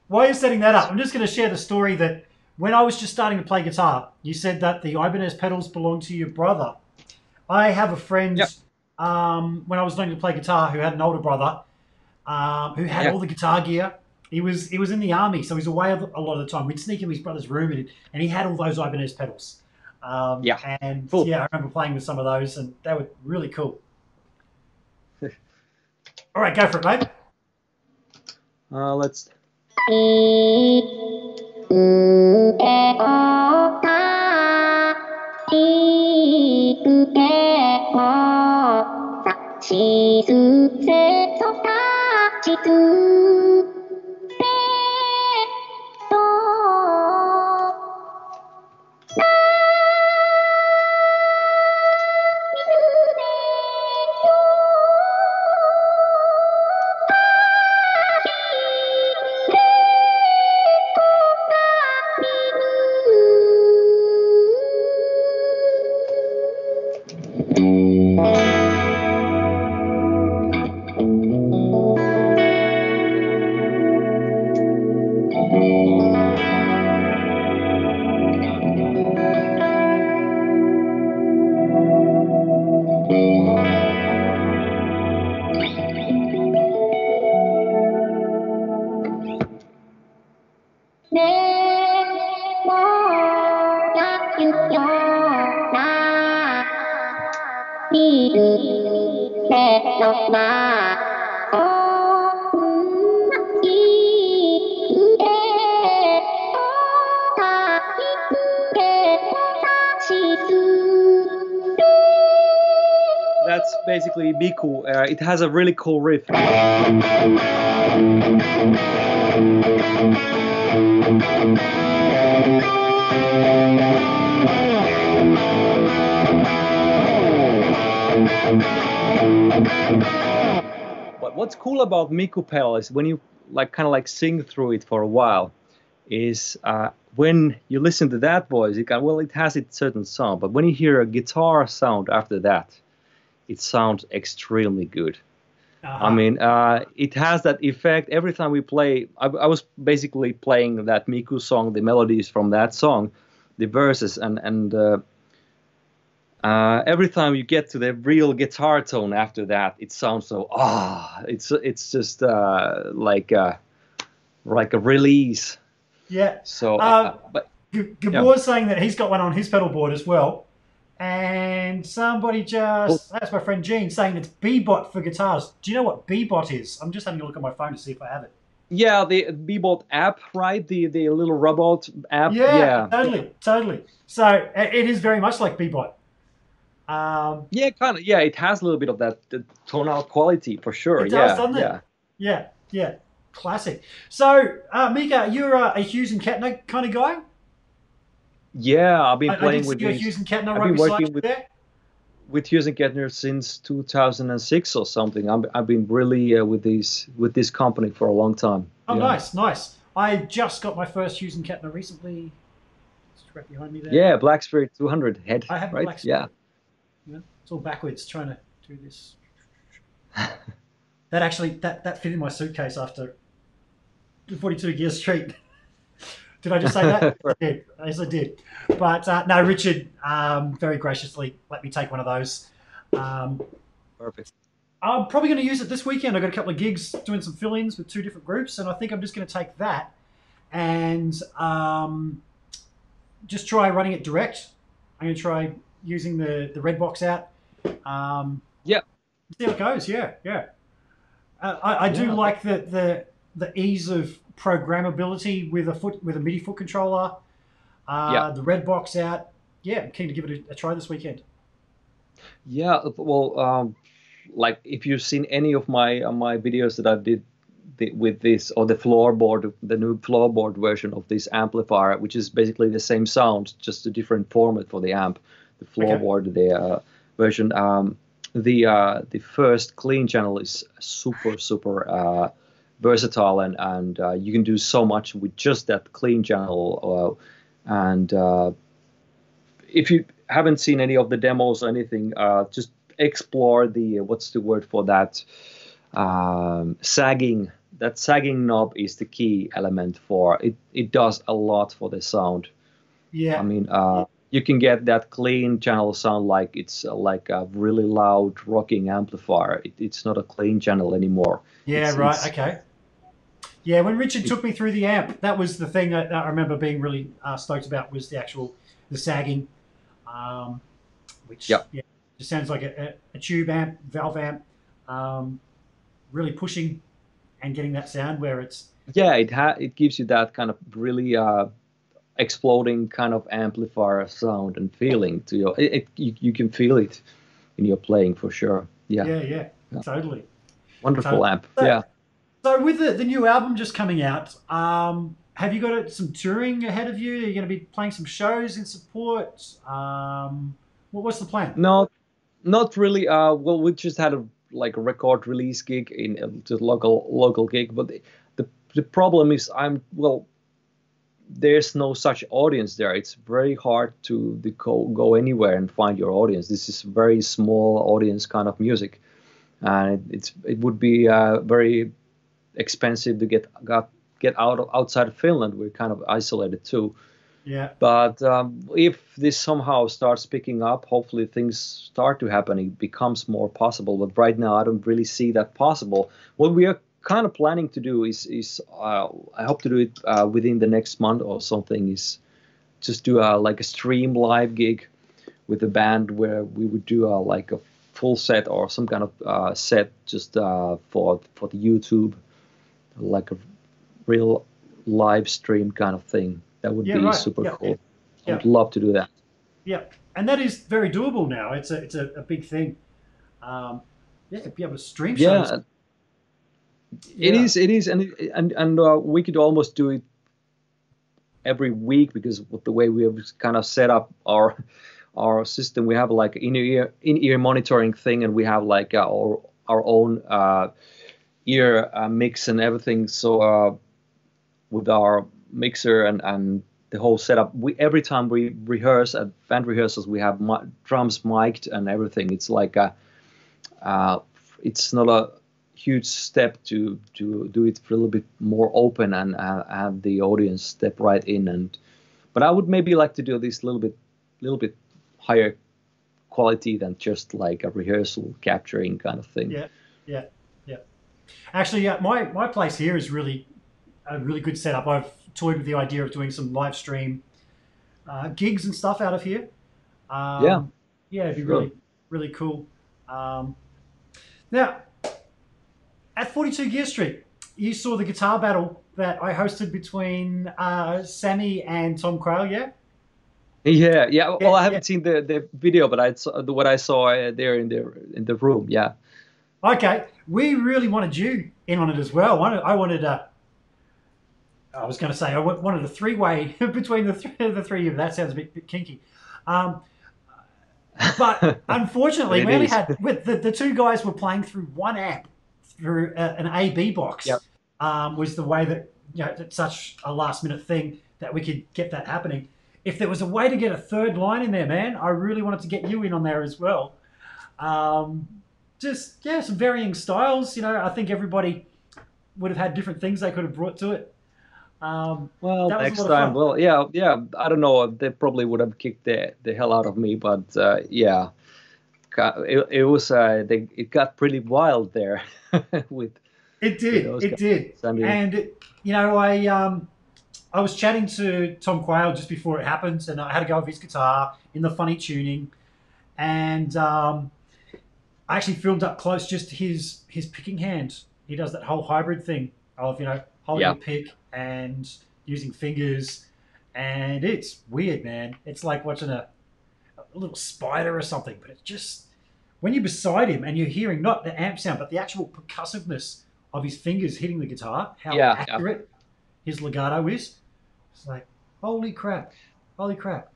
While you're setting that up, I'm just going to share the story that when I was just starting to play guitar, you said that the Ibanez pedals belong to your brother. I have a friend Yep. Um, when I was learning to play guitar who had an older brother um, who had Yeah. all the guitar gear. He was he was in the army, so he's away a a lot of the time. We'd sneak in his brother's room, and, and he had all those Ibanez pedals. Um, Yeah. and Cool. yeah, I remember playing with some of those, and they were really cool. all right, go for it, mate. uh, let's that's It has a really cool riff. But what's cool about Mikupel is when you like kind of like sing through it for a while, is uh, when you listen to that voice, it can well it has its certain sound, but when you hear a guitar sound after that, it sounds extremely good. Uh-huh. I mean, uh, it has that effect every time we play. I, I was basically playing that Miku song, the melodies from that song, the verses, and and uh, uh, every time you get to the real guitar tone after that, it sounds so ah, it's it's just uh, like a, like a release. yeah. So, Um, uh, but G- Gabor's saying that he's got one on his pedal board as well. And somebody just, that's my friend Gene, saying it's BeBot for guitars. Do you know what BeBot is? I'm just having a look at my phone to see if I have it. Yeah, the BeBot app, right? The the little robot app. Yeah, yeah. totally, totally. So it is very much like BeBot. Um, Yeah, kind of. Yeah, it has a little bit of that the tonal quality for sure. It does, yeah, doesn't it? yeah. yeah, yeah, classic. So, uh, Mika, you're a, a Hughes and Kettner kind of guy. Yeah, I've been I, I playing did with these, Hughes and Kettner I've been working with- there. with Hughes and Kettner since 2006 or something. I'm, I've been really uh, with these with this company for a long time. Oh, yeah. nice, nice. I just got my first Hughes and Kettner recently. It's right behind me there. Yeah, Black Spirit 200 head, I have a right? Black yeah. Yeah, it's all backwards trying to do this. that actually that that fit in my suitcase after 42 Gear Street. Did I just say that? I did. Yes, I did. But uh, no, Richard um, very graciously let me take one of those. Um, Perfect. I'm probably going to use it this weekend. I've got a couple of gigs doing some fill-ins with two different groups, and I think I'm just going to take that and um, just try running it direct. I'm going to try using the the red box out. Um, Yeah. See how it goes. Yeah, yeah. Uh, I, I do like the, the the ease of programmability with a foot with a MIDI foot controller. Uh, Yeah. The red box out. Yeah, I'm keen to give it a, a try this weekend. Yeah, well, um, like if you've seen any of my uh, my videos that I did the, with this or the floorboard, the new floorboard version of this amplifier, which is basically the same sound, just a different format for the amp. The floorboard, the uh, version, um, the uh, the first clean channel is super super uh, versatile and and uh, you can do so much with just that clean channel. Uh, and uh, if you haven't seen any of the demos or anything, uh, just explore the what's the word for that um, sagging. That sagging knob is the key element for it. It does a lot for the sound. Yeah. I mean, uh, you can get that clean channel sound like it's uh, like a really loud rocking amplifier. It, it's not a clean channel anymore. Yeah, It's- right. it's- Okay. Yeah, when Richard took me through the amp, that was the thing that I remember being really uh, stoked about was the actual the sagging, um, which Yep. yeah, just sounds like a, a, tube amp, valve amp, um, really pushing and getting that sound where it's Yeah, it ha- it gives you that kind of really uh, exploding kind of amplifier sound and feeling to your. It, it you, you can feel it in your playing for sure. Yeah, yeah, yeah, Yeah. totally. wonderful So- amp. so- Yeah. So with the, the new album just coming out, um, have you got some touring ahead of you? Are you going to be playing some shows in support? Um, what, what's the plan? No, not really. Uh, well, we just had a like a record release gig in uh, just local local gig, but the, the the problem is I'm well. There's no such audience there. It's very hard to, to go go anywhere and find your audience. This is very small audience kind of music, and it, it's it would be uh, very expensive to get got get out of, outside of Finland. We're kind of isolated too. Yeah, But um, if this somehow starts picking up, hopefully things start to happen. It becomes more possible. But right now, I don't really see that possible. What we are kind of planning to do is, is uh, I hope to do it uh, within the next month or something. Is just do a like a stream live gig with a band where we would do a like a full set or some kind of uh, set just uh, for for the YouTube, like a real live stream kind of thing. That would Yeah, be right. super Yeah. cool. I'd love to do that. yeah, and that is very doable now. It's a it's a, a big thing. Um, yeah, be able to stream Yeah, it Yeah. is. It is, and and and uh, we could almost do it every week because with the way we have kind of set up our our system, we have like in ear in ear monitoring thing, and we have like uh, our our own uh, ear uh, mix and everything. So uh, with our mixer and and the whole setup, we every time we rehearse at band rehearsals, we have mi- drums mic'd and everything. It's like a uh, it's not a huge step to to do it a little bit more open and uh, have the audience step right in and but i would maybe like to do this a little bit little bit higher quality than just like a rehearsal capturing kind of thing Yeah, yeah, yeah. Actually, yeah, my my place here is really a really good setup. I've toyed with the idea of doing some live stream uh, gigs and stuff out of here. Um, Yeah. Yeah, it'd be Sure. really, really cool. Um, now, at 42 Gear Street, you saw the guitar battle that I hosted between uh, Sammy and Tom Quayle, yeah? Yeah, yeah. Well, Yeah, I haven't yeah. seen the, the video, but I saw what I saw uh, there in the in the room. Yeah. Okay, we really wanted you in on it as well. I wanted, I wanted a, I was going to say I wa- wanted a three-way between the three, the three of you. That sounds a bit, bit kinky. Um, but unfortunately, we only is. had with the, the two guys were playing through one app through a, an AB box. Yep. Um, was the way that you know it's such a last-minute thing that we could get that happening. If there was a way to get a third line in there, man, I really wanted to get you in on there as well. Um, just yeah, some varying styles. You know, I think everybody would have had different things they could have brought to it. Um, Well, a next time. Well, yeah, yeah. I don't know. They probably would have kicked the the hell out of me, but uh, yeah, it, it was uh, they, it got pretty wild there with it did, those it did, and you know, I um, I was chatting to Tom Quayle just before it happened, and I had to go with his guitar in the funny tuning, and um, I actually filmed up close just his his picking hand. He does that whole hybrid thing of you know holding Yeah. a pick and using fingers, and it's weird, man. It's like watching a, a little spider or something, but it's just when you're beside him and you're hearing not the amp sound, but the actual percussiveness of his fingers hitting the guitar, how Yeah, yeah. accurate his legato is. It's like, holy crap, holy crap.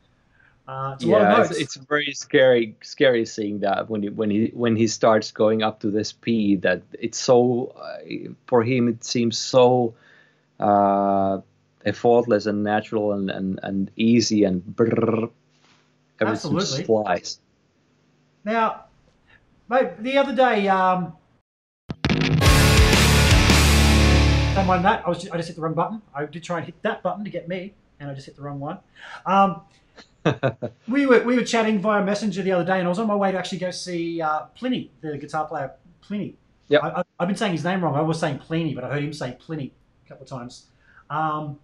Uh, it's a lot of yeah, it's, it's very scary, scary seeing that when he when he when he starts going up to the speed that it's so uh, for him it seems so uh, effortless and natural and, and, and easy and brrr, everything just Absolutely. flies. Now, mate, the other day, um, don't mind that. I was just, I just hit the wrong button. I did try and hit that button to get me, and I just hit the wrong one. Um, we were we were chatting via Messenger the other day, and I was on my way to actually go see uh, Plini, the guitar player Plini. Yeah, I, I've been saying his name wrong. I was saying Plini, but I heard him say Plini a couple of times. Um,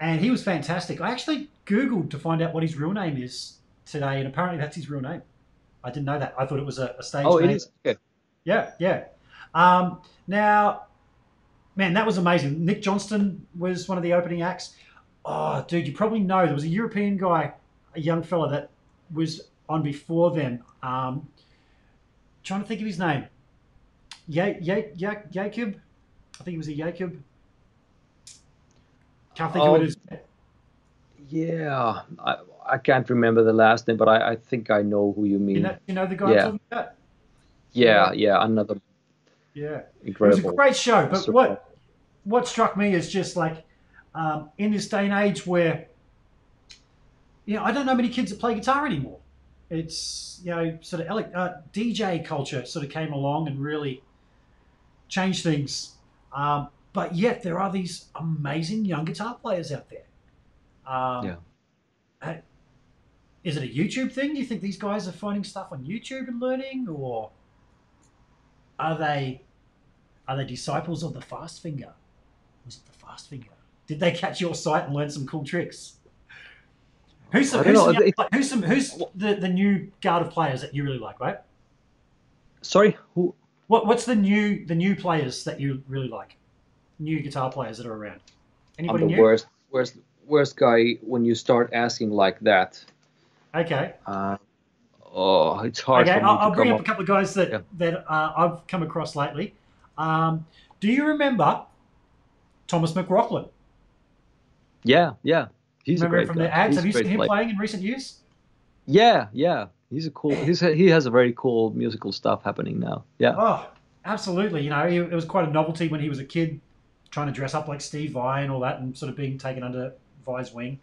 and he was fantastic. I actually Googled to find out what his real name is today, and apparently that's his real name. I didn't know that. I thought it was a, a stage oh, name. it is. Okay. Yeah, yeah. Um, now, man, that was amazing. Nick Johnston was one of the opening acts. Oh, dude, you probably know there was a European guy, a young fella that was on before then. Um, trying to think of his name. Ya Ya Ya Jacob. I think it was a Jacob. Can't think Oh, of it as. Yeah, I, I can't remember the last name, but I, I think I know who you mean. You know, you know the guy Yeah. I'm talking about? yeah, yeah, another Yeah. incredible. It was a great show, but what what struck me is just like um, in this day and age where you know I don't know many kids that play guitar anymore. It's you know sort of ele- uh, DJ culture sort of came along and really changed things, um, but yet there are these amazing young guitar players out there. Um, Yeah. uh, Is it a YouTube thing? Do you think these guys are finding stuff on YouTube and learning, or are they are they disciples of the fast finger? Was it the fast finger? Did they catch your sight and learn some cool tricks? Who's some, who's, some, It- who's some who's the, the new guard of players that you really like, right? Sorry, who? What what's the new the new players that you really like? New guitar players that are around. I'm Anybody the new? worst, worst, worst guy when you start asking like that. Okay. Uh, oh, it's hard Okay, I'll, I'll bring up up. a couple of guys that Yeah. that uh, I've come across lately. Um, do you remember Thomas McRocklin? Yeah, yeah, he's remember a great from guy. the ads? He's Have you seen him player. playing in recent years? Yeah, yeah, he's a cool. He's a, he has a very cool musical stuff happening now. Yeah, Oh, absolutely. You know, it was quite a novelty when he was a kid, trying to dress up like Steve Vai and all that, and sort of being taken under Vai's wing.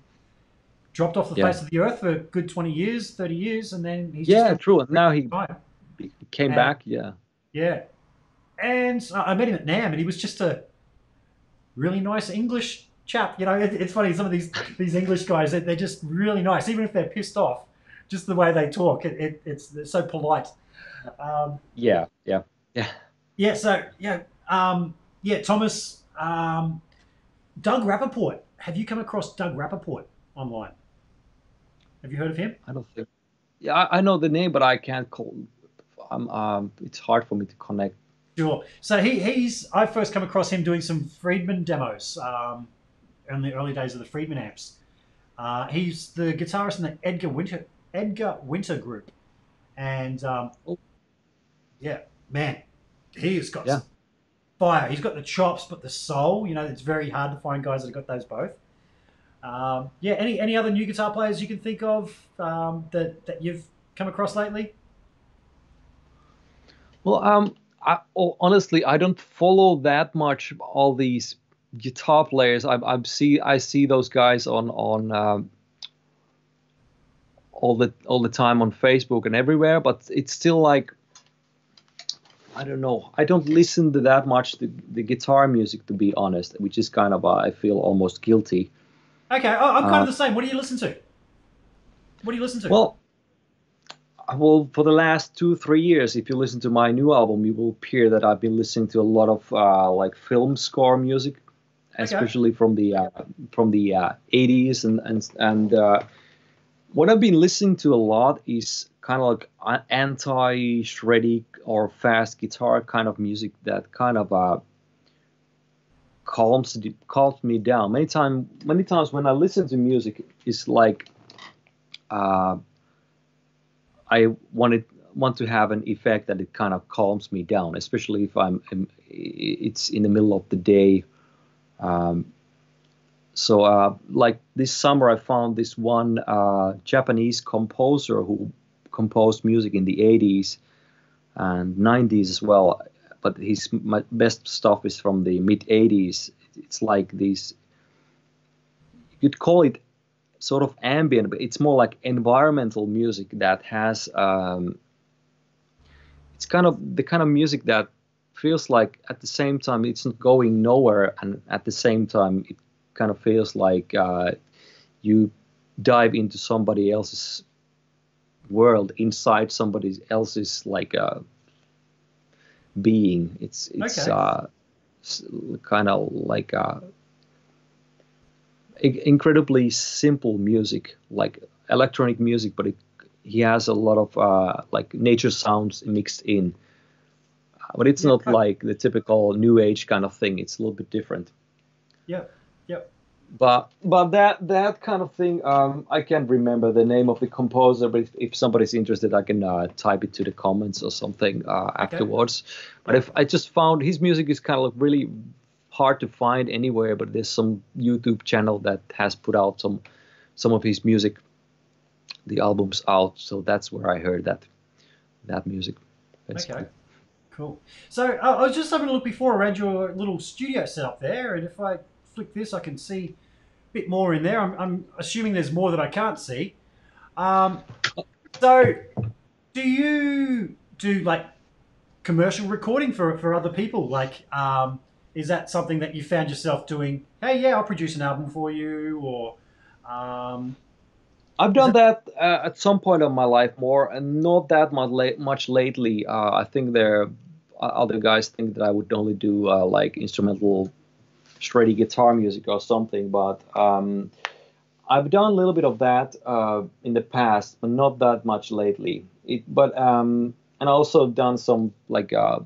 Dropped off the Yeah. face of the earth for a good twenty years, thirty years, and then he's yeah, just true. And now he time. came And- back. Yeah, Yeah. And uh, I met him at NAMM, and he was just a really nice English chap. You know, it, it's funny, some of these these English guys, they, they're just really nice, even if they're pissed off. Just the way they talk, it, it, it's so polite. Um, yeah, yeah, yeah. yeah, so, yeah, um, yeah, Thomas, um, Doug Rappaport. Have you come across Doug Rappaport online? Have you heard of him? I don't think. Yeah, I, I know the name, but I can't call. Um, um, it's hard for me to connect. Sure. So he, he's I first come across him doing some Friedman demos um, in the early days of the Friedman amps. Uh, he's the guitarist in the Edgar Winter Edgar Winter group, and um, Oh. yeah, man, he's got Yeah. some fire. He's got the chops, but the soul. You know, it's very hard to find guys that have got those both. Um, yeah. Any any other new guitar players you can think of um, that that you've come across lately? Well, um, I, oh, honestly, I don't follow that much all these guitar players. I, I see I see those guys on on um, all the all the time on Facebook and everywhere, but it's still like I don't know. I don't listen to that much the, the guitar music to be honest, which is kind of uh, I feel almost guilty. Okay, I'm kind Uh, of the same. What do you listen to? What do you listen to? Well, uh, well, for the last two, three years, if you listen to my new album, you will hear that I've been listening to a lot of uh, like film score music, especially from the uh, from the uh, 80s, and and and uh, what I've been listening to a lot is kind of like anti-shreddy or fast guitar kind of music that kind of uh, calms calms me down. Many time, many times when I listen to music, it's like uh, I wanted want to have an effect that it kind of calms me down, especially if I'm it's in the middle of the day. Um, so, uh, like this summer, I found this one uh, Japanese composer who composed music in the 80s and 90s as well. But his best stuff is from the mid 80s. It's like these. You could call it sort of ambient, but it's more like environmental music that has. Um, it's kind of the kind of music that feels like at the same time it's not going nowhere, and at the same time it kind of feels like uh, you dive into somebody else's world inside somebody else's like uh, being. It's it's Okay. uh, kind of like uh, incredibly simple music, like electronic music, but it, he has a lot of uh, like nature sounds mixed in. But it's Yeah. not like the typical new age kind of thing. It's a little bit different. Yeah, yep. But but that that kind of thing, um, I can't remember the name of the composer. But if, if somebody's interested, I can uh, type it to the comments or something uh, afterwards. But if I just found his music is kind of like really hard to find anywhere. But there's some YouTube channel that has put out some some of his music, the albums out. So that's where I heard that that music. basically. Okay. Cool. So uh, I was just having a look before around your little studio setup there, and if I flick this, I can see a bit more in there. I'm, I'm assuming there's more that I can't see. Um, so, do you do like commercial recording for for other people? Like, um, is that something that you found yourself doing? Hey, yeah, I'll produce an album for you, or um, I've done that uh, at some point of my life more, and not that much, much lately. Uh, I think there other guys think that I would only do uh, like instrumental, shreddy guitar music or something, but um, I've done a little bit of that uh, in the past, but not that much lately. It, but um, and also done some like uh,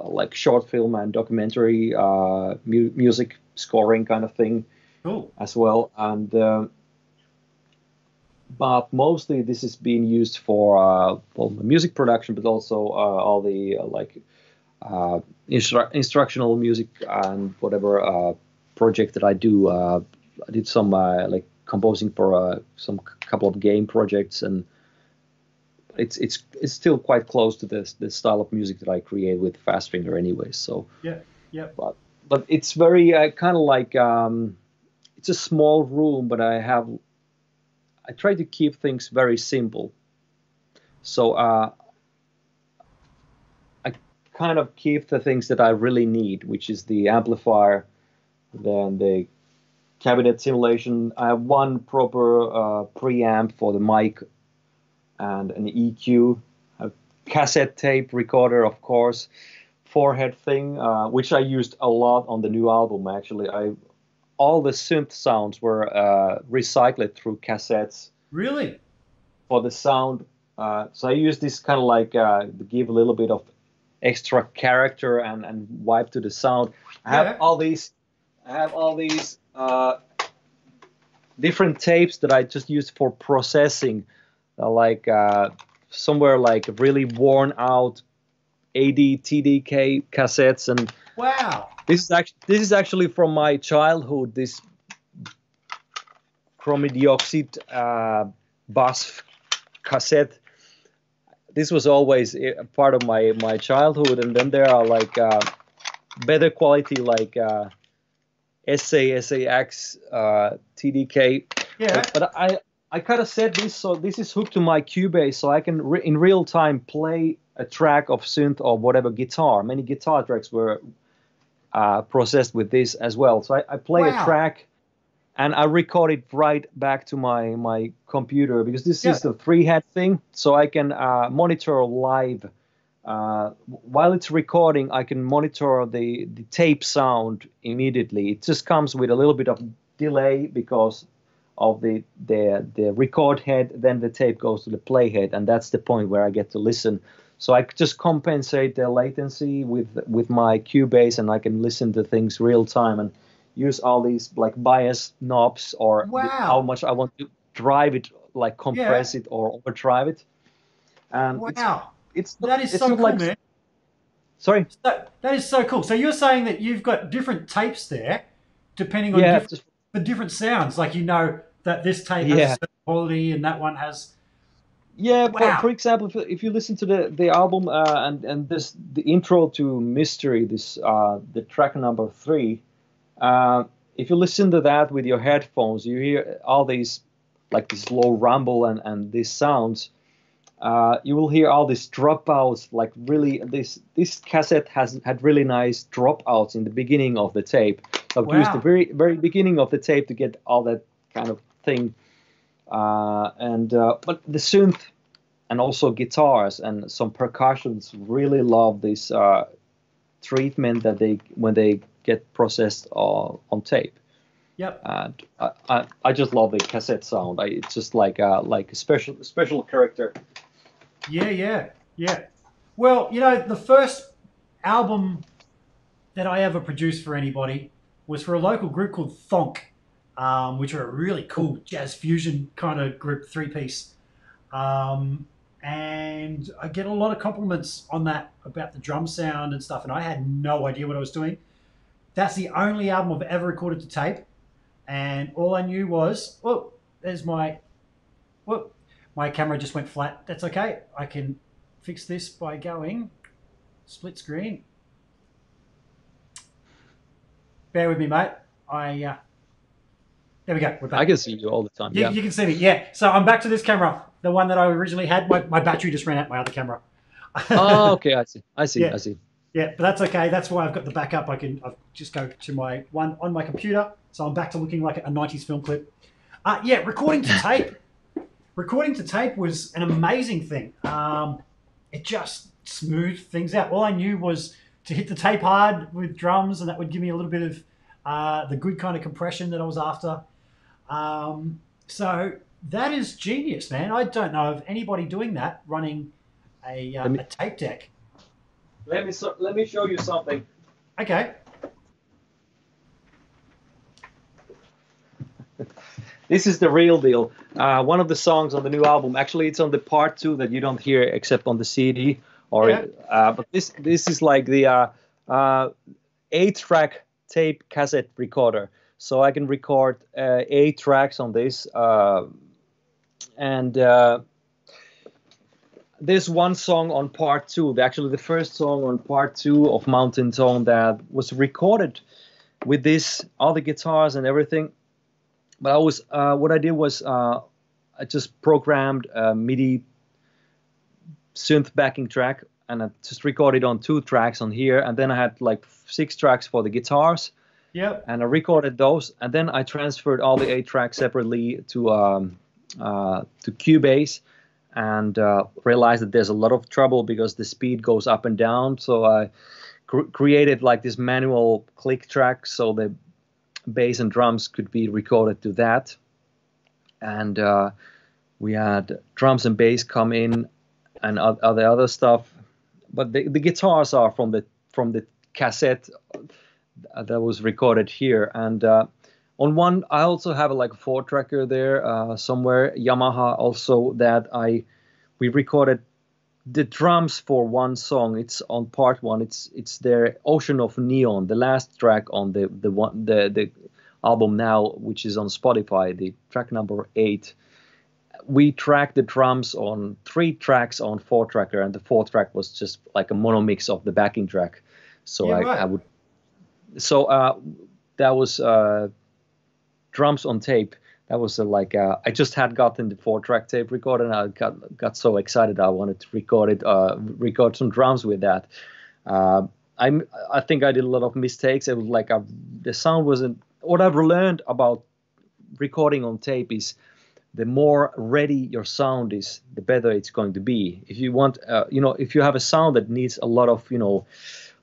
like short film and documentary uh, mu- music scoring kind of thing cool. as well. And um, but mostly this is being used for uh, well, music production, but also uh, all the uh, like uh, instru- instructional music and whatever uh, project that I do. Uh, I did some uh, like composing for uh, some c- couple of game projects, and it's it's it's still quite close to the the style of music that I create with Fast Finger, anyway. So Yeah, yeah. but but it's very uh, kind of like um, it's a small room, but I have I try to keep things very simple. So uh, I kind of keep the things that I really need, which is the amplifier, then the cabinet simulation. I have one proper uh, preamp for the mic and an EQ, a cassette tape recorder, of course, forehead thing, uh, which I used a lot on the new album. Actually, I all the synth sounds were uh, recycled through cassettes. Really? for the sound. Uh, so I use this kind of like uh, give a little bit of extra character and, and vibe to the sound. I have Yeah. all these, I have all these uh, different tapes that I just use for processing, uh, like uh, somewhere like really worn out AD TDK cassettes and Wow. this is actually this is actually from my childhood. This chromidioxide uh, bass cassette. This was always a part of my my childhood, and then there are like uh, better quality like uh, SA SAX uh, TDK. Yeah. But, but I I kind of set this so this is hooked to my Cubase, so I can re- in real time play a track of synth or whatever guitar. Many guitar tracks were uh, processed with this as well. So I, I play Wow. a track and I record it right back to my my computer because this Yeah. is the three head thing, so I can uh, monitor live. Uh, while it's recording, I can monitor the, the tape sound immediately. It just comes with a little bit of delay because of the, the the record head, then the tape goes to the play head, and that's the point where I get to listen. So I just compensate the latency with with my Cubase, and I can listen to things real time and use all these like bias knobs or the- Wow. how much I want to drive it, like compress it or overdrive it. And it's Wow. it's That is it's so cool, like man. sorry So, that is so cool. So you're saying that you've got different tapes there, depending on yeah different, just for different sounds. Like you know that this tape has Yeah. a certain quality and that one has. Yeah, Wow. for, for example, if, you- if you listen to the the album uh, and and this the intro to Mystery, this uh, the track number three, uh, if you listen to that with your headphones, you hear all these like this low rumble and and these sounds. Uh, you will hear all these dropouts, like really this this cassette has had really nice dropouts in the beginning of the tape. So I've used the very very beginning of the tape to get all that kind of thing uh, and uh, but the synth and also guitars and some percussions really love this uh, treatment that they when they get processed uh, on tape. Yep. And I, I, I just love the cassette sound. I, it's just like a, like a special special character. Yeah, yeah, yeah. Well, you know, the first album that I ever produced for anybody was for a local group called Thonk, um, which are a really cool jazz fusion kind of group, three piece. Um, and I get a lot of compliments on that about the drum sound and stuff, and I had no idea what I was doing. That's the only album I've ever recorded to tape, and all I knew was, oh, there's my, whoop, my camera just went flat. That's okay. I can fix this by going split screen. Bear with me, mate. I uh, there we go. We're back. I can see you all the time. You, Yeah. you can see me. Yeah. So I'm back to this camera, the one that I originally had. My, my battery just ran out. My other camera. oh, okay. I see. I see. Yeah. I see. Yeah, but that's okay. That's why I've got the backup. I can I've just go to my one on my computer, so I'm back to looking like a '90s film clip. Uh, yeah, recording to tape. recording to tape was an amazing thing. Um, it just smoothed things out. All I knew was to hit the tape hard with drums, and that would give me a little bit of uh, the good kind of compression that I was after. Um, so that is genius, man. I don't know of anybody doing that running a, uh, Let me- a tape deck. Let me so, let me show you something. Okay. This is the real deal. Uh, one of the songs on the new album. Actually, it's on the part two that you don't hear except on the CD. Or, Yeah. uh, but this this is like the uh, uh, eight-track tape cassette recorder. So I can record uh, eight tracks on this, uh, and uh, one song on part two. Actually, the first song on part two of Mountain Tone that was recorded with this, all the guitars and everything but I was uh, what I did was uh, I just programmed a MIDI synth backing track and I just recorded on two tracks on here and then I had like six tracks for the guitars Yep. and I recorded those and then I transferred all the eight tracks separately to um, uh, to Cubase and uh, realized that there's a lot of trouble because the speed goes up and down. So I cr- created like this manual click track so the bass and drums could be recorded to that. And uh, we had drums and bass come in and other other stuff. But the, the guitars are from the from the cassette that was recorded here. And uh, on one i also have like a four tracker there uh, somewhere yamaha also that i we recorded the drums for one song. It's on part one. It's it's their ocean of neon the last track on the the one the the album now which is on spotify the track number eight. We tracked the drums on three tracks on four tracker and the fourth track was just like a mono mix of the backing track. So Yeah, I, right. I would so uh that was uh drums on tape that was uh, like uh, I just had gotten the four track tape recorder and I got got so excited I wanted to record it uh, record some drums with that. Uh, I'm I think I did a lot of mistakes. It was like the sound wasn't. What I've learned about recording on tape is the more ready your sound is, the better it's going to be. If you want, you know, if you have a sound that needs a lot of, you know,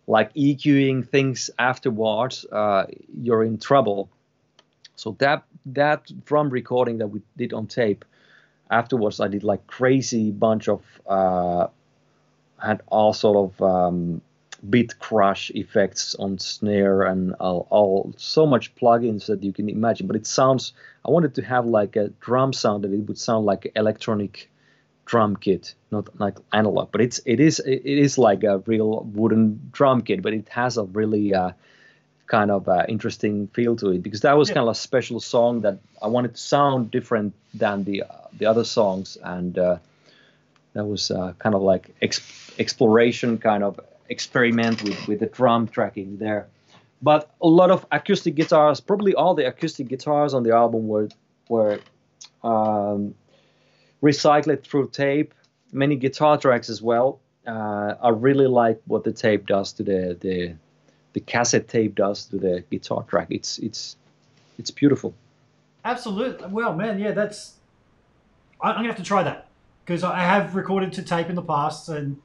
like EQing things afterwards, uh, you're in trouble. So that that drum recording that we did on tape, afterwards I did like crazy bunch of uh, had all sort of um, beat crush effects on snare and all, all so much plugins that you can imagine. But it sounds. I wanted to have like a drum sound that it would sound like electronic drum kit, not like analog. But it's it is it is like a real wooden drum kit, but it has a really uh, kind of uh, interesting feel to it because that was Yeah. kind of a special song that I wanted to sound different than the uh, the other songs, and uh, that was uh, kind of like ex- exploration, kind of experiment with with the drum tracking there. But a lot of acoustic guitars, probably all the acoustic guitars on the album were were um, recycled through tape. Many guitar tracks as well. Uh, I really like what the tape does to the the the cassette tape does to the guitar track. It's it's it's beautiful. Absolutely. Well, man, yeah, that's. I'm gonna have to try that because I have recorded to tape in the past and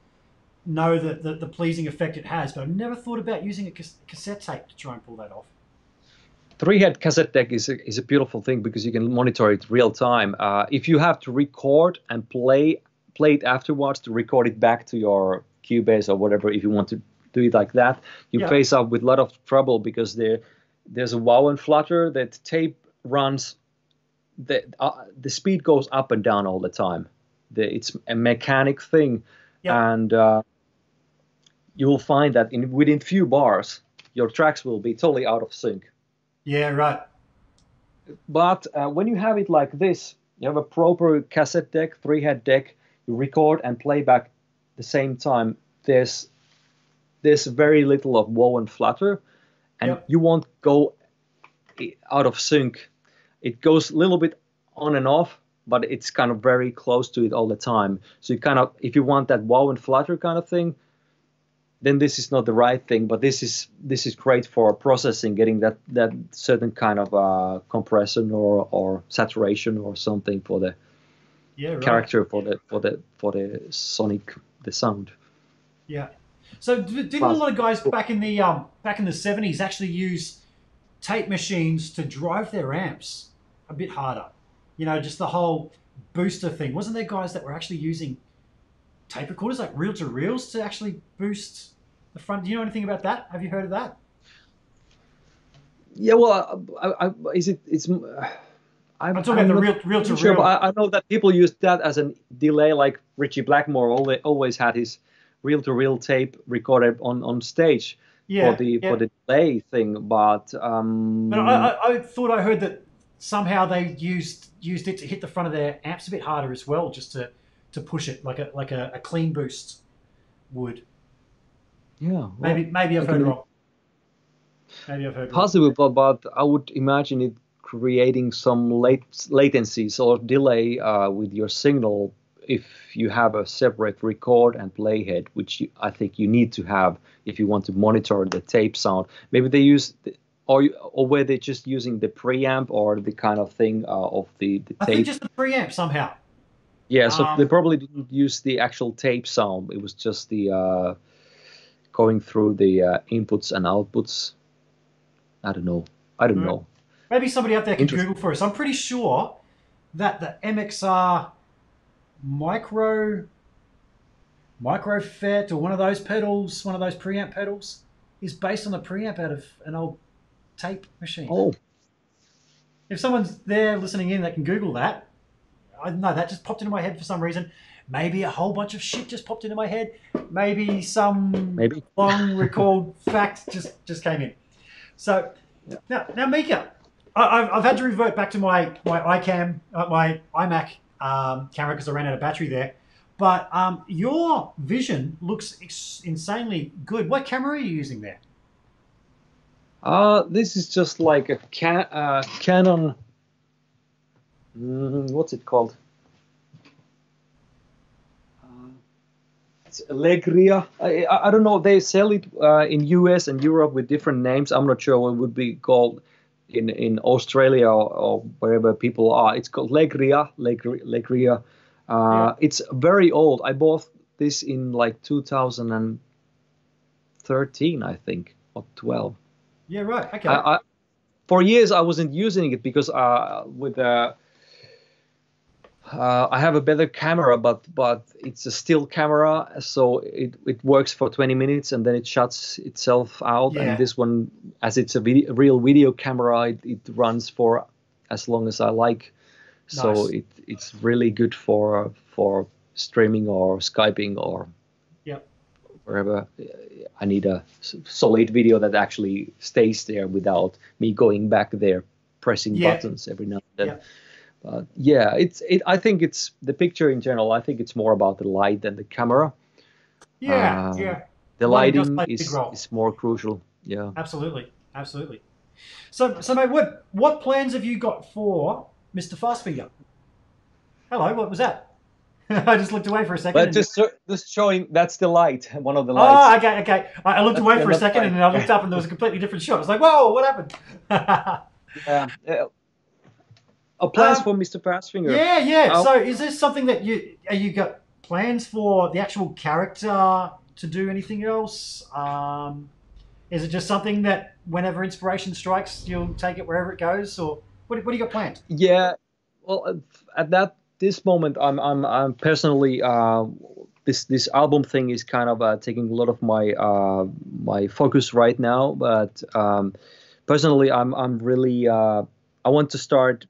know that the, the pleasing effect it has, but I've never thought about using a cassette tape to try and pull that off. Three head cassette deck is a, is a beautiful thing because you can monitor it real time. Uh, if you have to record and play play it afterwards to record it back to your Cubase or whatever, if you want to do it like that, you Yeah. face up with a lot of trouble because there there's a wow and flutter that tape runs the uh, the speed goes up and down all the time. The, it's a mechanic thing, Yeah. and uh, you will find that in within few bars your tracks will be totally out of sync. Yeah, right. But uh, when you have it like this, you have a proper cassette deck, three head deck, you record and play back the same time. There's there's very little of wow and flutter, and Yep. you won't go out of sync. It goes a little bit on and off, but it's kind of very close to it all the time. So you kind of, if you want that wow and flutter kind of thing, then this is not the right thing. But this is this is great for processing, getting that that certain kind of uh, compression or or saturation or something for the Yeah, right. character for the for the for the sonic the sound. Yeah. So didn't a lot of guys back in the um, back in the seventies actually use tape machines to drive their amps a bit harder? You know, just the whole booster thing. Wasn't there guys that were actually using tape recorders like reel to reels to actually boost the front? Do you know anything about that? Have you heard of that? Yeah, well, I, I, is it? It's. uh, I'm, I'm talking about the reel reel to sure, reel. I, I know that people use that as a delay. Like Ritchie Blackmore always always had his reel-to-reel tape recorded on on stage yeah, for the yeah. for the delay thing. But um, But I, I, I thought I heard that somehow they used used it to hit the front of their amps a bit harder as well, just to, to push it like a like a, a clean boost would. yeah, well, Maybe maybe I've I heard wrong. Maybe I've heard wrong. possible, but, but I would imagine it creating some late latencies or delay uh, with your signal if you have a separate record and play head, which you, I think you need to have if you want to monitor the tape sound. Maybe they use, the, or or were they just using the preamp or the kind of thing uh, of the, the I tape? think just the preamp somehow. Yeah, so Um, they probably didn't use the actual tape sound. It was just the uh, going through the uh, inputs and outputs. I don't know. I don't know. Maybe somebody out there can Google for us. I'm pretty sure that the MXR micro micro fet or one of those pedals, one of those preamp pedals, is based on the preamp out of an old tape machine. Oh, If someone's there listening in that can Google that, I don't know, that just popped into my head for some reason. Maybe a whole bunch of shit just popped into my head. Maybe some maybe. long recalled fact just just came in. So now, now Mika, I, I've, I've had to revert back to my my iCam, uh, my iMac um, camera because I ran out of battery there. But um, your vision looks ex- insanely good. What camera are you using there? Uh, this is just like a can, uh, Canon. Mm, what's it called? Uh, it's Allegria. I, I, I don't know. They sell it uh, in US and Europe with different names. I'm not sure what it would be called in in Australia or, or wherever people are. It's called Legria. Legria. Legria. Uh, It's very old. I bought this in like 2013, I think, or 12. Yeah, right. Okay. I, I, for years I wasn't using it because uh, with uh, uh, I have a better camera, but but it's a still camera, so it, it works for 20 minutes and then it shuts itself out. Yeah. And this one, as it's a, video, a real video camera, it, it runs for as long as I like. So it it's really good for for streaming or skyping or Yep. wherever I need a solid video that actually stays there without me going back there pressing Yeah. buttons every now and then. But yeah, it's it. I think it's the picture in general. I think it's more about the light than the camera. yeah, uh, yeah. The Lighting does lighting play a big is, is more crucial. Yeah. Absolutely, absolutely. So, so mate, what what plans have you got for Mr. Fastfinger? Hello, what was that? I just looked away for a second. But just so- just showing that's the light, one of the lights. oh, okay, okay. I, looked That's away for a second, and then I looked up, and there was a completely different shot. I was like, "Whoa, what happened?" Yeah. Oh, plans Um, for Mr. Fastfinger. yeah, yeah. Oh. So, is this something that you are you got plans for the actual character to do anything else? Um, is it just something that whenever inspiration strikes, you'll take it wherever it goes, or what, what do you got planned? Yeah, well, at that this moment, I'm I'm I'm personally uh, this this album thing is kind of uh, taking a lot of my uh, my focus right now. But um, personally, I'm I'm really uh, I want to start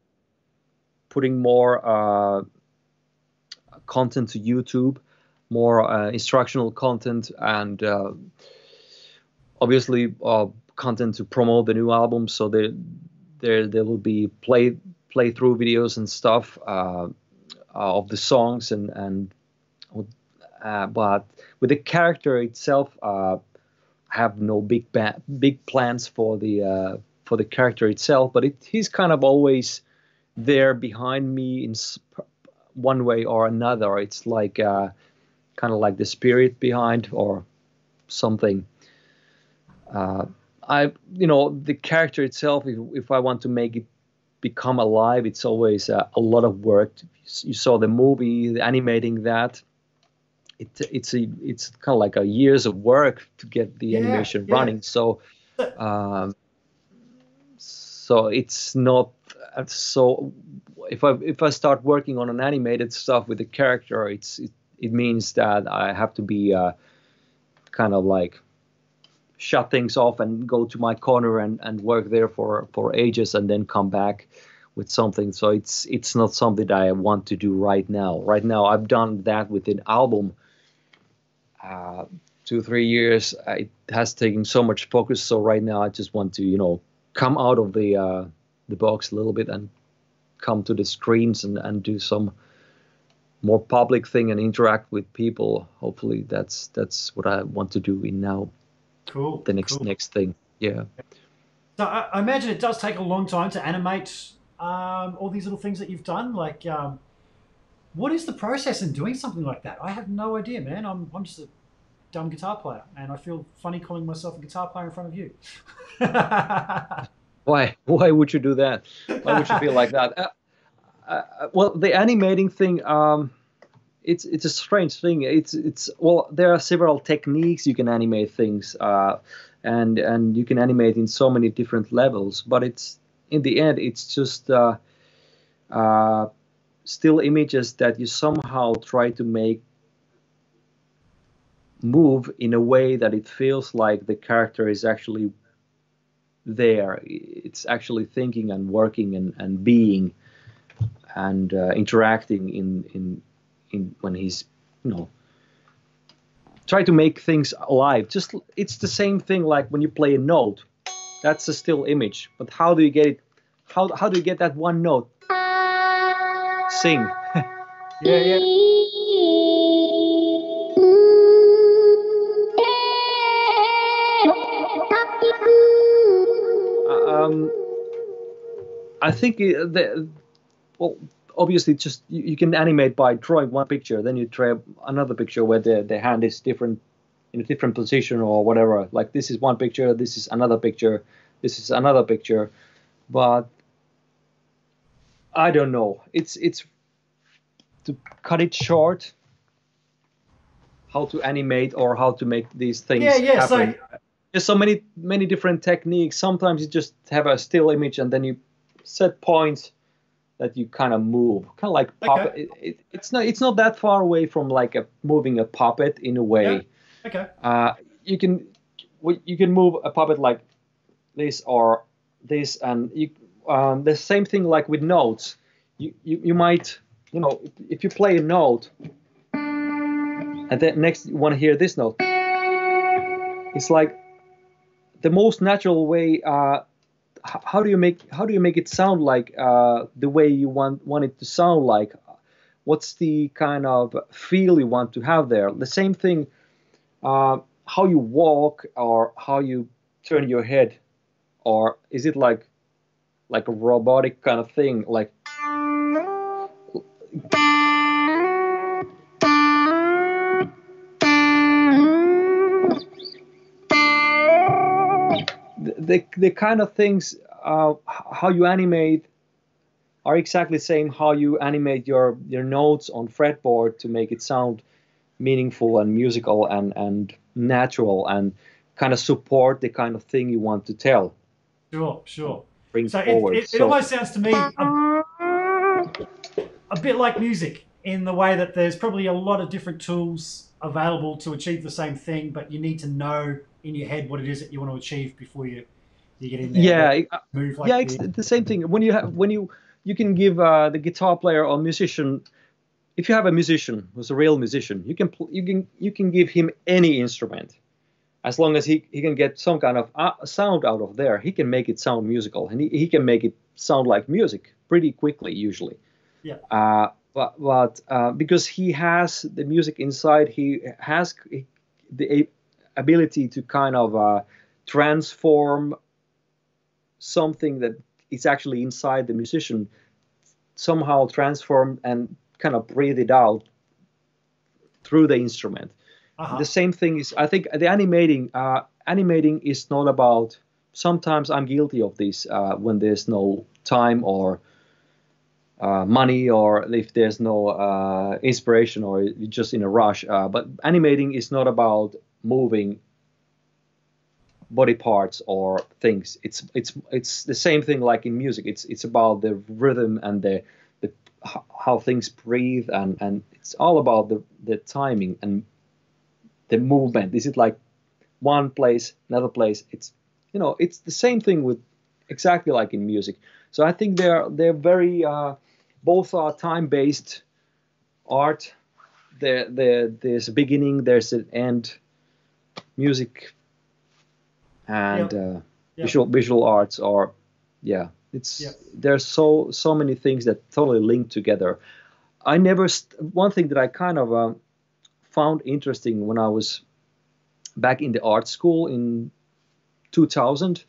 putting more uh, content to YouTube, more uh, instructional content, and uh, obviously content to promote the new album. So there there there will be play playthrough videos and stuff of the songs and and uh, but with the character itself uh, have no big ba- big plans for the uh, for the character itself but it, he's kind of always there behind me in one way or another it's like uh, kind of like the spirit behind or something uh, I, you know, the character itself. If, if I want to make it become alive, it's always uh, a lot of work. You saw the movie, the animating that. It, it's a, it's kind of like a years of work to get the Yeah, animation yeah. running. So, um, so it's not so. If I if I start working on an animated stuff with the character, it's it, it means that I have to be uh, kind of like shut things off and go to my corner and, and work there for, for ages and then come back with something. So it's it's not something that I want to do right now. Right now, I've done that with an album. Uh, two three years. It has taken so much focus. So right now, I just want to you know come out of the uh, the box a little bit and come to the screens and, and do some more public thing and interact with people. Hopefully, that's that's what I want to do in now Cool. the next cool. next thing. Yeah. So I, I imagine it does take a long time to animate um, all these little things that you've done. Like, um, what is the process in doing something like that? I have no idea, man. I'm, I'm just a dumb guitar player, and I feel funny calling myself a guitar player in front of you. Why? Why would you do that? Why would you feel like that? Uh, uh, well, the animating thing, um, it's it's a strange thing. It's it's well, there are several techniques you can animate things, uh, and and you can animate in so many different levels. But it's in the end, it's just uh, uh, still images that you somehow try to make move in a way that it feels like the character is actually there. It's actually thinking and working and, and being and uh, interacting in, in in when he's you know try to make things alive. Just it's the same thing like when you play a note. That's a still image. But how do you get it? How how do you get that one note? Sing. Yeah, yeah. I think the well, obviously, just you, you can animate by drawing one picture, then you draw another picture where the the hand is different in a different position or whatever. Like this is one picture, this is another picture, this is another picture, but I don't know. It's it's to cut it short. How to animate or how to make these things Yeah, yeah, so- There's so many many different techniques. Sometimes you just have a still image and then you set points that you kind of move, kind of like puppet. Okay. It, it, it's not it's not that far away from like a moving a puppet in a way. Yeah. Okay. Uh, you can you can move a puppet like this or this, and you um, the same thing like with notes. You, you you might you know if, you play a note, and then next you want to hear this note. It's like the most natural way. Uh, how do you make how do you make it sound like uh, the way you want want it to sound like? What's the kind of feel you want to have there? The same thing uh, how you walk or how you turn your head or is it like like a robotic kind of thing like the, the, kind of things uh, how you animate are exactly the same how you animate your your notes on fretboard to make it sound meaningful and musical and and natural and kind of support the kind of thing you want to tell Sure, sure. bring So it, forward it, it So- almost sounds to me a, a bit like music in the way that there's probably a lot of different tools available to achieve the same thing, but you need to know in your head what it is that you want to achieve before you, you get in there. yeah move like yeah it's the- the same thing when you have when you you can give uh, the guitar player or musician if you have a musician who's a real musician you can you can you can give him any instrument as long as he, he can get some kind of uh, sound out of there he can make it sound musical and he, he can make it sound like music pretty quickly usually Yeah. uh, but but uh, because he has the music inside he has the ability to kind of uh, transform something that is actually inside the musician somehow transform and kind of breathe it out through the instrument. uh-huh. The same thing is, I think, the animating. Uh, animating is not about. Sometimes I'm guilty of this uh, when there's no time or uh, money, or if there's no uh, inspiration, or you're just in a rush. Uh, but animating is not about moving body parts or things. It's it's it's the same thing like in music. It's it's about the rhythm and the the how things breathe and and it's all about the the timing and the movement. Is it like one place, another place? It's you know it's the same thing with exactly like in music. So I think they're they're very uh, both are time based art. There there there's a beginning, there's an end. Music and uh, Yep. visual visual arts are yeah it's Yep. there's so so many things that totally link together i never st- one thing that i kind of uh, found interesting when i was back in the art school in 2000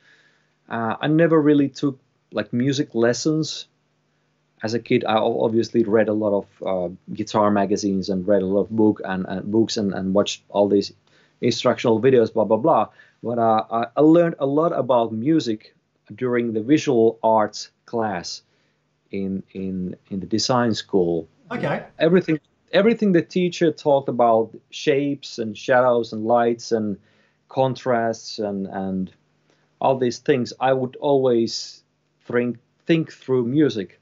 uh, i never really took like music lessons as a kid i obviously read a lot of uh, guitar magazines and read a lot of book and, and books and, and watched all these instructional videos blah blah blah but uh, I, learned a lot about music during the visual arts class in in in the design school. okay. Everything everything the teacher talked about shapes and shadows and lights and contrasts and and all these things I would always think think through music.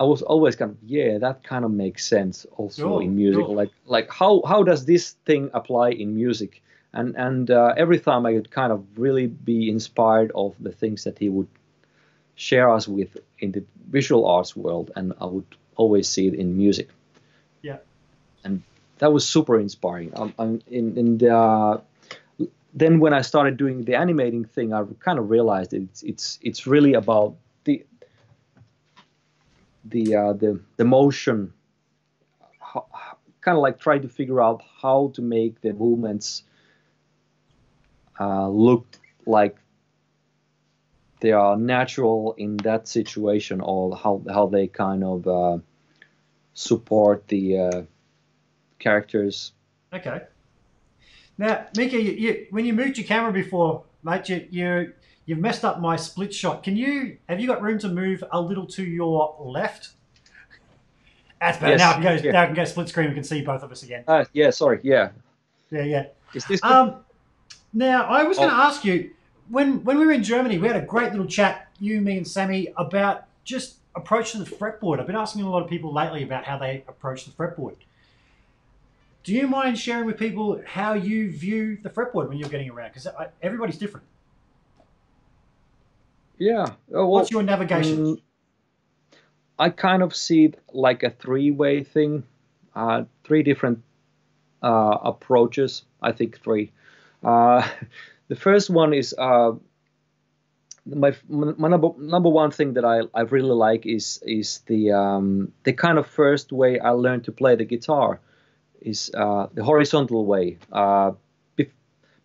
I was always kind of yeah, that kind of makes sense also Sure, in music. sure. Like like how how does this thing apply in music? And and uh, every time I would kind of really be inspired of the things that he would share us with in the visual arts world, and I would always see it in music. Yeah. And that was super inspiring. Um, um, in in the, uh, then when I started doing the animating thing, I kind of realized it's it's it's really about the the uh, the the motion, how, kind of like trying to figure out how to make the movements uh, look like they are natural in that situation, or how how they kind of uh, support the uh, characters. Okay. Now, Mika, you, you, when you moved your camera before, mate, you, you you've messed up my split shot. Can you have you got room to move a little to your left? That's better. Yes, Now I can go. yeah. Now I can go split screen. We can see both of us again. Uh, yeah, sorry, yeah. Yeah, yeah. Is this? Um, now I was going to Oh. ask you when when we were in Germany, we had a great little chat, you, me, and Sammy, about just approach to the fretboard. I've been asking a lot of people lately about how they approach the fretboard. Do you mind sharing with people how you view the fretboard when you're getting around? Because everybody's different. yeah. Oh, well, What's your navigation? Mm, I kind of see it like a three-way thing, uh, three different uh, approaches. I think three. Uh, the first one is uh, my my number number one thing that I, I really like is is the um, the kind of first way I learned to play the guitar is uh, the horizontal way. Uh, bef-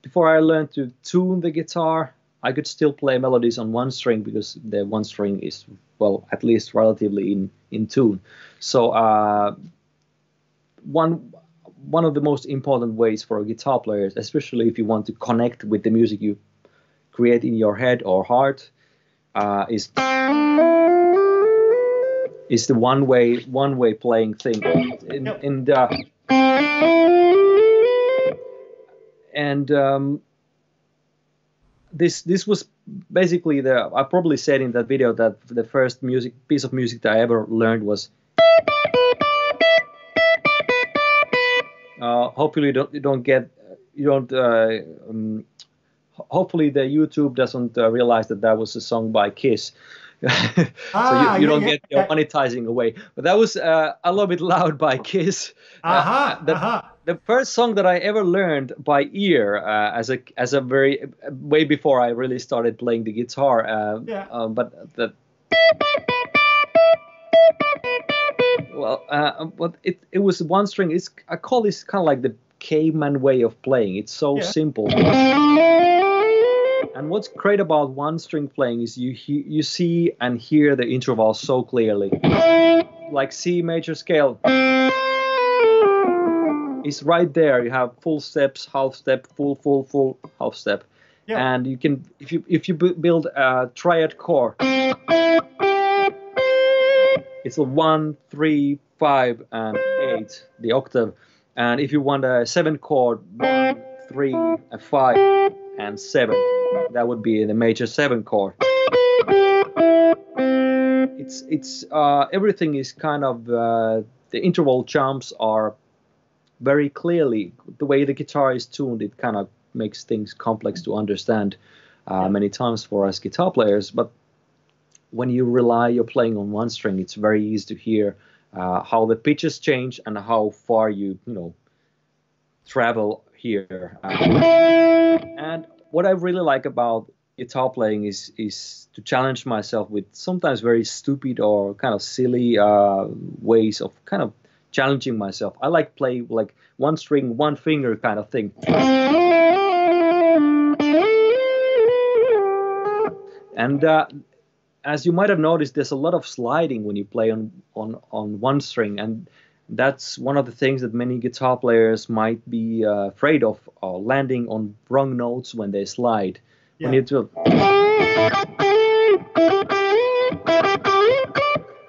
before I learned to tune the guitar, I could still play melodies on one string because the one string is well at least relatively in in tune. So uh, one one of the most important ways for a guitar player, especially if you want to connect with the music you create in your head or heart, uh, is is the one way one way playing thing. In, Yep. in the, and um, this this was basically the I probably said in that video that the first music piece of music that I ever learned was. Uh, hopefully you don't you don't get you don't uh, um, hopefully the YouTube doesn't uh, realize that that was a song by Kiss. so Ah, you, you yeah, don't yeah, get your yeah. monetizing away. But that was uh, a little bit loud by Kiss. Aha, uh, the- aha. the first song that I ever learned by ear uh, as a as a very way before I really started playing the guitar. Uh, Yeah. um, but the well, uh, but it it was one string. It's I call this kind of like the caveman way of playing. It's so Yeah. simple. And what's great about one string playing is you he, you see and hear the intervals so clearly. Like C major scale It's right there. You have full steps, half step, full, full, full, half step. Yeah. And you can if you if you bu- build a triad chord, it's a one, three, five, and eight, the octave. And if you want a seven chord, one, three, a five, and seven, that would be the major seven chord. It's it's uh, everything is kind of uh, the interval jumps are very clearly the way the guitar is tuned. It kind of makes things complex to understand uh, many times for us guitar players, but when you rely you're playing on one string, it's very easy to hear uh, how the pitches change and how far you you know travel here. Uh, and what I really like about guitar playing is is to challenge myself with sometimes very stupid or kind of silly uh, ways of kind of challenging myself. I like play like one string, one finger kind of thing. And uh, as you might have noticed, there's a lot of sliding when you play on on on one string, and that's one of the things that many guitar players might be uh, afraid of, uh, landing on wrong notes when they slide. When Yeah. you do,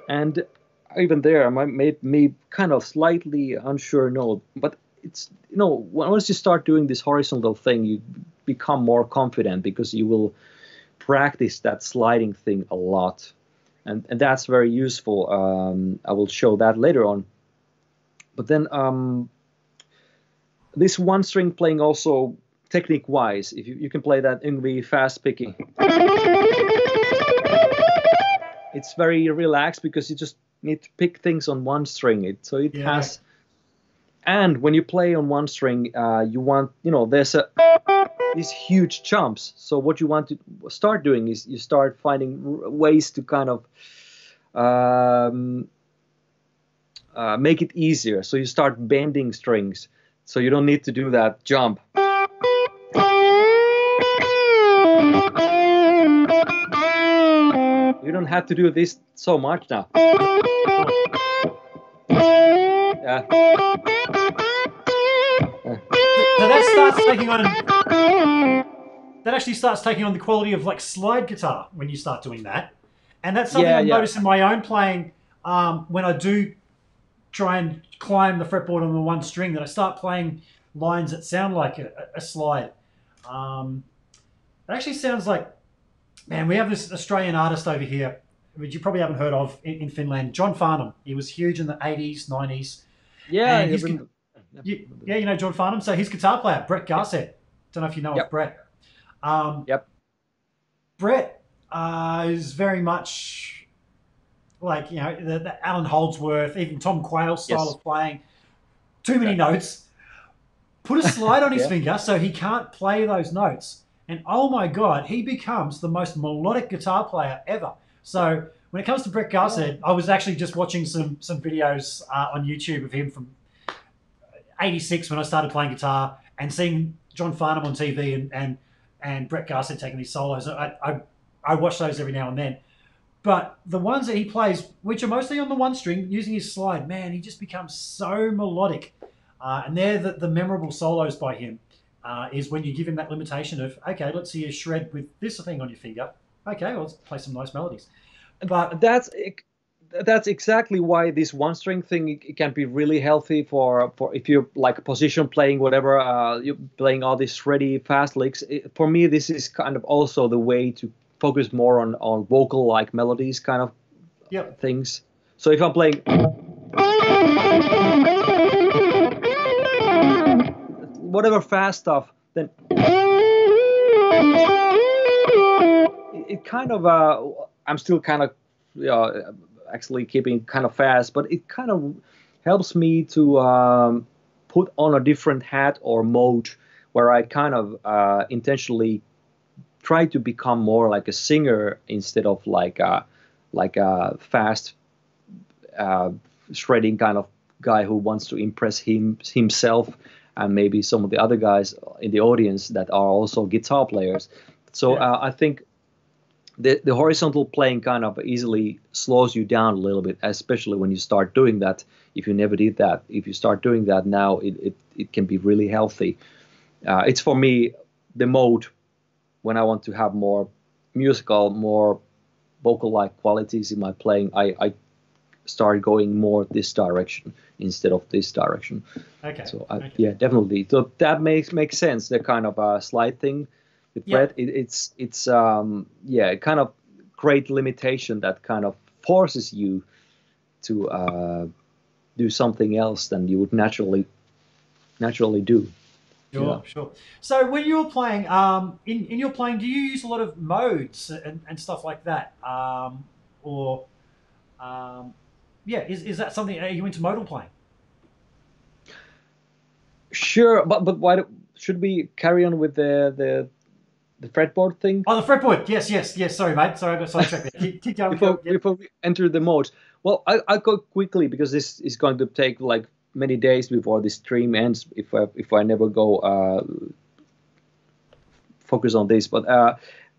and even there, I might made me kind of slightly unsure note, but it's you know once you start doing this horizontal thing, you become more confident because you will practice that sliding thing a lot. and and that's very useful. Um, I will show that later on. But then um, this one string playing also technique wise, if you, you can play that Yngwie fast picking. It's very relaxed because you just need to pick things on one string. It so it Yeah. has. And when you play on one string, uh, you want you know there's a these huge jumps. So what you want to start doing is you start finding ways to kind of um, uh, make it easier. So you start bending strings. So you don't need to do that jump. You don't have to do this so much now. Yeah. So that starts taking on. That actually starts taking on the quality of like slide guitar when you start doing that, and that's something Yeah, I've yeah. noticed in my own playing. Um, when I do try and climb the fretboard on the one string, that I start playing lines that sound like a, a slide. Um, it actually sounds like, man, we have this Australian artist over here, which you probably haven't heard of in, in Finland, John Farnham. He was huge in the 80s, 90s. Yeah. And he's even- got- You, yeah, you know John Farnham. So his guitar player, Brett Garsed. Don't know if you know of Brett. Um, Yep. Brett uh, is very much like you know the, the Allan Holdsworth, even Tom Quayle style Yes. of playing. Too many Okay. notes. Put a slide on his Yeah. finger so he can't play those notes, and oh my god, he becomes the most melodic guitar player ever. So when it comes to Brett Garsed, I was actually just watching some some videos uh, on YouTube of him from '86 when I started playing guitar and seeing John Farnham on TV and and, and Brett Garsed taking these solos. I, I I watch those every now and then. But the ones that he plays, which are mostly on the one string, using his slide, man, he just becomes so melodic. Uh, and they're the, the memorable solos by him. Uh, is when you give him that limitation of, okay, let's see you shred with this thing on your finger. Okay, well, let's play some nice melodies. But that's that's exactly why this one string thing can be really healthy for for if you're like position playing whatever uh, you're playing all these shreddy fast licks it, for me this is kind of also the way to focus more on on vocal like melodies kind of Yep. things so if i'm playing whatever fast stuff then it, it kind of uh i'm still kind of uh, actually keeping kind of fast but it kind of helps me to um, put on a different hat or mode where i kind of uh, intentionally try to become more like a singer instead of like a like a fast uh, shredding kind of guy who wants to impress him himself and maybe some of the other guys in the audience that are also guitar players. So Yeah. uh, I think the the horizontal playing kind of easily slows you down a little bit, especially when you start doing that. If you never did that, if you start doing that now, it it, it can be really healthy. Uh, it's for me the mode when I want to have more musical, more vocal-like qualities in my playing. I, I start going more this direction instead of this direction. okay. So I, okay. yeah, definitely. So that makes makes sense. The kind of uh, slide thing with Yeah. Brett, it, it's it's um yeah, kind of great limitation that kind of forces you to uh, do something else than you would naturally naturally do. Sure, Yeah. sure. So when you're playing, um, in, in your playing, do you use a lot of modes and, and stuff like that? Um, or, um, yeah, is, is that something, are you into modal playing? Sure, but but why do, should we carry on with the the the fretboard thing? Oh, the fretboard. Yes, yes, yes. Sorry, mate. Sorry, I got sidetracked. Keep, keep going. before, yeah. before we enter the modes. Well, I, I'll go quickly because this is going to take like many days before the stream ends if I, if I never go uh, focus on this. But uh,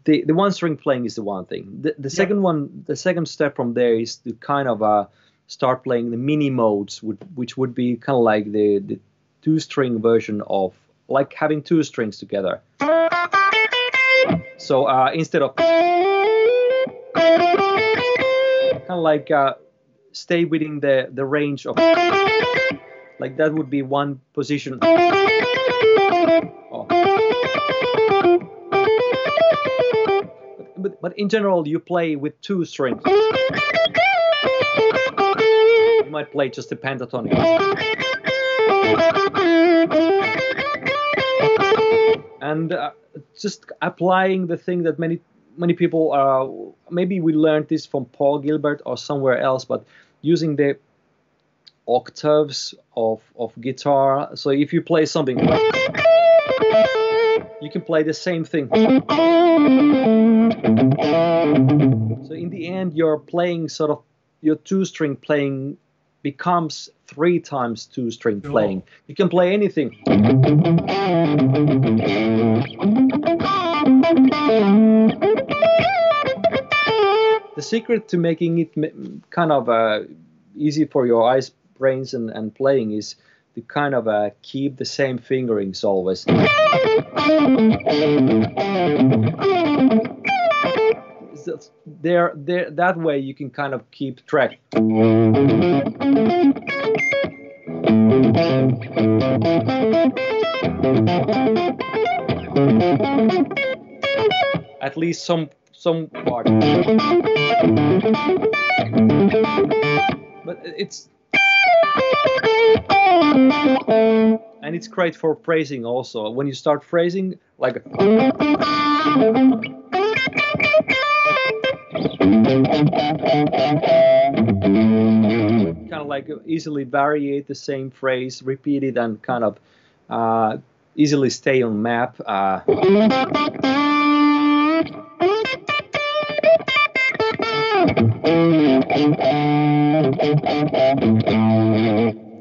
the the one string playing is the one thing. The, the Yeah. second one, the second step from there is to kind of uh, start playing the mini modes, which, which would be kind of like the the two string version of like having two strings together. So uh, instead of kind of like uh, stay within the the range of like that would be one position. Oh. But, but but in general, you play with two strings. You might play just a pentatonic. And uh, just applying the thing that many many people uh, maybe we learned this from Paul Gilbert or somewhere else, but using the octaves of of guitar. So if you play something, you can play the same thing. So in the end, you're playing sort of your two string playing becomes three times two string playing. You can play anything. The secret to making it kind of uh, easy for your eyes, brains, and, and playing is to kind of uh, keep the same fingerings always. There, there, that way you can kind of keep track. At least some some part. But it's and it's great for phrasing also. When you start phrasing, like kind of like easily vary the same phrase, repeat it, and kind of uh, easily stay on map. Uh,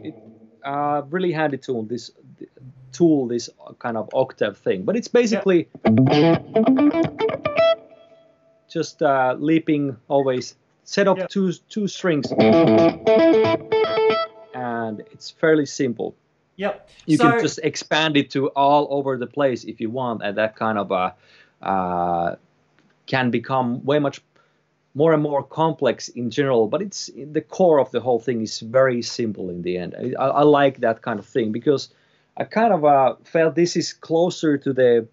it, uh, really handy tool this tool this kind of octave thing but it's basically yeah. Just uh, leaping always set up yeah. two two strings and it's fairly simple yep you so, can just expand it to all over the place if you want and that kind of uh, uh, can become way much more and more complex in general, but it's the core of the whole thing is very simple in the end. I, I like that kind of thing because I kind of uh, felt this is closer to the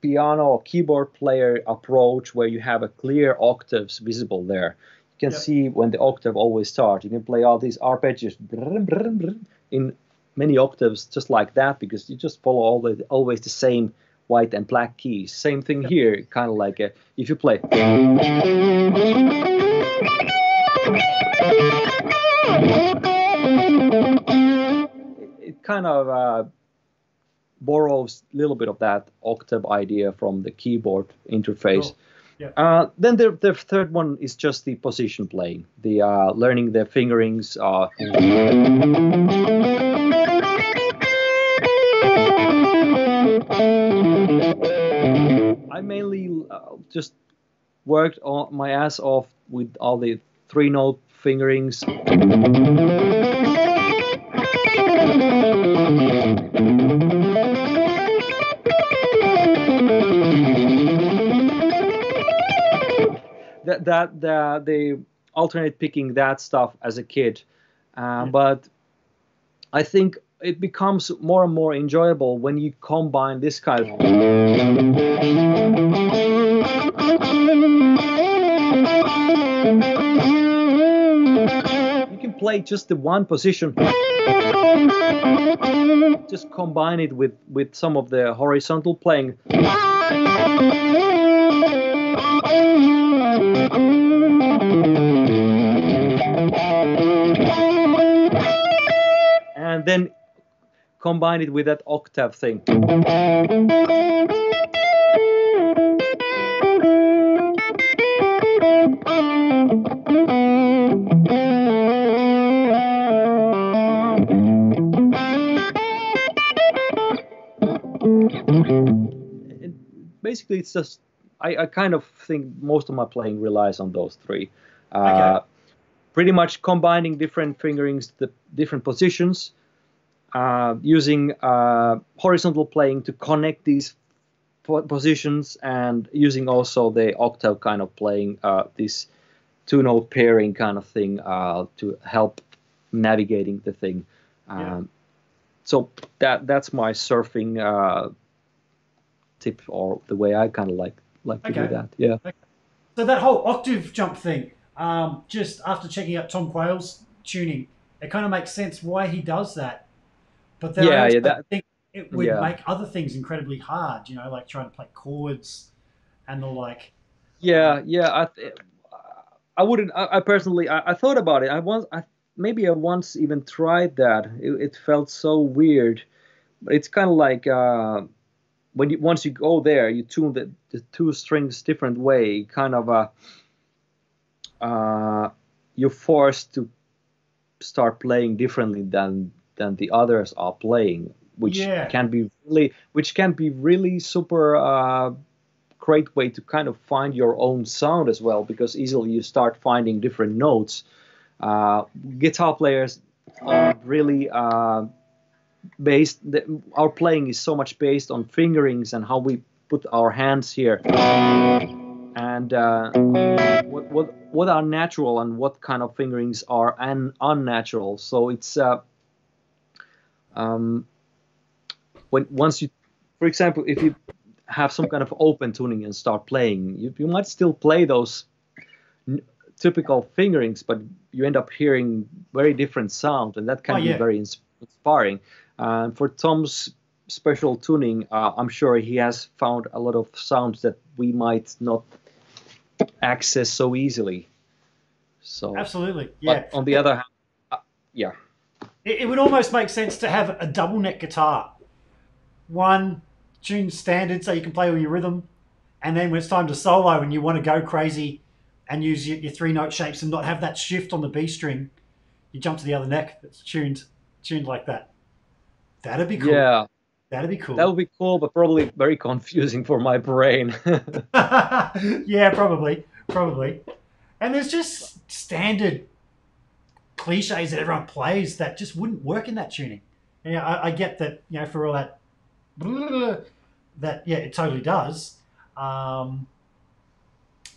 piano or keyboard player approach where you have a clear octaves visible there. You can see when the octave always starts. You can play all these arpeggios in many octaves just like that because you just follow all the, always the same white and black keys. Same thing here, kind of like a, if you play. It, kind of uh, borrows a little bit of that octave idea from the keyboard interface. Yeah. Uh, then the, the third one is just the position playing, the uh, learning the fingerings. Uh, I mainly uh, just worked on my ass off with all the three note fingerings. That, that the, the alternate picking that stuff as a kid, uh, but I think it becomes more and more enjoyable when you combine this kind of you can play just the one position. Just combine it with with some of the horizontal playing then combine it with that octave thing. basically, it's just I, I, kind of think most of my playing relies on those three. Uh, okay. Pretty much combining different fingerings, the different positions, uh, using uh, horizontal playing to connect these positions and using also the octave kind of playing uh, this two note pairing kind of thing uh, to help navigating the thing. Um, yeah. So that that's my surfing uh, tip or the way I kind of like like to do that. Yeah. Okay. So that whole octave jump thing, um, just after checking out Tom Quayle's tuning, it kind of makes sense why he does that. But then Yeah, I also yeah, that- think it would yeah. make other things incredibly hard. You know, like trying to play chords and the like. Yeah, yeah. I, th- I wouldn't. I, I personally, I, I thought about it. I once, I maybe I once even tried that. It, it felt so weird. But it's kind of like uh, when you once you go there, you tune the, the two strings different way. Kind of uh, uh, you're forced to start playing differently than than the others are playing, which Yeah. can be really, which can be really super. Uh, great way to kind of find your own sound as well because easily you start finding different notes. Uh, guitar players are really uh, based. The, our playing is so much based on fingerings and how we put our hands here, and uh, what what what are natural and what kind of fingerings are un, unnatural. So it's uh, um, when once you, for example, if you have some kind of open tuning and start playing, you, you might still play those n- typical fingerings, but you end up hearing very different sound, and that can Oh, be very ins- inspiring. And for Tom's special tuning, uh, I'm sure he has found a lot of sounds that we might not access so easily. So, Absolutely, yeah. but on the other hand, uh, yeah, It, it would almost make sense to have a double neck guitar. One tuned standard so you can play all your rhythm, and then when it's time to solo and you want to go crazy and use your, your three note shapes and not have that shift on the B string, you jump to the other neck that's tuned tuned like that. That'd be cool. yeah, That'd be cool. that would be cool, but probably very confusing for my brain. yeah, probably, probably. And there's just standard cliches that everyone plays that just wouldn't work in that tuning. Yeah, I, I get that. You know, for all that, that yeah, it totally does. Um,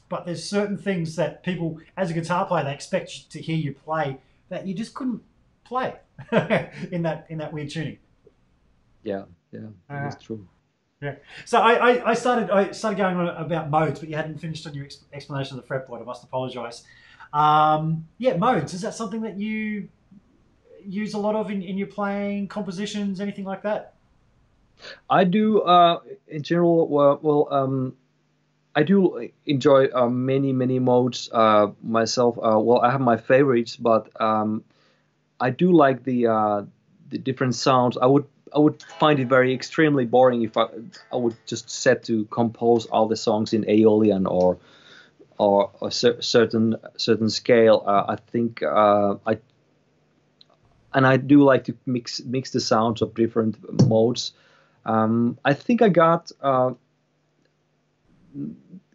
but there's certain things that people, as a guitar player, they expect you to hear you play that you just couldn't play in that in that weird tuning. yeah, yeah, Ah. that's true. So I, I, I started I started going on about modes, but you hadn't finished on your ex- explanation of the fretboard. I must apologise. Um, yeah, modes. Is that something that you use a lot of in, in your playing compositions, anything like that? I do, uh, in general, well, well um, I do enjoy uh, many, many modes uh, myself. Uh, well, I have my favorites, but um, I do like the uh, the different sounds. I would I would find it very extremely boring if I I would just set to compose all the songs in Aeolian or or a cer- certain certain scale. Uh, I think uh, I and I do like to mix mix the sounds of different modes. Um, I think I got uh,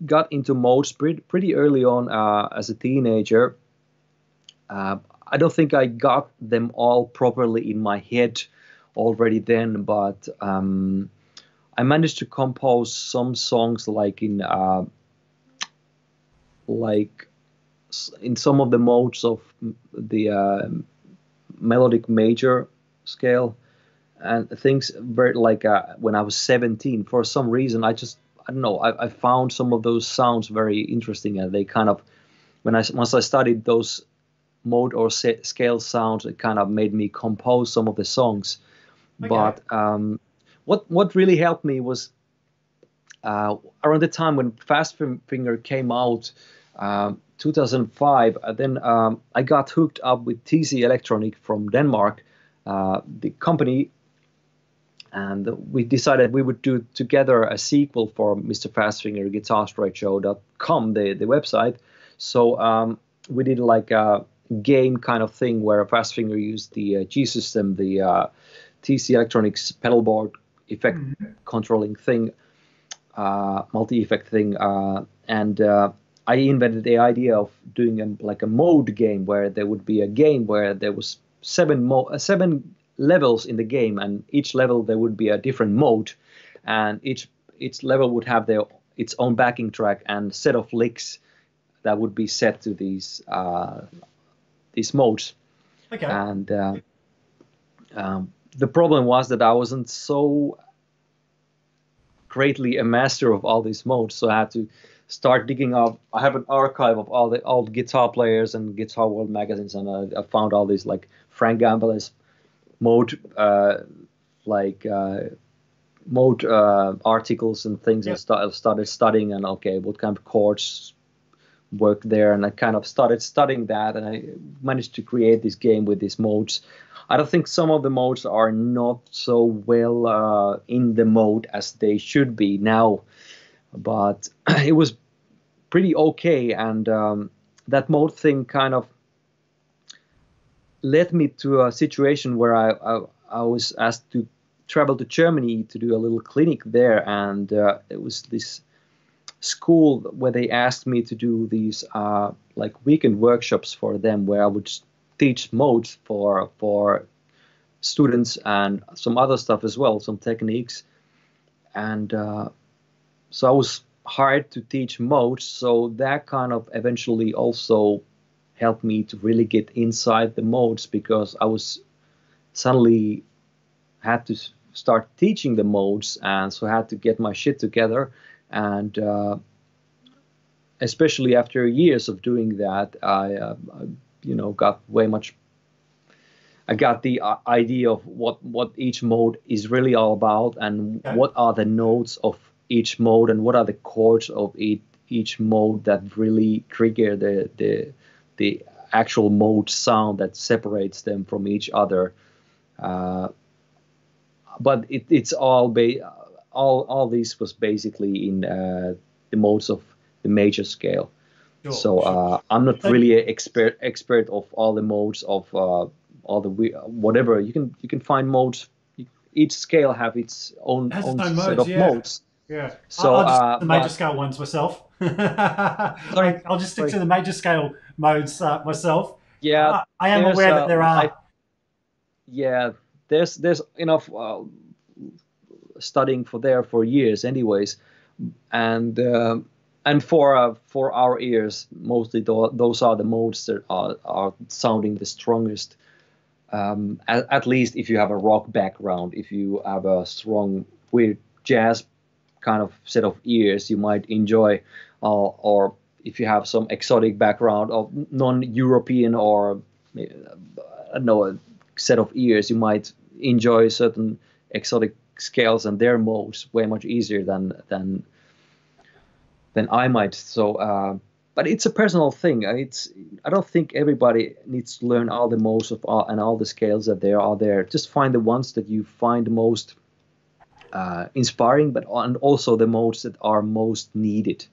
got into modes pretty, pretty early on uh, as a teenager. Uh, I don't think I got them all properly in my head already then, but um, I managed to compose some songs like in uh, like in some of the modes of the uh, melodic major scale and things very like uh, when I was 17 for some reason I just I don't know I, I found some of those sounds very interesting and they kind of when I once I studied those mode or sa- scale sounds it kind of made me compose some of the songs Okay. but um, what what really helped me was uh, around the time when Fast Finger came out, um, 2005. uh, then um, I got hooked up with TC Electronic from Denmark, uh, the company, and we decided we would do together a sequel for Mr. Fastfinger GuitarStrike the the website. So um, we did like a game kind of thing where Fastfinger used the uh, G system, the uh, TC Electronics pedalboard effect controlling thing, uh, multi-effect thing, uh, and uh, I invented the idea of doing a, like a mode game where there would be a game where there was seven mo- uh, seven levels in the game, and each level there would be a different mode, and each each level would have their its own backing track and set of licks that would be set to these uh, these modes Okay. and uh, um, the problem was that I wasn't so greatly a master of all these modes, so I had to start digging up. I have an archive of all the old guitar players and Guitar World magazines, and I, I found all these like Frank Gambale's mode, uh, like uh, mode uh, articles and things, Yep. and sta- started studying and okay, what kind of chords work there, and I kind of started studying that, and I managed to create this game with these modes. I don't think some of the modes are not so well uh, in the mode as they should be now, but it was pretty okay, and um, that mode thing kind of led me to a situation where I, I, I was asked to travel to Germany to do a little clinic there, and uh, it was this school where they asked me to do these uh, like weekend workshops for them, where I would teach modes for for students and some other stuff as well, some techniques, and uh, so I was hired to teach modes. So that kind of eventually also helped me to really get inside the modes because I was suddenly had to start teaching the modes and so I had to get my shit together and uh, especially after years of doing that I, uh, I you know got way much I got the uh, idea of what what each mode is really all about and Okay. what are the notes of each mode and what are the chords of each each mode that really trigger the the the actual mode sound that separates them from each other. Uh, but it, it's all ba- all all this was basically in uh, the modes of the major scale. Sure, so sure. uh, I'm not really an expert expert of all the modes of uh, all the we- whatever you can you can find modes. Each scale have its own, Has its own own set modes, of yeah. modes. Yeah. So, I'll just uh, the major but- scale ones myself. Sorry? I'll just stick Sorry. to the major scale modes uh, myself. Yeah, Uh, I am aware that uh, there are. I- yeah there's there's enough uh, studying for there for years anyways and uh, and for uh, for our ears mostly tho- those are the modes that are, are sounding the strongest um, at, at least if you have a rock background if you have a strong weird jazz kind of set of ears you might enjoy uh, or if you have some exotic background of non-european or uh, a set of ears you might enjoy certain exotic scales and their modes way much easier than than than I might. So, uh, but it's a personal thing. Uh, It's I don't think everybody needs to learn all the modes of all, and all the scales that there are there. Just find the ones that you find most uh, inspiring, but and also the modes that are most needed.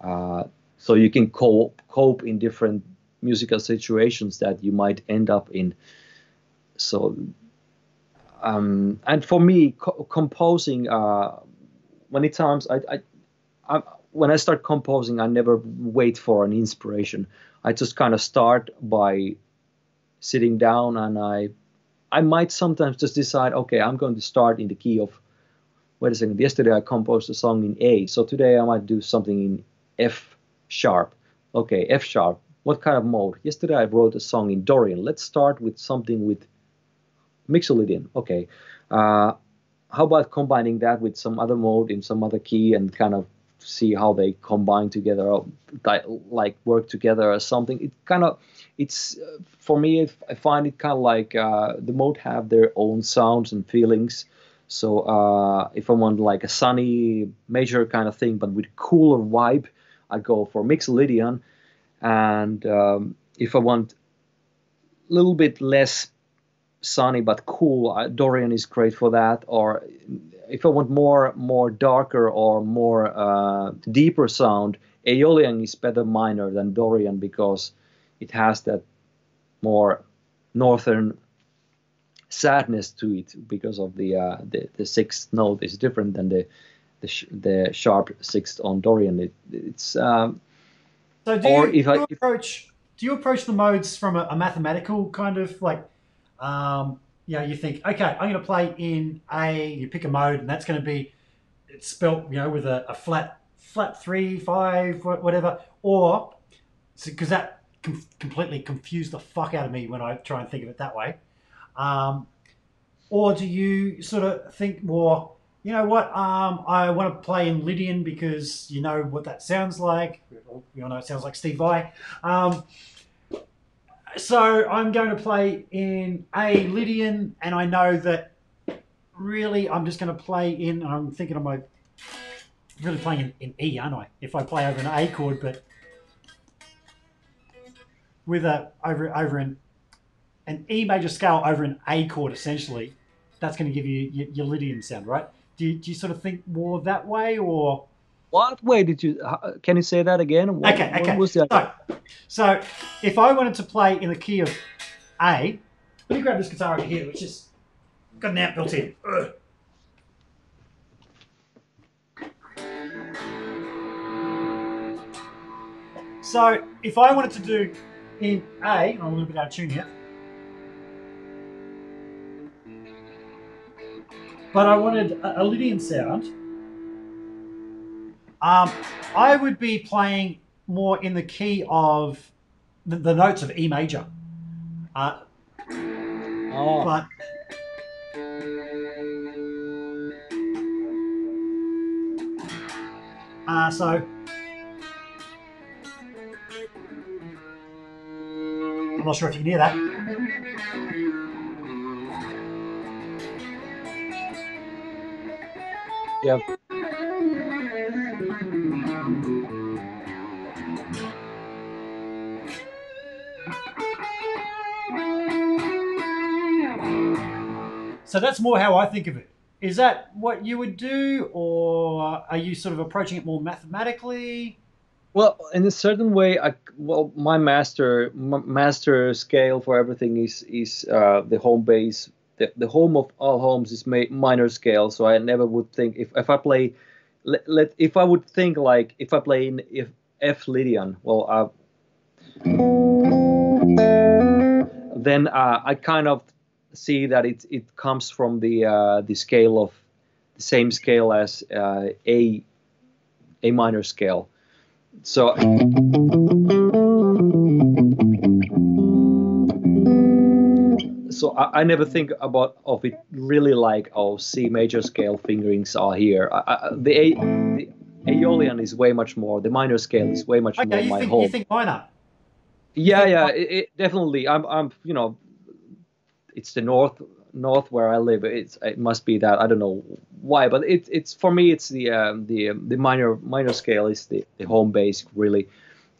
Uh, so you can cope cope in different musical situations that you might end up in. So um, and for me, co- composing, uh, many times I, I, I, when I start composing, I never wait for an inspiration. I just kind of start by sitting down, and I, I might sometimes just decide, okay, I'm going to start in the key of. Wait a second. Yesterday I composed a song in A, so today I might do something in F sharp. Okay, F sharp. What kind of mode? Yesterday I wrote a song in Dorian. Let's start with something with Mixolydian. Okay. Uh, how about combining that with some other mode in some other key and kind of see how they combine together or like work together or something? It kind of, it's uh, for me, I find it kind of like uh, the mode have their own sounds and feelings. So uh, if I want like a sunny major kind of thing, but with cooler vibe, I go for Mixolydian. And um, if I want a little bit less sunny but cool. Uh, Dorian is great for that. Or if I want more more darker or more uh, deeper sound, Aeolian is better minor than Dorian because it has that more northern sadness to it because of the uh, the, the sixth note is different than the the, sh- the sharp sixth on Dorian. It, it's um, So do Or you, if do I- you approach do you approach the modes from a, a mathematical kind of like um, you know you think okay I'm going to play in A you pick a mode and that's going to be it's spelt you know with a, a flat flat three five whatever or because that com- completely confused the fuck out of me when I try and think of it that way um, or do you sort of think more you know what? Um, I want to play in Lydian because you know what that sounds like. We all know it sounds like Steve Vai. Um, so I'm going to play in A Lydian, and I know that really I'm just going to play in. I'm thinking my really playing in, in E, aren't I? If I play over an A chord, but with a over over an an E major scale over an A chord, essentially, that's going to give you your, your Lydian sound, right? Do you, do you sort of think more that way, or What way did you? Uh, can you say that again? What, okay, what okay. was? So, so if I wanted to play in the key of A, let me grab this guitar over here, which is got an amp built in. Ugh. So if I wanted to do in A, I'm a little bit out of tune here, but I wanted a, a Lydian sound, um, I would be playing more in the key of the, the notes of E major. Uh, Oh, but uh, so I'm not sure if you can hear that. Yeah. So that's more how I think of it. Is that what you would do, or are you sort of approaching it more mathematically? Well, in a certain way, I well, my master m- master scale for everything is is uh, the home base. The, the home of all homes is ma- minor scale, so I never would think if, if I play, let, let if I would think like if I play in if F Lydian, well, uh, then uh, I kind of see that it it comes from the uh, the scale of the same scale as uh, A A minor scale. So so I, I never think about of it really like oh C major scale fingerings are here. I, I, the A the Aeolian is way much more. The minor scale is way much more you my think home. you think minor. Yeah, think- yeah, it, it, definitely. I'm, I'm, you know, it's the north, north where I live. It's, it must be that. I don't know why, but it's, it's for me, it's the, um, the, um, the minor, minor scale is the, the home base really,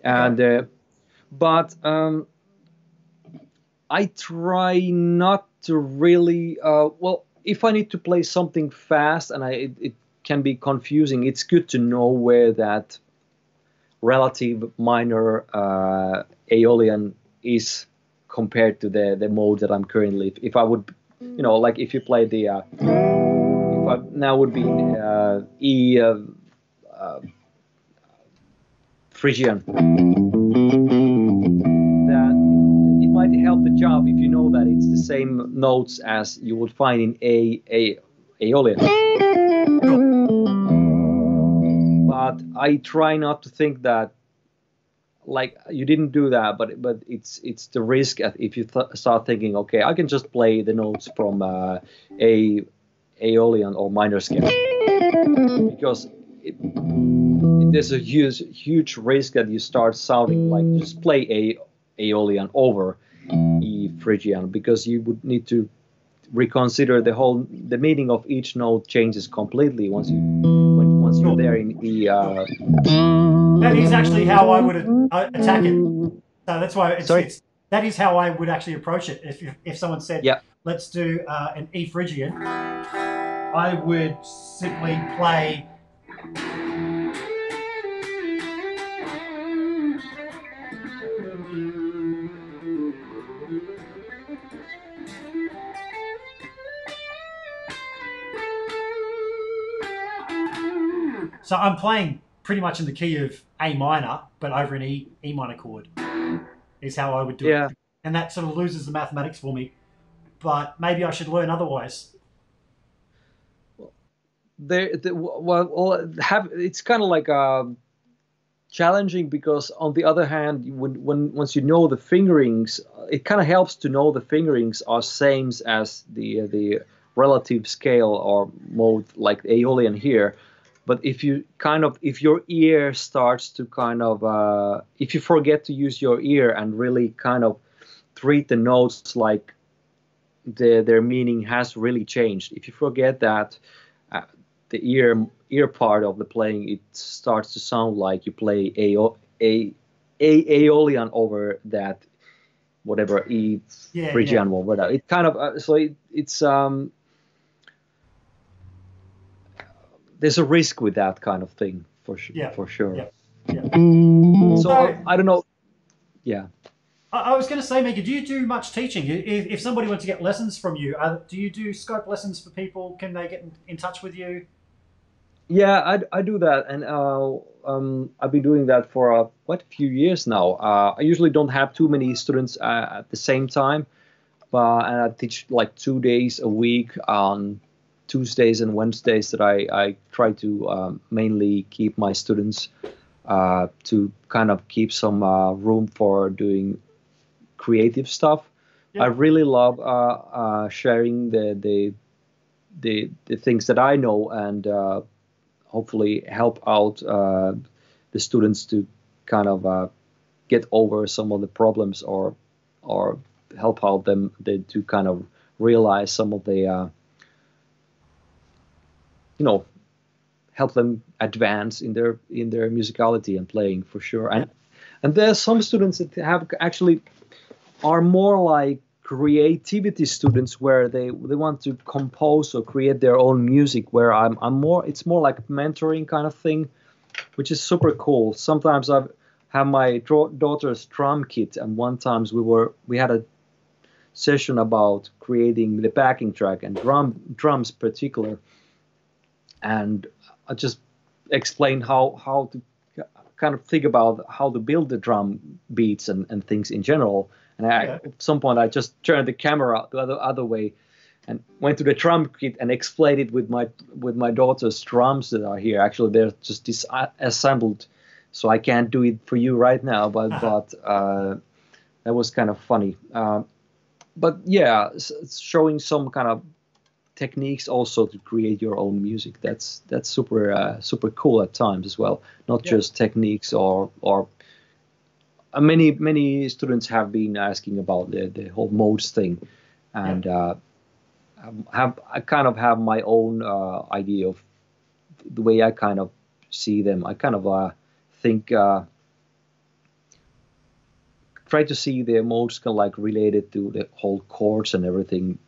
and, uh, but, um, I try not to really, uh, well, if I need to play something fast and I, it, it can be confusing. It's good to know where that relative minor uh, Aeolian is compared to the the mode that I'm currently. If I would, you know, like if you play the, uh, if I now would be uh, E uh, uh, Phrygian, job if you know that it's the same notes as you would find in A A Aeolian. But I try not to think that like you didn't do that but but it's it's the risk if you th- start thinking okay i can just play the notes from uh, a aeolian or minor scale because it, it, there's a huge huge risk that you start sounding like just play a aeolian over e phrygian because you would need to reconsider the whole the meaning of each note changes completely once you when, once you're there in e uh, That is actually how I would uh, attack it. So that's why it's, it's that is how I would actually approach it. If if, if someone said, Yeah. let's do uh, an E Phrygian," I would simply play. So I'm playing pretty much in the key of A minor, but over an E E minor chord. Is how I would do yeah it, and that sort of loses the mathematics for me. But maybe I should learn otherwise. there the, well, have it's kind of like um challenging because on the other hand when, when once you know the fingerings it kind of helps to know the fingerings are same as the uh, the relative scale or mode like Aeolian here. But if you kind of if your ear starts to kind of uh, if you forget to use your ear and really kind of treat the notes like the, their meaning has really changed. If you forget that, uh, the ear ear part of the playing it starts to sound like you play a a a aeolian over that whatever E yeah, Phrygian yeah. whatever. It kind of uh, so it, it's um there's a risk with that kind of thing for sure. Yeah. For sure. Yeah. yeah. So I, I, don't know. Yeah. I, was going to say, Mika, do you do much teaching? If, if somebody wants to get lessons from you, uh, do you do Skype lessons for people? Can they get in, in touch with you? Yeah, I, I do that, and uh, um, I've been doing that for uh, quite a few years now. Uh, I usually don't have too many students uh, at the same time, but and I teach like two days a week on Tuesdays and Wednesdays. That I, I try to um, mainly keep my students uh, to kind of keep some uh, room for doing creative stuff. Yeah. I really love sharing the the the the things that I know and hopefully help out uh, the students to kind of uh, get over some of the problems or or help out them they, to kind of realize some of the uh, you know help them advance in their in their musicality and playing for sure. And and there are some students that have actually are more like creativity students where they they want to compose or create their own music where I'm I'm more it's more like mentoring kind of thing which is super cool. Sometimes I've have my daughter's drum kit and one times we were we had a session about creating the backing track and drum drums particular and I just explained how how to kind of think about how to build the drum beats and, and things in general and I, yeah. at some point, I just turned the camera the other other way and went to the drum kit and explained it with my with my daughter's drums that are here. Actually, they're just disassembled, so I can't do it for you right now. But uh-huh. but uh, that was kind of funny. Uh, but yeah, showing some kind of techniques also to create your own music. That's that's super uh, super cool at times as well. Not yeah. just techniques or or uh, many many students have been asking about the, the whole modes thing, and uh, have I kind of have my own uh, idea of the way I kind of see them. I kind of uh, think uh, try to see the modes kind of like related to the whole chords and everything,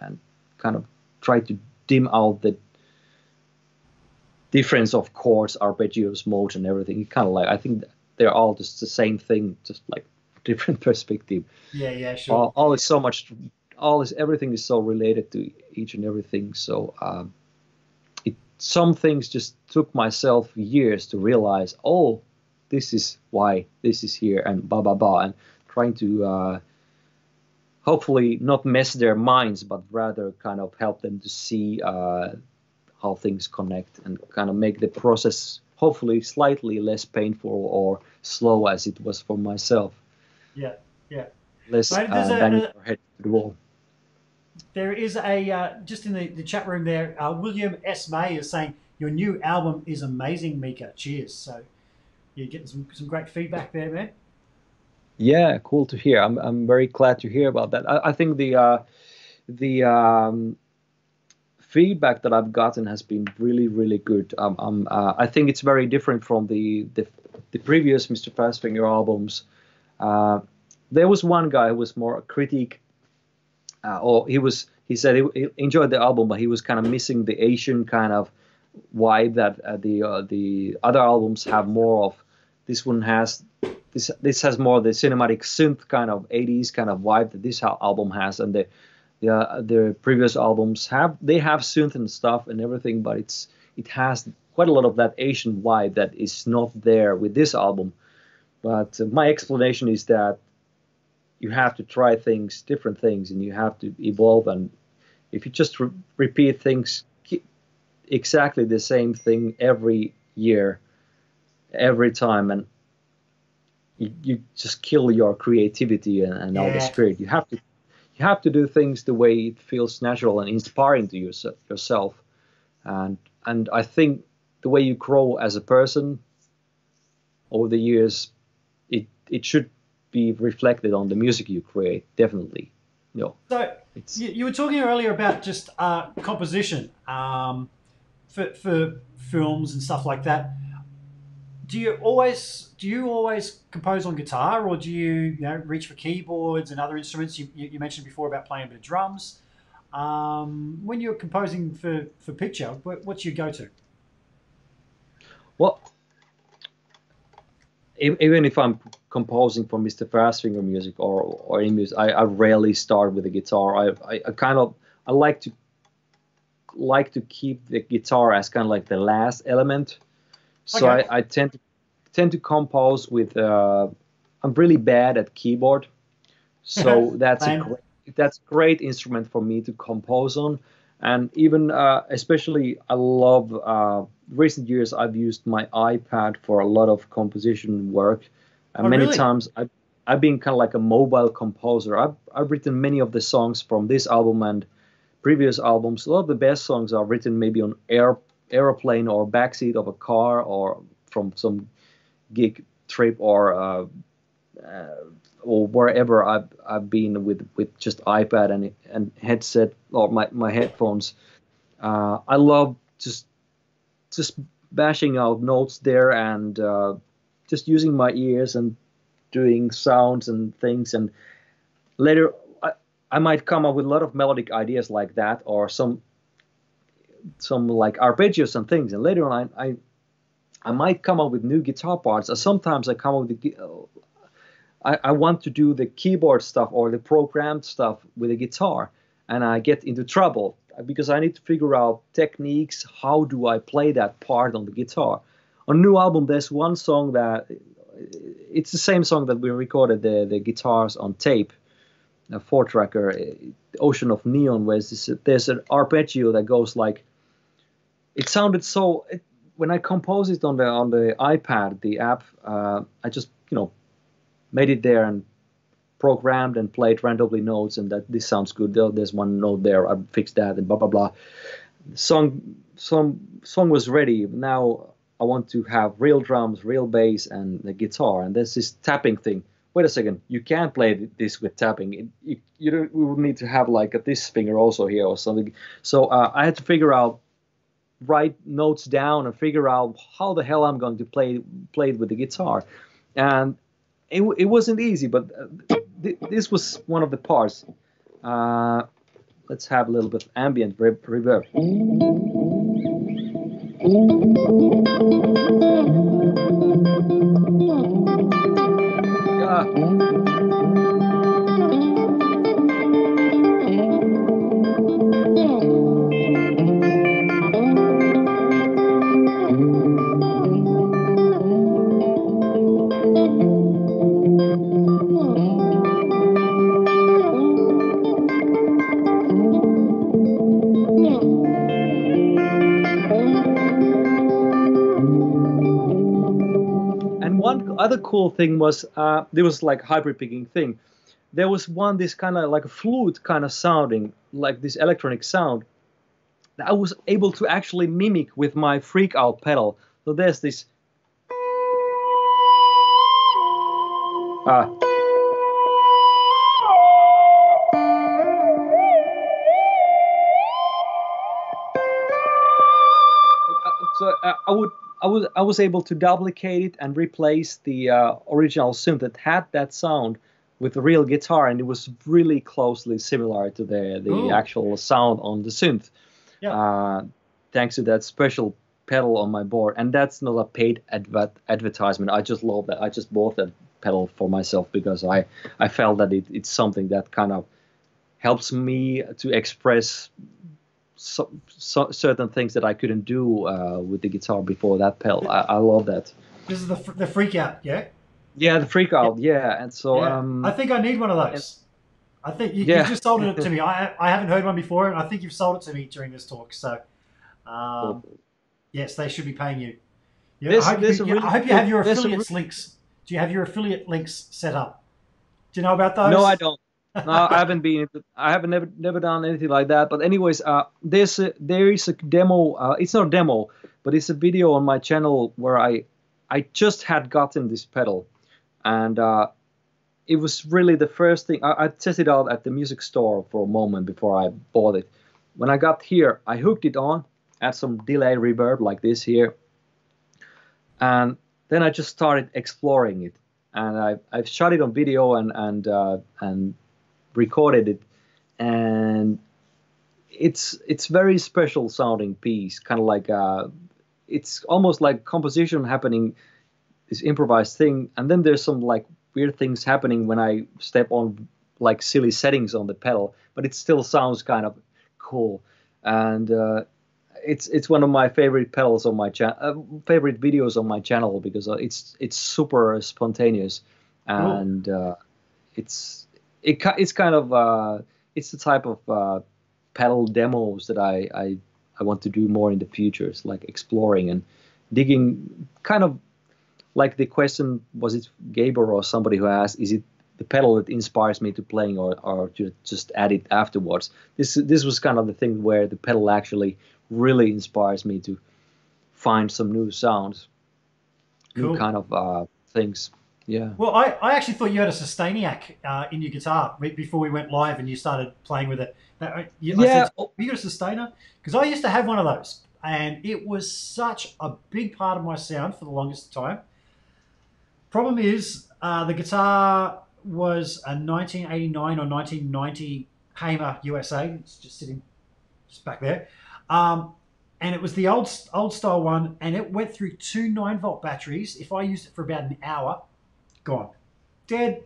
and kind of try to dim out the difference of chords, arpeggios, modes, and everything. Kind of like I think they're all just the same thing, just like different perspective. Yeah, yeah, sure. All, all is so much, all is everything is so related to each and everything. So um, it some things just took myself years to realize. Oh, this is why this is here, and blah blah blah, and trying to. Uh, hopefully not mess their minds, but rather kind of help them to see uh, how things connect and kind of make the process hopefully slightly less painful or slow as it was for myself. Yeah, yeah. Less uh, banging your head to the wall. There is a uh, just in the, the chat room there. Uh, William S May is saying your new album is amazing, Mika. Cheers. So you're getting some some great feedback there, man. Yeah, cool to hear. I'm I'm very glad to hear about that. I, I think the uh, the um, feedback that I've gotten has been really, really good. Um, um, uh, I think it's very different from the the, the previous Mr. Fastfinger albums. Uh, there was one guy who was more a critic, uh, or he was he said he, he, enjoyed the album, but he was kind of missing the Asian kind of vibe that uh, the uh, the other albums have more of. This one has this this has more the cinematic synth kind of 80s kind of vibe that this album has, and the the the previous albums have they have synth and stuff and everything, but it's it has quite a lot of that Asian vibe that is not there with this album. But uh, my explanation is that you have to try things, different things, and you have to evolve. And if you just re- repeat things exactly the same thing every year, every time, and you, you just kill your creativity and, and yeah. all the spirit. You have to you have to do things the way it feels natural and inspiring to yourself. And and I think the way you grow as a person over the years, it it should be reflected on the music you create. Definitely, you know. So you, you, were talking earlier about just uh, composition um, for for films and stuff like that do you always do you always compose on guitar or do you, you know, reach for keyboards and other instruments? You, you mentioned before about playing a bit of drums. Um, when you're composing for, for picture, what's your go-to? Well, even if I'm composing for Mr. Fastfinger music or, or any music, I, I rarely start with the guitar. I, I, I kind of I like to like to keep the guitar as kind of like the last element so okay. I, I, tend to tend to compose with. Uh, I'm really bad at keyboard, so that's a great, that's a great instrument for me to compose on. And even uh, especially, I love uh, recent years. I've used my iPad for a lot of composition work. And oh, many really? times I've, I've been kind of like a mobile composer. I've, I've written many of the songs from this album and previous albums. A lot of the best songs are written maybe on air aeroplane or backseat of a car or from some gig trip or uh, uh, or wherever I've, I've been with, with just iPad and and headset or my, my headphones. Uh, I love just just bashing out notes there and uh, just using my ears and doing sounds and things and later I, I might come up with a lot of melodic ideas like that or some some like arpeggios and things, and later on I, I, I might come up with new guitar parts. Or sometimes I come up with the, I, I want to do the keyboard stuff or the programmed stuff with a guitar, and I get into trouble because I need to figure out techniques. How do I play that part on the guitar? On new album, there's one song that it's the same song that we recorded the the guitars on tape, a four tracker, Ocean of Neon, where there's, there's an arpeggio that goes like it sounded so. It, when I composed it on the on the iPad, the app, uh, I just you know made it there and programmed and played randomly notes, and that this sounds good. There's one note there. I fixed that, and blah blah blah. The song song song was ready. Now I want to have real drums, real bass, and the guitar, and there's this tapping thing. Wait a second, you can't play this with tapping. It, you you, don't, you would need to have like a, this finger also here or something. So uh, I had to figure out write notes down and figure out how the hell I'm going to play play it with the guitar, and it, it wasn't easy, but uh, th- this was one of the parts. Uh, let's have a little bit of ambient re- reverb. Yeah. Other cool thing was uh, there was like hybrid picking thing. There was one this kind of like a flute kind of sounding, like this electronic sound that I was able to actually mimic with my FreqOut pedal. So there's this. Uh, so uh, I would I was I was able to duplicate it and replace the uh, original synth that had that sound with real guitar, and it was really closely similar to the the Ooh. actual sound on the synth. Yeah. Uh, thanks to that special pedal on my board, and that's not a paid adver- advertisement. I just love that. I just bought that pedal for myself because I I felt that it, it's something that kind of helps me to express so, so, certain things that I couldn't do uh, with the guitar before that pedal. I, I love that. This is the the FreqOut, yeah. Yeah, the FreqOut, yeah. And so yeah. Um, I think I need one of those. I think you, yeah. you just sold it to me. I I haven't heard one before, and I think you've sold it to me during this talk. So, um, cool. yes, they should be paying you. Yeah, this, I, hope you, really I hope you have your affiliates links. Do you have your affiliate links set up? Do you know about those? No, I don't. No, I haven't been. I haven't never never done anything like that. But anyways, uh, there's a, there is a demo. Uh, it's not a demo, but it's a video on my channel where I I just had gotten this pedal, and uh, it was really the first thing. I, I tested out at the music store for a moment before I bought it. When I got here, I hooked it on, add some delay reverb like this here, and then I just started exploring it. And I, I've shot it on video and and uh, and recorded it, and it's it's very special sounding piece, kind of like uh, it's almost like composition happening, this improvised thing, and then there's some like weird things happening when I step on like silly settings on the pedal, but it still sounds kind of cool. And uh, it's it's one of my favorite pedals on my channel, uh, favorite videos on my channel because uh, it's it's super spontaneous, and uh, it's it it's kind of uh, it's the type of uh, pedal demos that I, I I want to do more in the future. It's like exploring and digging, kind of like the question was it Gabor or somebody who asked, is it the pedal that inspires me to playing or, or to just add it afterwards? This this was kind of the thing where the pedal actually really inspires me to find some new sounds, cool. new kind of uh, things. Yeah. Well, I, I actually thought you had a Sustainiac uh, in your guitar before we went live and you started playing with it. Uh, you, yeah. Said, you got a Sustainer? Because I used to have one of those and it was such a big part of my sound for the longest time. Problem is, uh, the guitar was a 1989 or 1990 Hamer USA. It's just sitting just back there. Um, and it was the old old style one, and it went through two nine volt batteries. If I used it for about an hour, gone, dead.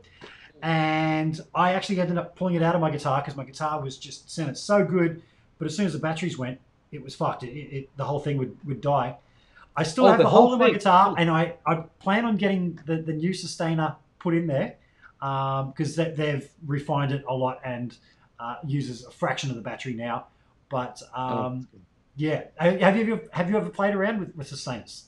And I actually ended up pulling it out of my guitar because my guitar was just sounded so good. But as soon as the batteries went, it was fucked. It, it, the whole thing would, would die. I still oh, have the, the whole of my guitar, and I, I plan on getting the, the new sustainer put in there because um, they've refined it a lot and uh, uses a fraction of the battery now. But oh, um, oh, yeah, have you ever, have you ever played around with, with sustainers?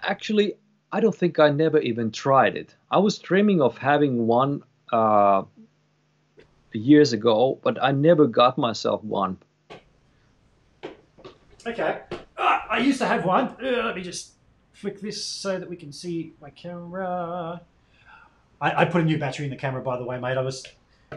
Actually, I don't think I never even tried it. I was dreaming of having one uh, years ago, but I never got myself one. Okay. I used to have one. Uh, let me just flick this so that we can see my camera. I, I, put a new battery in the camera, by the way, mate. I was,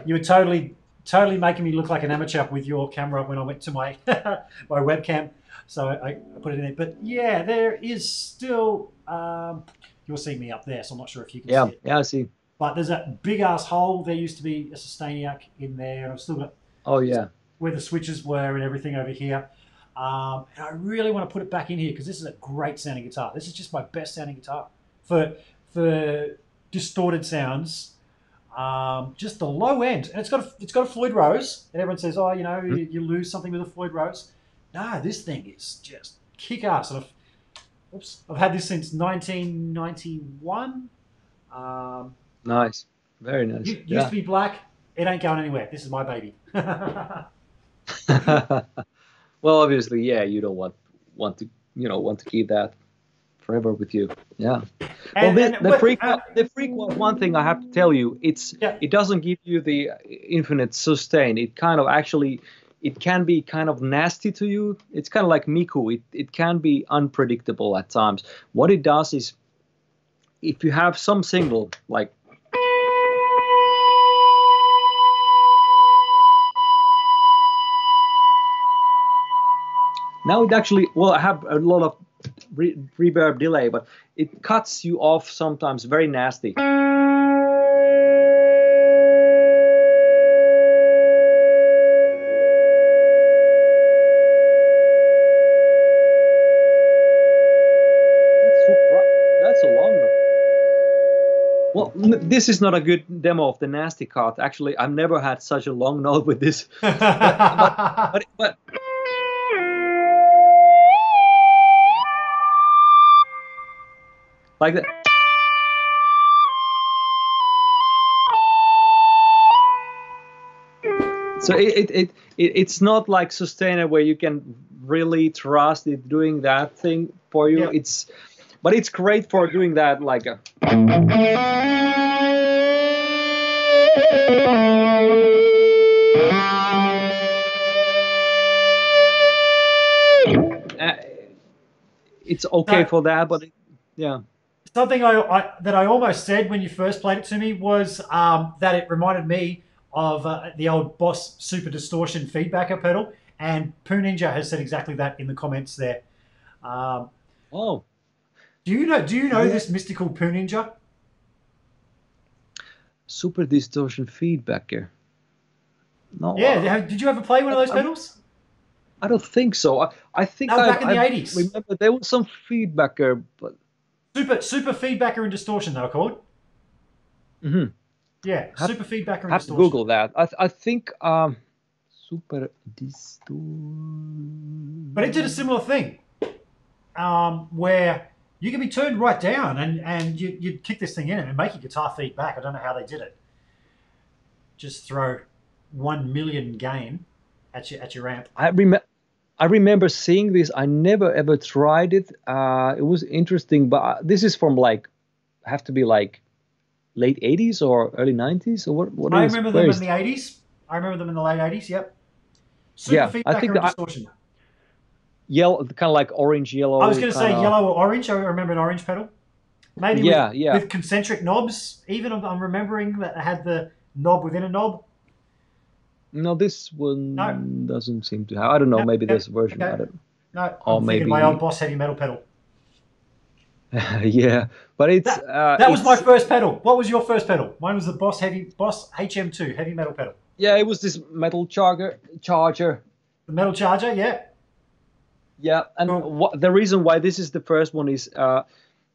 you were totally, totally making me look like an amateur with your camera when I went to my my webcam. So I, I, put it in there. But yeah, there is still. Um, you're seeing me up there, so I'm not sure if you can yeah, see it. Yeah, I see. But there's that big ass hole. There used to be a Sustainiac in there, and I've still got. Oh yeah. Where the switches were and everything over here. Um, and I really want to put it back in here because this is a great sounding guitar. This is just my best sounding guitar for for distorted sounds. Um, just the low end, and it's got a, it's got a Floyd Rose, and everyone says, oh, you know, mm-hmm. you, you, lose something with a Floyd Rose. No, this thing is just kick ass. I've, oops, I've had this since 1991. Um, nice, very nice. Used yeah. to be black. It ain't going anywhere. This is my baby. Well, obviously, yeah, you don't want want to you know want to keep that forever with you. Yeah. And, well, the, the freak uh, the freak one thing I have to tell you, it's yeah. it doesn't give you the infinite sustain. It kind of actually it can be kind of nasty to you. It's kind of like Miku. It it can be unpredictable at times. What it does is if you have some single like Now it actually, well, I have a lot of re- reverb delay, but it cuts you off sometimes very nasty. This is not a good demo of the nasty cut. Actually, I've never had such a long note with this. but, but, but, like that. So it, it, it, it, it's not like sustainer where you can really trust it doing that thing for you. Yeah. It's but it's great for doing that like a Uh, it's okay No. for that, but it, yeah. Something I, I that I almost said when you first played it to me was um, that it reminded me of uh, the old Boss Super Distortion feedbacker pedal, and Poo Ninja has said exactly that in the comments there. Um, Oh, do you know? Do you know Yeah. this mystical Poo Ninja? Super distortion feedbacker. No, Yeah. Did you ever play one of those pedals? I don't think so. I, I think I, back in the 80s. Remember, there was some feedbacker, but Super Super feedbacker and distortion. They were called. Mhm. Yeah. Have- super feedbacker and have to. Google that. I, I think um, super distortion. But it did a similar thing, um, where you can be turned right down and, and you, you'd kick this thing in and make your guitar feedback. I don't know how they did it. Just throw one million gain at your at your amp. I remember. I remember seeing this. I never ever tried it. Uh, it was interesting, but uh, this is from like, have to be like, late '80s or early '90s or what? What I remember them in the eighties. I remember them in the late eighties. Yep. Super Yeah, I think and that I- distortion. Yellow, kind of like orange yellow. I was going to say yellow or orange. I remember an orange pedal. Maybe Yeah, with, yeah. with concentric knobs. Even I'm, I'm remembering that it had the knob within a knob. No, this one No. doesn't seem to have. I don't know. No, maybe okay, there's a version. I okay. don't. No, Or I'm thinking my maybe- old Boss heavy metal pedal. yeah, but it's That- uh, That was my first pedal. What was your first pedal? Mine was the Boss Heavy Boss HM2 heavy metal pedal. yeah. It was this metal charger. Charger. The metal charger, yeah. Yeah, and what, the reason why this is the first one is, uh,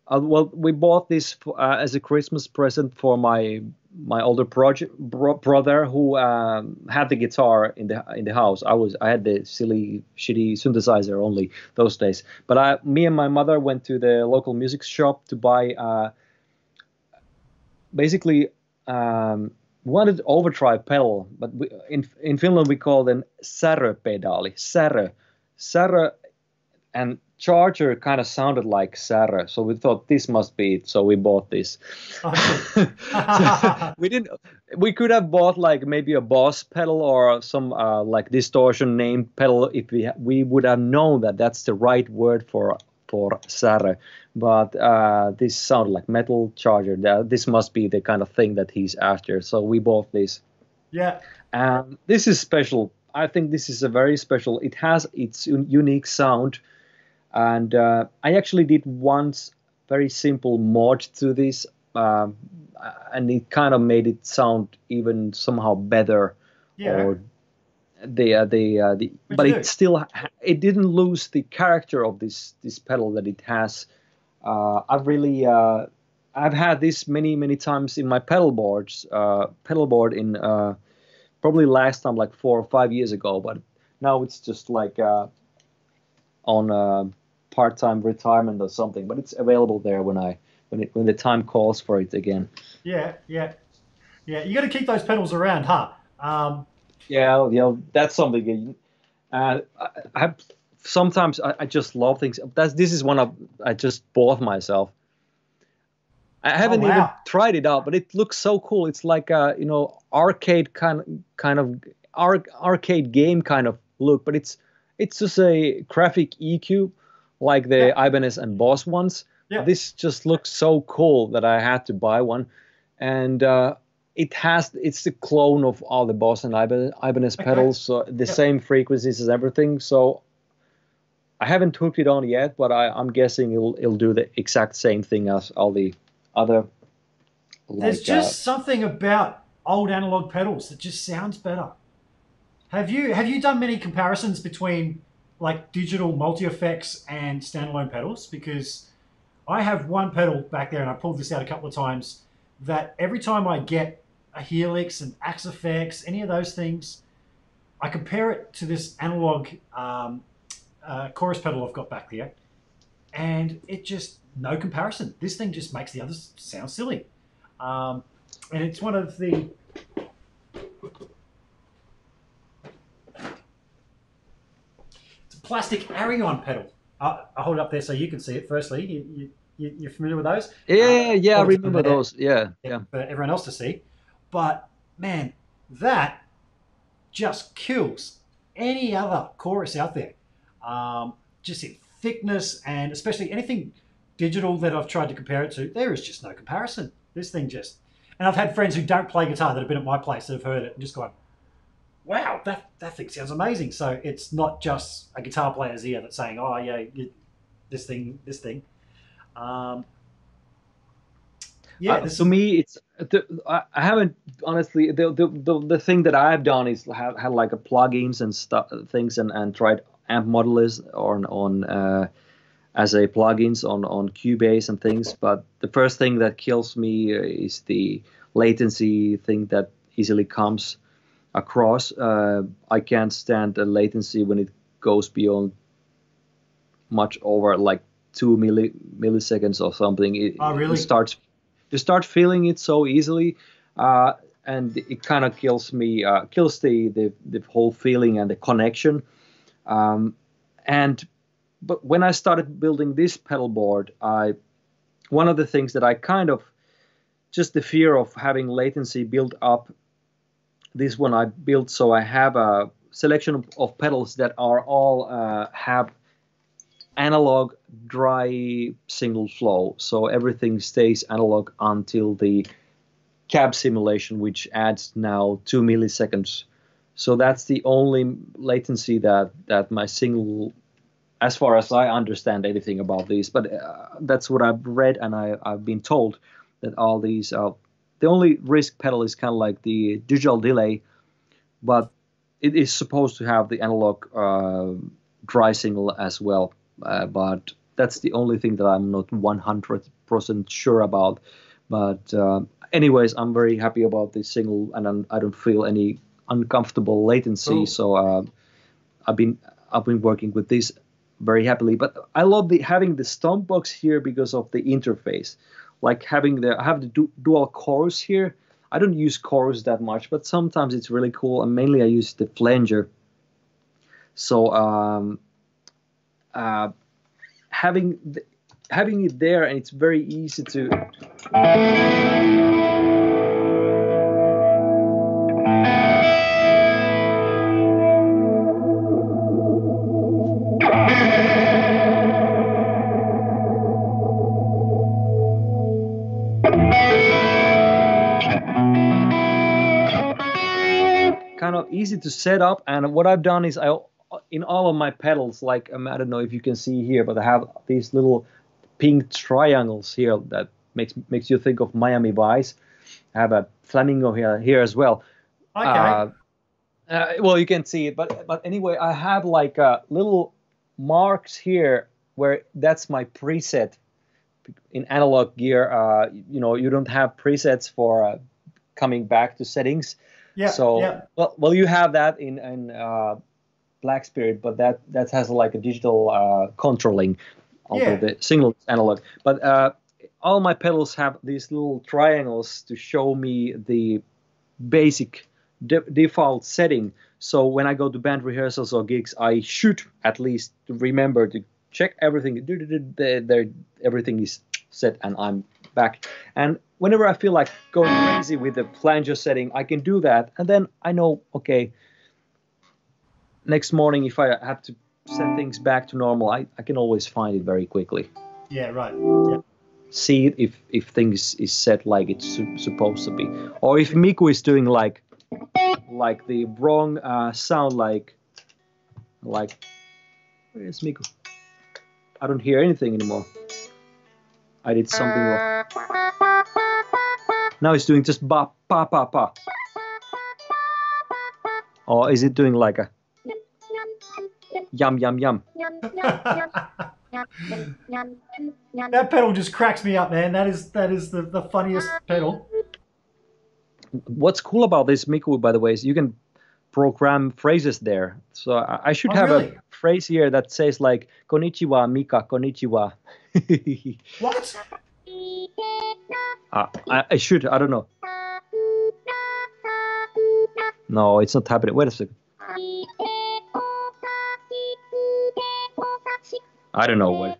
uh, well, we bought this for, uh, as a Christmas present for my my older project bro- brother who um, had the guitar in the in the house. I was I had the silly shitty synthesizer only those days. But I, me and my mother went to the local music shop to buy. Uh, basically, um, wanted overdrive pedal, but we, in in Finland we call them säröpedaali. Särö, särö, and charger kind of sounded like Sarah, so we thought this must be it. So we bought this. So we didn't. We could have bought like maybe a Boss pedal or some uh, like distortion named pedal if we ha- we would have known that that's the right word for for särö. But uh, this sounded like metal charger. That this must be the kind of thing that he's after. So we bought this. Yeah. And this is special. I think this is a very special. It has its un- unique sound, and uh, I actually did once very simple mod to this, um, and it kind of made it sound even somehow better. Yeah. Or the uh, the uh, the, What'd but it do? still it didn't lose the character of this this pedal that it has. Uh, I've really uh, I've had this many many times in my pedal boards uh, pedal board in uh, probably last time like four or five years ago, but now it's just like uh, on uh, part-time retirement or something. But it's available there when I when it when the time calls for it again. Yeah. Yeah. Yeah. You got to keep those pedals around, huh? Um, Yeah, yeah, that's something. Uh, I, I sometimes I, I just love things. That's this is one of I just bought myself. I haven't even Oh, wow. tried it out, but it looks so cool. It's like a you know arcade kind kind of ar- arcade game kind of look, but it's it's just a graphic EQ like the Ibanez and Boss ones. Yeah. This just looks so cool that I had to buy one, and uh, it has it's the clone of all the Boss and Ibanez, Ibanez Okay. pedals, so the Yeah. same frequencies as everything. So I haven't hooked it on yet, but I, I'm guessing it'll it'll do the exact same thing as all the other. there's like, just something about old analog pedals that just sounds better. Have you have you done many comparisons between like digital multi effects and standalone pedals? Because I have one pedal back there, and I pulled this out a couple of times. That every time I get a Helix and Axe-Fx, any of those things, I compare it to this analog um, uh, chorus pedal I've got back there, and it just no comparison. This thing just makes the others sound silly, um, and it's one of the. It's a plastic Arion pedal. I I'll hold it up there so you can see it. Firstly, you, you you're familiar with those? yeah, uh, yeah, I remember those. Yeah, yeah. for everyone else to see. But man, that just kills any other chorus out there. Um, just in thickness and especially anything digital that I've tried to compare it to, there is just no comparison. This thing just, and I've had friends who don't play guitar that have been at my place that have heard it and just gone, wow, that, that thing sounds amazing. So it's not just a guitar player's ear that's saying, oh yeah, you, this thing, this thing. Um, yeah, uh, to me, it's the, I haven't honestly. The, the, the the thing that I've done is have had like a plugins and stuff, things, and and tried amp modelers on on uh, as a plugins on on Cubase and things. But the first thing that kills me is the latency thing that easily comes across. Uh, I can't stand the latency when it goes beyond much over like two milli, milliseconds or something. It, oh, really? It starts you start feeling it so easily, uh, and it kind of kills me, uh, kills the, the the whole feeling and the connection. Um, and but when I started building this pedal board, I one of the things that I kind of just the fear of having latency built up. This one I built so I have a selection of, pedals that are all uh, have analog dry single flow. So everything stays analog until the cab simulation, which adds now two milliseconds. So that's the only latency that, that my single, as far as I understand anything about these, but uh, that's what I've read and I, I've been told that all these, uh, the only risk pedal is kind of like the digital delay, but it is supposed to have the analog uh, dry signal as well. Uh, but that's the only thing that I'm not 100% sure about. But uh, anyways, I'm very happy about this single, and I'm, I do not feel any uncomfortable latency. Oh. So uh, I've been I've been working with this very happily. But I love the having the stomp box here because of the interface, like having the I have the du- dual chorus here. I don't use chorus that much, but sometimes it's really cool. And mainly I use the flanger. So um, uh, having having it there and it's very easy to easy to set up and what I've done is I in all of my pedals, like um, I don't know if you can see here, but I have these little pink triangles here that makes makes you think of Miami Vice. I have a flamingo here here as well. Okay. Uh, uh, well, you can see it, but but anyway, I have like uh, little marks here where that's my preset in analog gear. Uh, you know, you don't have presets for uh, coming back to settings. Yeah. So yeah. well, well, you have that in in uh, Black Spirit, but that that has like a digital uh, controlling, although yeah. the single analog. But uh, all my pedals have these little triangles to show me the basic de- default setting. So when I go to band rehearsals or gigs, I should at least remember to check everything. There, everything is set, and I'm back. And whenever I feel like going crazy with the flanger setting, I can do that, and then I know, okay, next morning, if I have to set things back to normal, I, I can always find it very quickly. Yeah, right. Yeah. See if if things is set like it's su- supposed to be, or if Miku is doing like like the wrong uh, sound, like like where's Miku? I don't hear anything anymore. I did something wrong. Now it's doing just ba pa pa pa. Or is it doing like a Yum, yum, yum. that pedal just cracks me up, man. That is that is the, the funniest pedal. What's cool about this Miku, by the way, is you can program phrases there. So I, I should oh, have really? a phrase here that says like "Konnichiwa, Mika, Konnichiwa." what? Uh, I, I should. I don't know. No, it's not happening. Wait a second. I don't know what.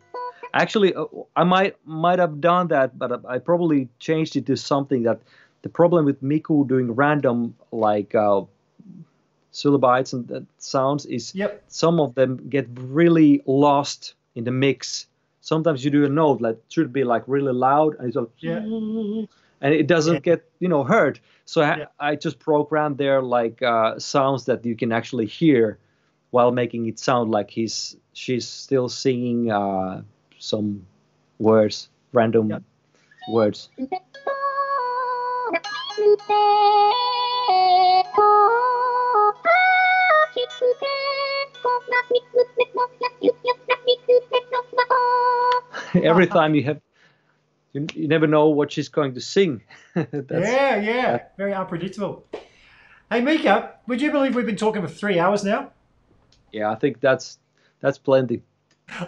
Actually, uh, I might might have done that, but I probably changed it to something that the problem with Miku doing random like uh, syllabites and that sounds is Yep. some of them get really lost in the mix. Sometimes you do a note that should be like really loud and it's like, Yeah. and it doesn't Yeah. get you know heard. So I, Yeah. I just programmed there like uh, sounds that you can actually hear while making it sound like he's she's still singing uh, some words, random Yeah. words. Every time you have, you, you never know what she's going to sing. Yeah, yeah. Very unpredictable. Hey, Mika, would you believe we've been talking for three hours now? yeah, I think that's that's plenty.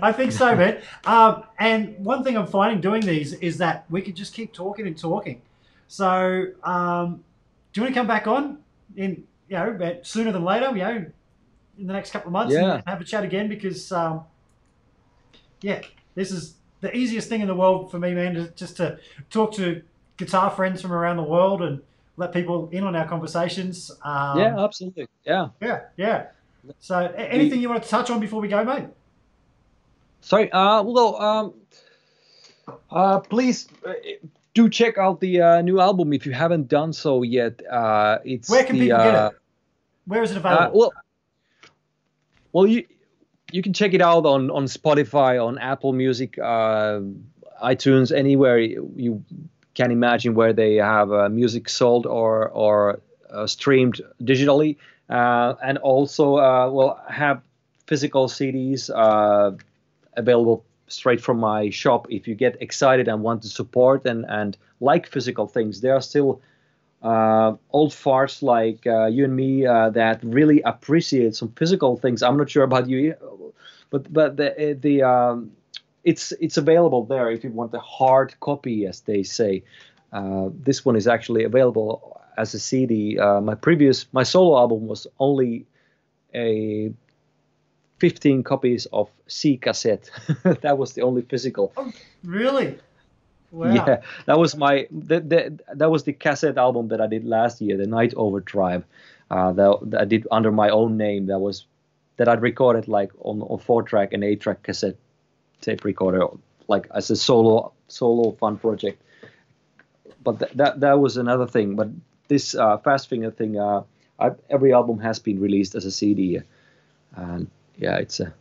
I think so, man. Um, and one thing I'm finding doing these is that we could just keep talking and talking. So, um, do you want to come back on in you know sooner than later? You know, in the next couple of months, Yeah. and have a chat again because um, yeah, this is the easiest thing in the world for me, man. To, just to talk to guitar friends from around the world and let people in on our conversations. Um, yeah, absolutely. Yeah. yeah, yeah. So, anything you want to touch on before we go, mate? Sorry. Uh, well, um, uh, please uh, do check out the uh, new album if you haven't done so yet. Uh, it's Where can the, people uh, get it? Where is it Uh, available? well, well, you you can check it out on on Spotify, on Apple Music, uh, iTunes, anywhere you, can imagine where they have uh, music sold or or uh, streamed digitally, uh, and also uh, will have physical CDs uh, available straight from my shop. If you get excited and want to support and and like physical things, there are still uh, old farts like uh, you and me uh, that really appreciate some physical things. I'm not sure about you, but but the the um, it's it's available there if you want a hard copy, as they say. Uh, this one is actually available as a CD. Uh, my previous my solo album was only a 15 copies of C cassette. that was the only physical. Oh, really? Wow. Yeah, that was my that, that, that was the cassette album that I did last year, the Night Overdrive. Uh, that, that I did under my own name. That was that I'd recorded like on on four track and eight track cassette tape recorder, like as a solo solo fun project. But th- that that was another thing. But this uh, Fast Finger thing, uh, I, every album has been released as a CD, and yeah, it's a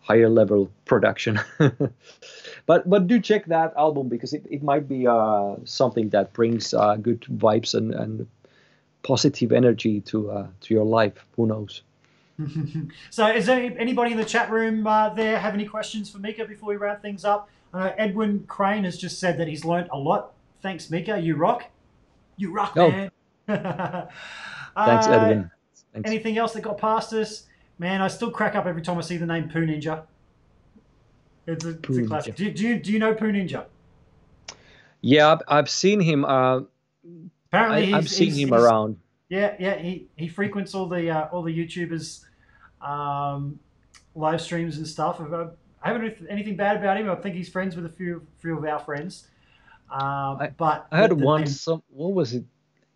higher level production. but but do check that album because it, it might be uh, something that brings uh, good vibes and, and positive energy to uh, to your life. Who knows? so, is there anybody in the chat room uh, there have any questions for Mika before we wrap things up? Uh, Edwin Crane has just said that he's learnt a lot. Thanks, Mika. You rock. You rock, Oh. man. Thanks, Uh, Edwin. Thanks. Anything else that got past us? Man, I still crack up every time I see the name Poo Ninja. It's a, it's a classic. Do, do, you, do you know Poo Ninja? Yeah, I've, I've seen him. Uh, Apparently, I, he's, I've seen he's- him he's- around. Yeah, yeah. He, he frequents all the uh, all the YouTubers um, live streams and stuff. I I haven't heard anything bad about him. I think he's friends with a few few of our friends. Um, I- but I had the- the Some what was it?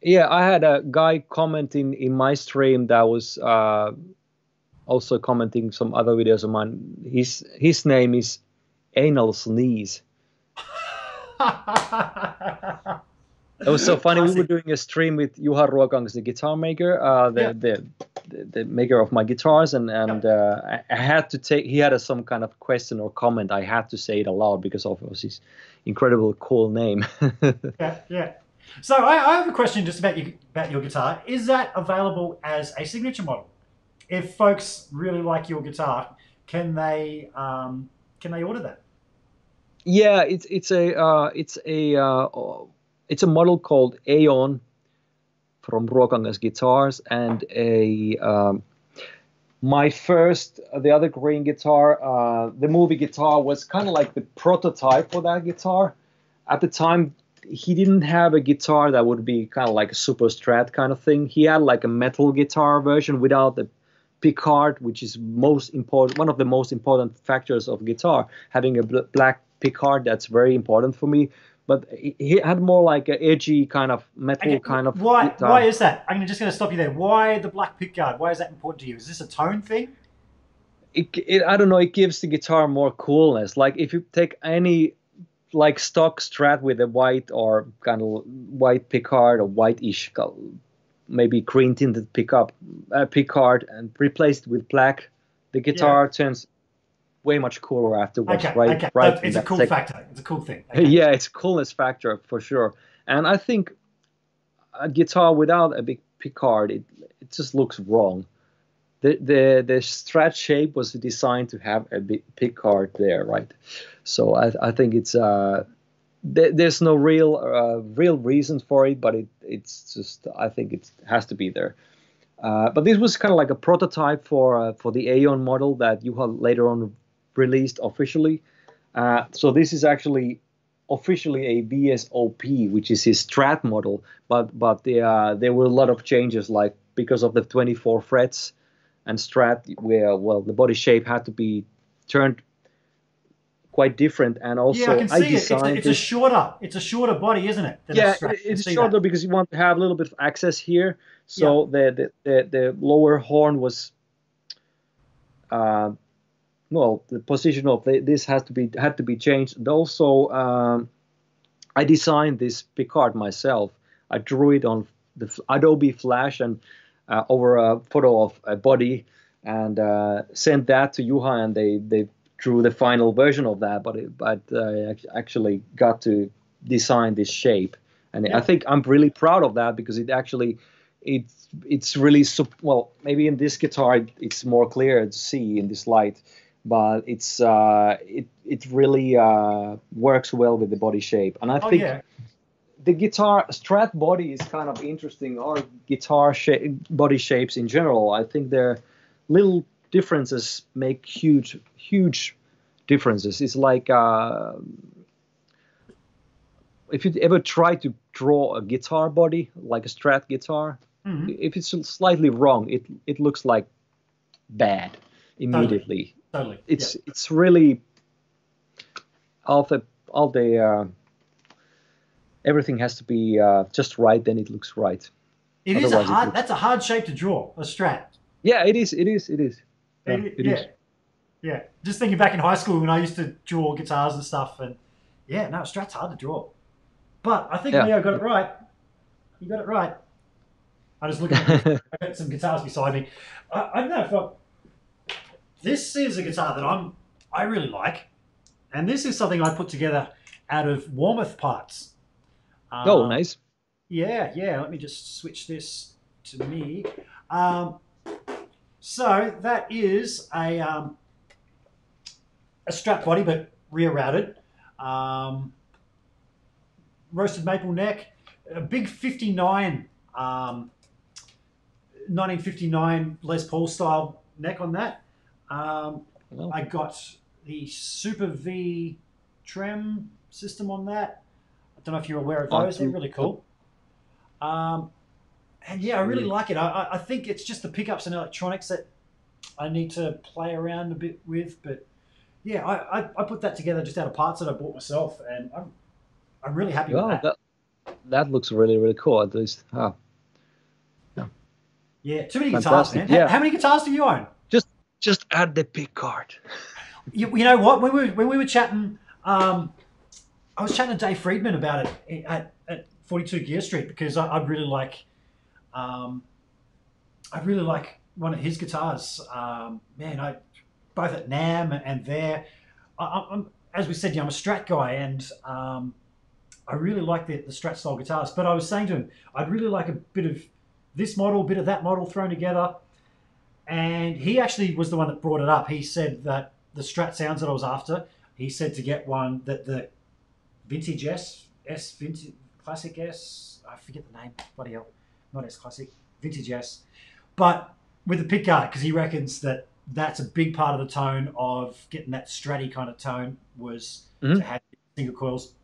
Yeah, I had a guy commenting in my stream that was uh, also commenting some other videos of mine. His his name is Anal Sneeze. It was so funny. We were doing a stream with Juha Ruokangas, the guitar maker, uh, the, Yeah. the, the the maker of my guitars, and and uh, I, I had to take. He had a, some kind of question or comment. I had to say it aloud because of his incredible cool name. yeah, yeah. So I, I have a question just about your about your guitar. Is that available as a signature model? If folks really like your guitar, can they um, can they order that? yeah, it's it's a uh, it's a uh, it's a model called Aeon from Ruokangas Guitars, and a um, my first the other green guitar, uh, the movie guitar was kind of like the prototype for that guitar. At the time, he didn't have a guitar that would be kind of like a super strat kind of thing. He had like a metal guitar version without the pickguard, which is most important, one of the most important factors of guitar. Having a bl- black pickguard, that's very important for me. But he had more like an edgy kind of metal Okay, kind of why? guitar. Why is that? I'm just going to stop you there. Why the black pickguard? Why is that important to you? Is this a tone thing? it, it I don't know. It gives the guitar more coolness. Like if you take any like stock Strat with a white or kind of white pickguard or white-ish, maybe green tinted pickup uh, pickguard, and replaced with black, the guitar turns way much cooler afterwards. Okay, right, okay. right. It's a cool sec- factor. It's a cool thing. Okay. Yeah, it's a coolness factor for sure. And I think a guitar without a big pickguard, it it just looks wrong. The the the Strat shape was designed to have a big pickguard there, right? So I I think it's uh there, there's no real uh, real reason for it, but it it's just I think it has to be there. Uh, but this was kind of like a prototype for uh, for the Aeon model that you have later on released officially. Uh, so this is actually officially a VSOP, which is his Strat model, but but there uh, there were a lot of changes, like because of the 24 frets and Strat, where well the body shape had to be turned quite different, and also yeah, I can see it. It's a, designed it's a shorter. It's a shorter body, isn't it? than yeah, Strat? it- I can it's shorter that. because you want to have a little bit of access here. So the, the, the the lower horn was, uh, well, the position of the, this has to be had to be changed. And also, um, I designed this pickguard myself. I drew it on the Adobe Flash and uh, over a photo of a body and uh, sent that to Juha, and they they drew the final version of that. But it, but I actually got to design this shape, and Yeah. I think I'm really proud of that because it actually it's it's really well maybe in this guitar it's more clear to see in this light but it's uh it it really uh works well with the body shape. And i Oh think yeah. the guitar strat body is kind of interesting or guitar shape body shapes in general. I think their little differences make huge huge differences. It's like uh if you ever try to draw a guitar body like a strat guitar Mhm. if it's slightly wrong it it looks like bad immediately Totally. it's it's really all the all the uh, everything has to be uh, just right then it looks right yeah. It is a hard. That's a hard shape to draw. A Strat. yeah it is it is it is yeah, It- it yeah. is. Yeah. Just thinking back in high school when I used to draw guitars and stuff, and yeah, no, Strat's hard to draw. But I think Yeah. Leo got it right. You got it right. I just look at some guitars beside me. I, I don't know if I, this is a guitar that I'm I really like, and this is something I put together out of Warmoth parts. oh Um, nice yeah, yeah. Let me just switch this to me. Um, so that is a um, a strat body, but rear routed. Um, roasted maple neck, a big 59, um, 1959 Les Paul style neck on that. Um, Well, I got the Super-Vee trem system on that. I don't know if you're aware of Oh, those. They're really cool. Um, and yeah, I really Yeah. like it. I, I- think it's just the pickups and electronics that I need to play around a bit with. But yeah, I, I, I put that together just out of parts that I bought myself, and I'm I'm really happy with that. that that looks really really cool at least ah, Yeah, too many guitars, Fantastic, man. How- yeah. How, many guitars do you own? Just add the pickguard You, you know what? When we were, when we were chatting, um, I was chatting to Dave Friedman about it at, at 42 Gear Street because I, I'd really like, um, I'd really like one of his guitars. Um, man, I both at NAMM and there. I, I'm, as we said, yeah, I'm a Strat guy, and um, I really like the, the Strat style guitars. But I was saying to him, I'd really like a bit of this model, a bit of that model thrown together. And he actually was the one that brought it up. He said that the Strat sounds that I was after, he said to get one that the Vintage S, S Vintage Classic S, I forget the name, bloody hell, not S Classic, Vintage S, but with a pick guard because he reckons that that's a big part of the tone of getting that stratty kind of tone was to Mhm. have single coils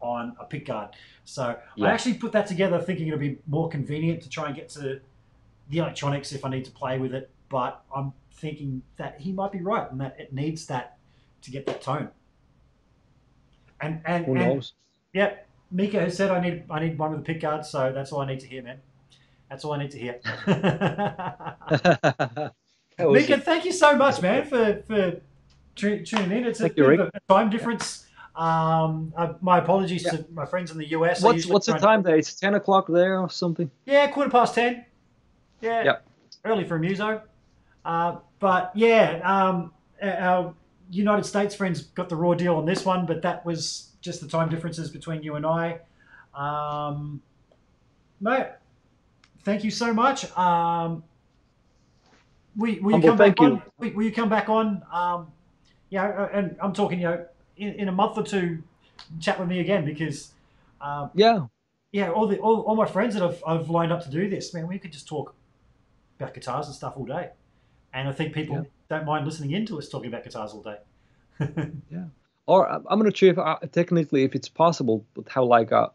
on a pick guard. So Yeah. I actually put that together thinking it'll be more convenient to try and get to the electronics if I need to play with it. But I'm thinking that he might be right and that it needs that to get that tone. And and, who and yeah, Mika has said I need I need one with a pick guard, so that's all I need to hear, man. That's all I need to hear. Mika, thank you so much, man, for for tuning in. It's a, you, a time difference. Um, uh, my apologies Yeah. to my friends in the US. What's what's the time there? It's ten o'clock there or something. Yeah, quarter past ten. Yeah. Yep. Early for a muso. Uh, but yeah, um, our United States friends got the raw deal on this one, but that was just the time differences between you and I. Um, mate, thank you so much. Um, will, will you come back you. on? Will, will you come back on? Um, yeah, uh, and I'm talking, you know, in, in a month or two, chat with me again because um, Yeah, yeah, all the all, all my friends that I've, I've lined up to do this, man, we could just talk about guitars and stuff all day. And I think people Yeah. don't mind listening into us talking about guitars all day. Yeah. Or I- I'm not sure if uh, technically if it's possible, but how like uh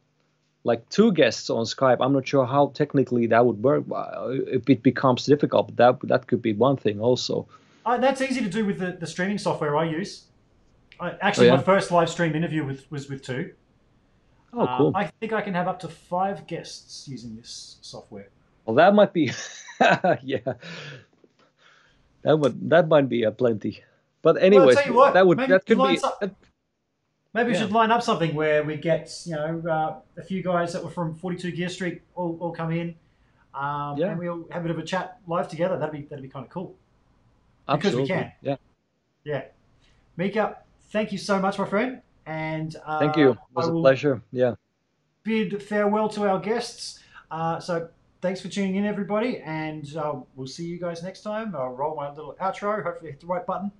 like two guests on Skype. I'm not sure how technically that would work. uh, If it becomes difficult, but that that could be one thing also. uh, that's easy to do with the, the streaming software I use. I, actually, Oh, yeah? my first live stream interview with, was with two. Oh, Uh. I think I can have up to five guests using this software. Well, that might be, yeah. That would that might be a plenty. But anyway, what, that would that could be. that- Maybe we Yeah. should line up something where we get, you know, uh, a few guys that were from 42 Gear Street all, all come in, um, Yeah. and we'll have a bit of a chat live together. That'd be that'd be kind of cool. Absolutely. Because we can. Yeah. Yeah. Mika, thank you so much, my friend. And uh, Thank you. It was a pleasure. Yeah. bid farewell to our guests. Uh, so thanks for tuning in, everybody. And uh, we'll see you guys next time. I'll roll my little outro. Hopefully, hit the right button.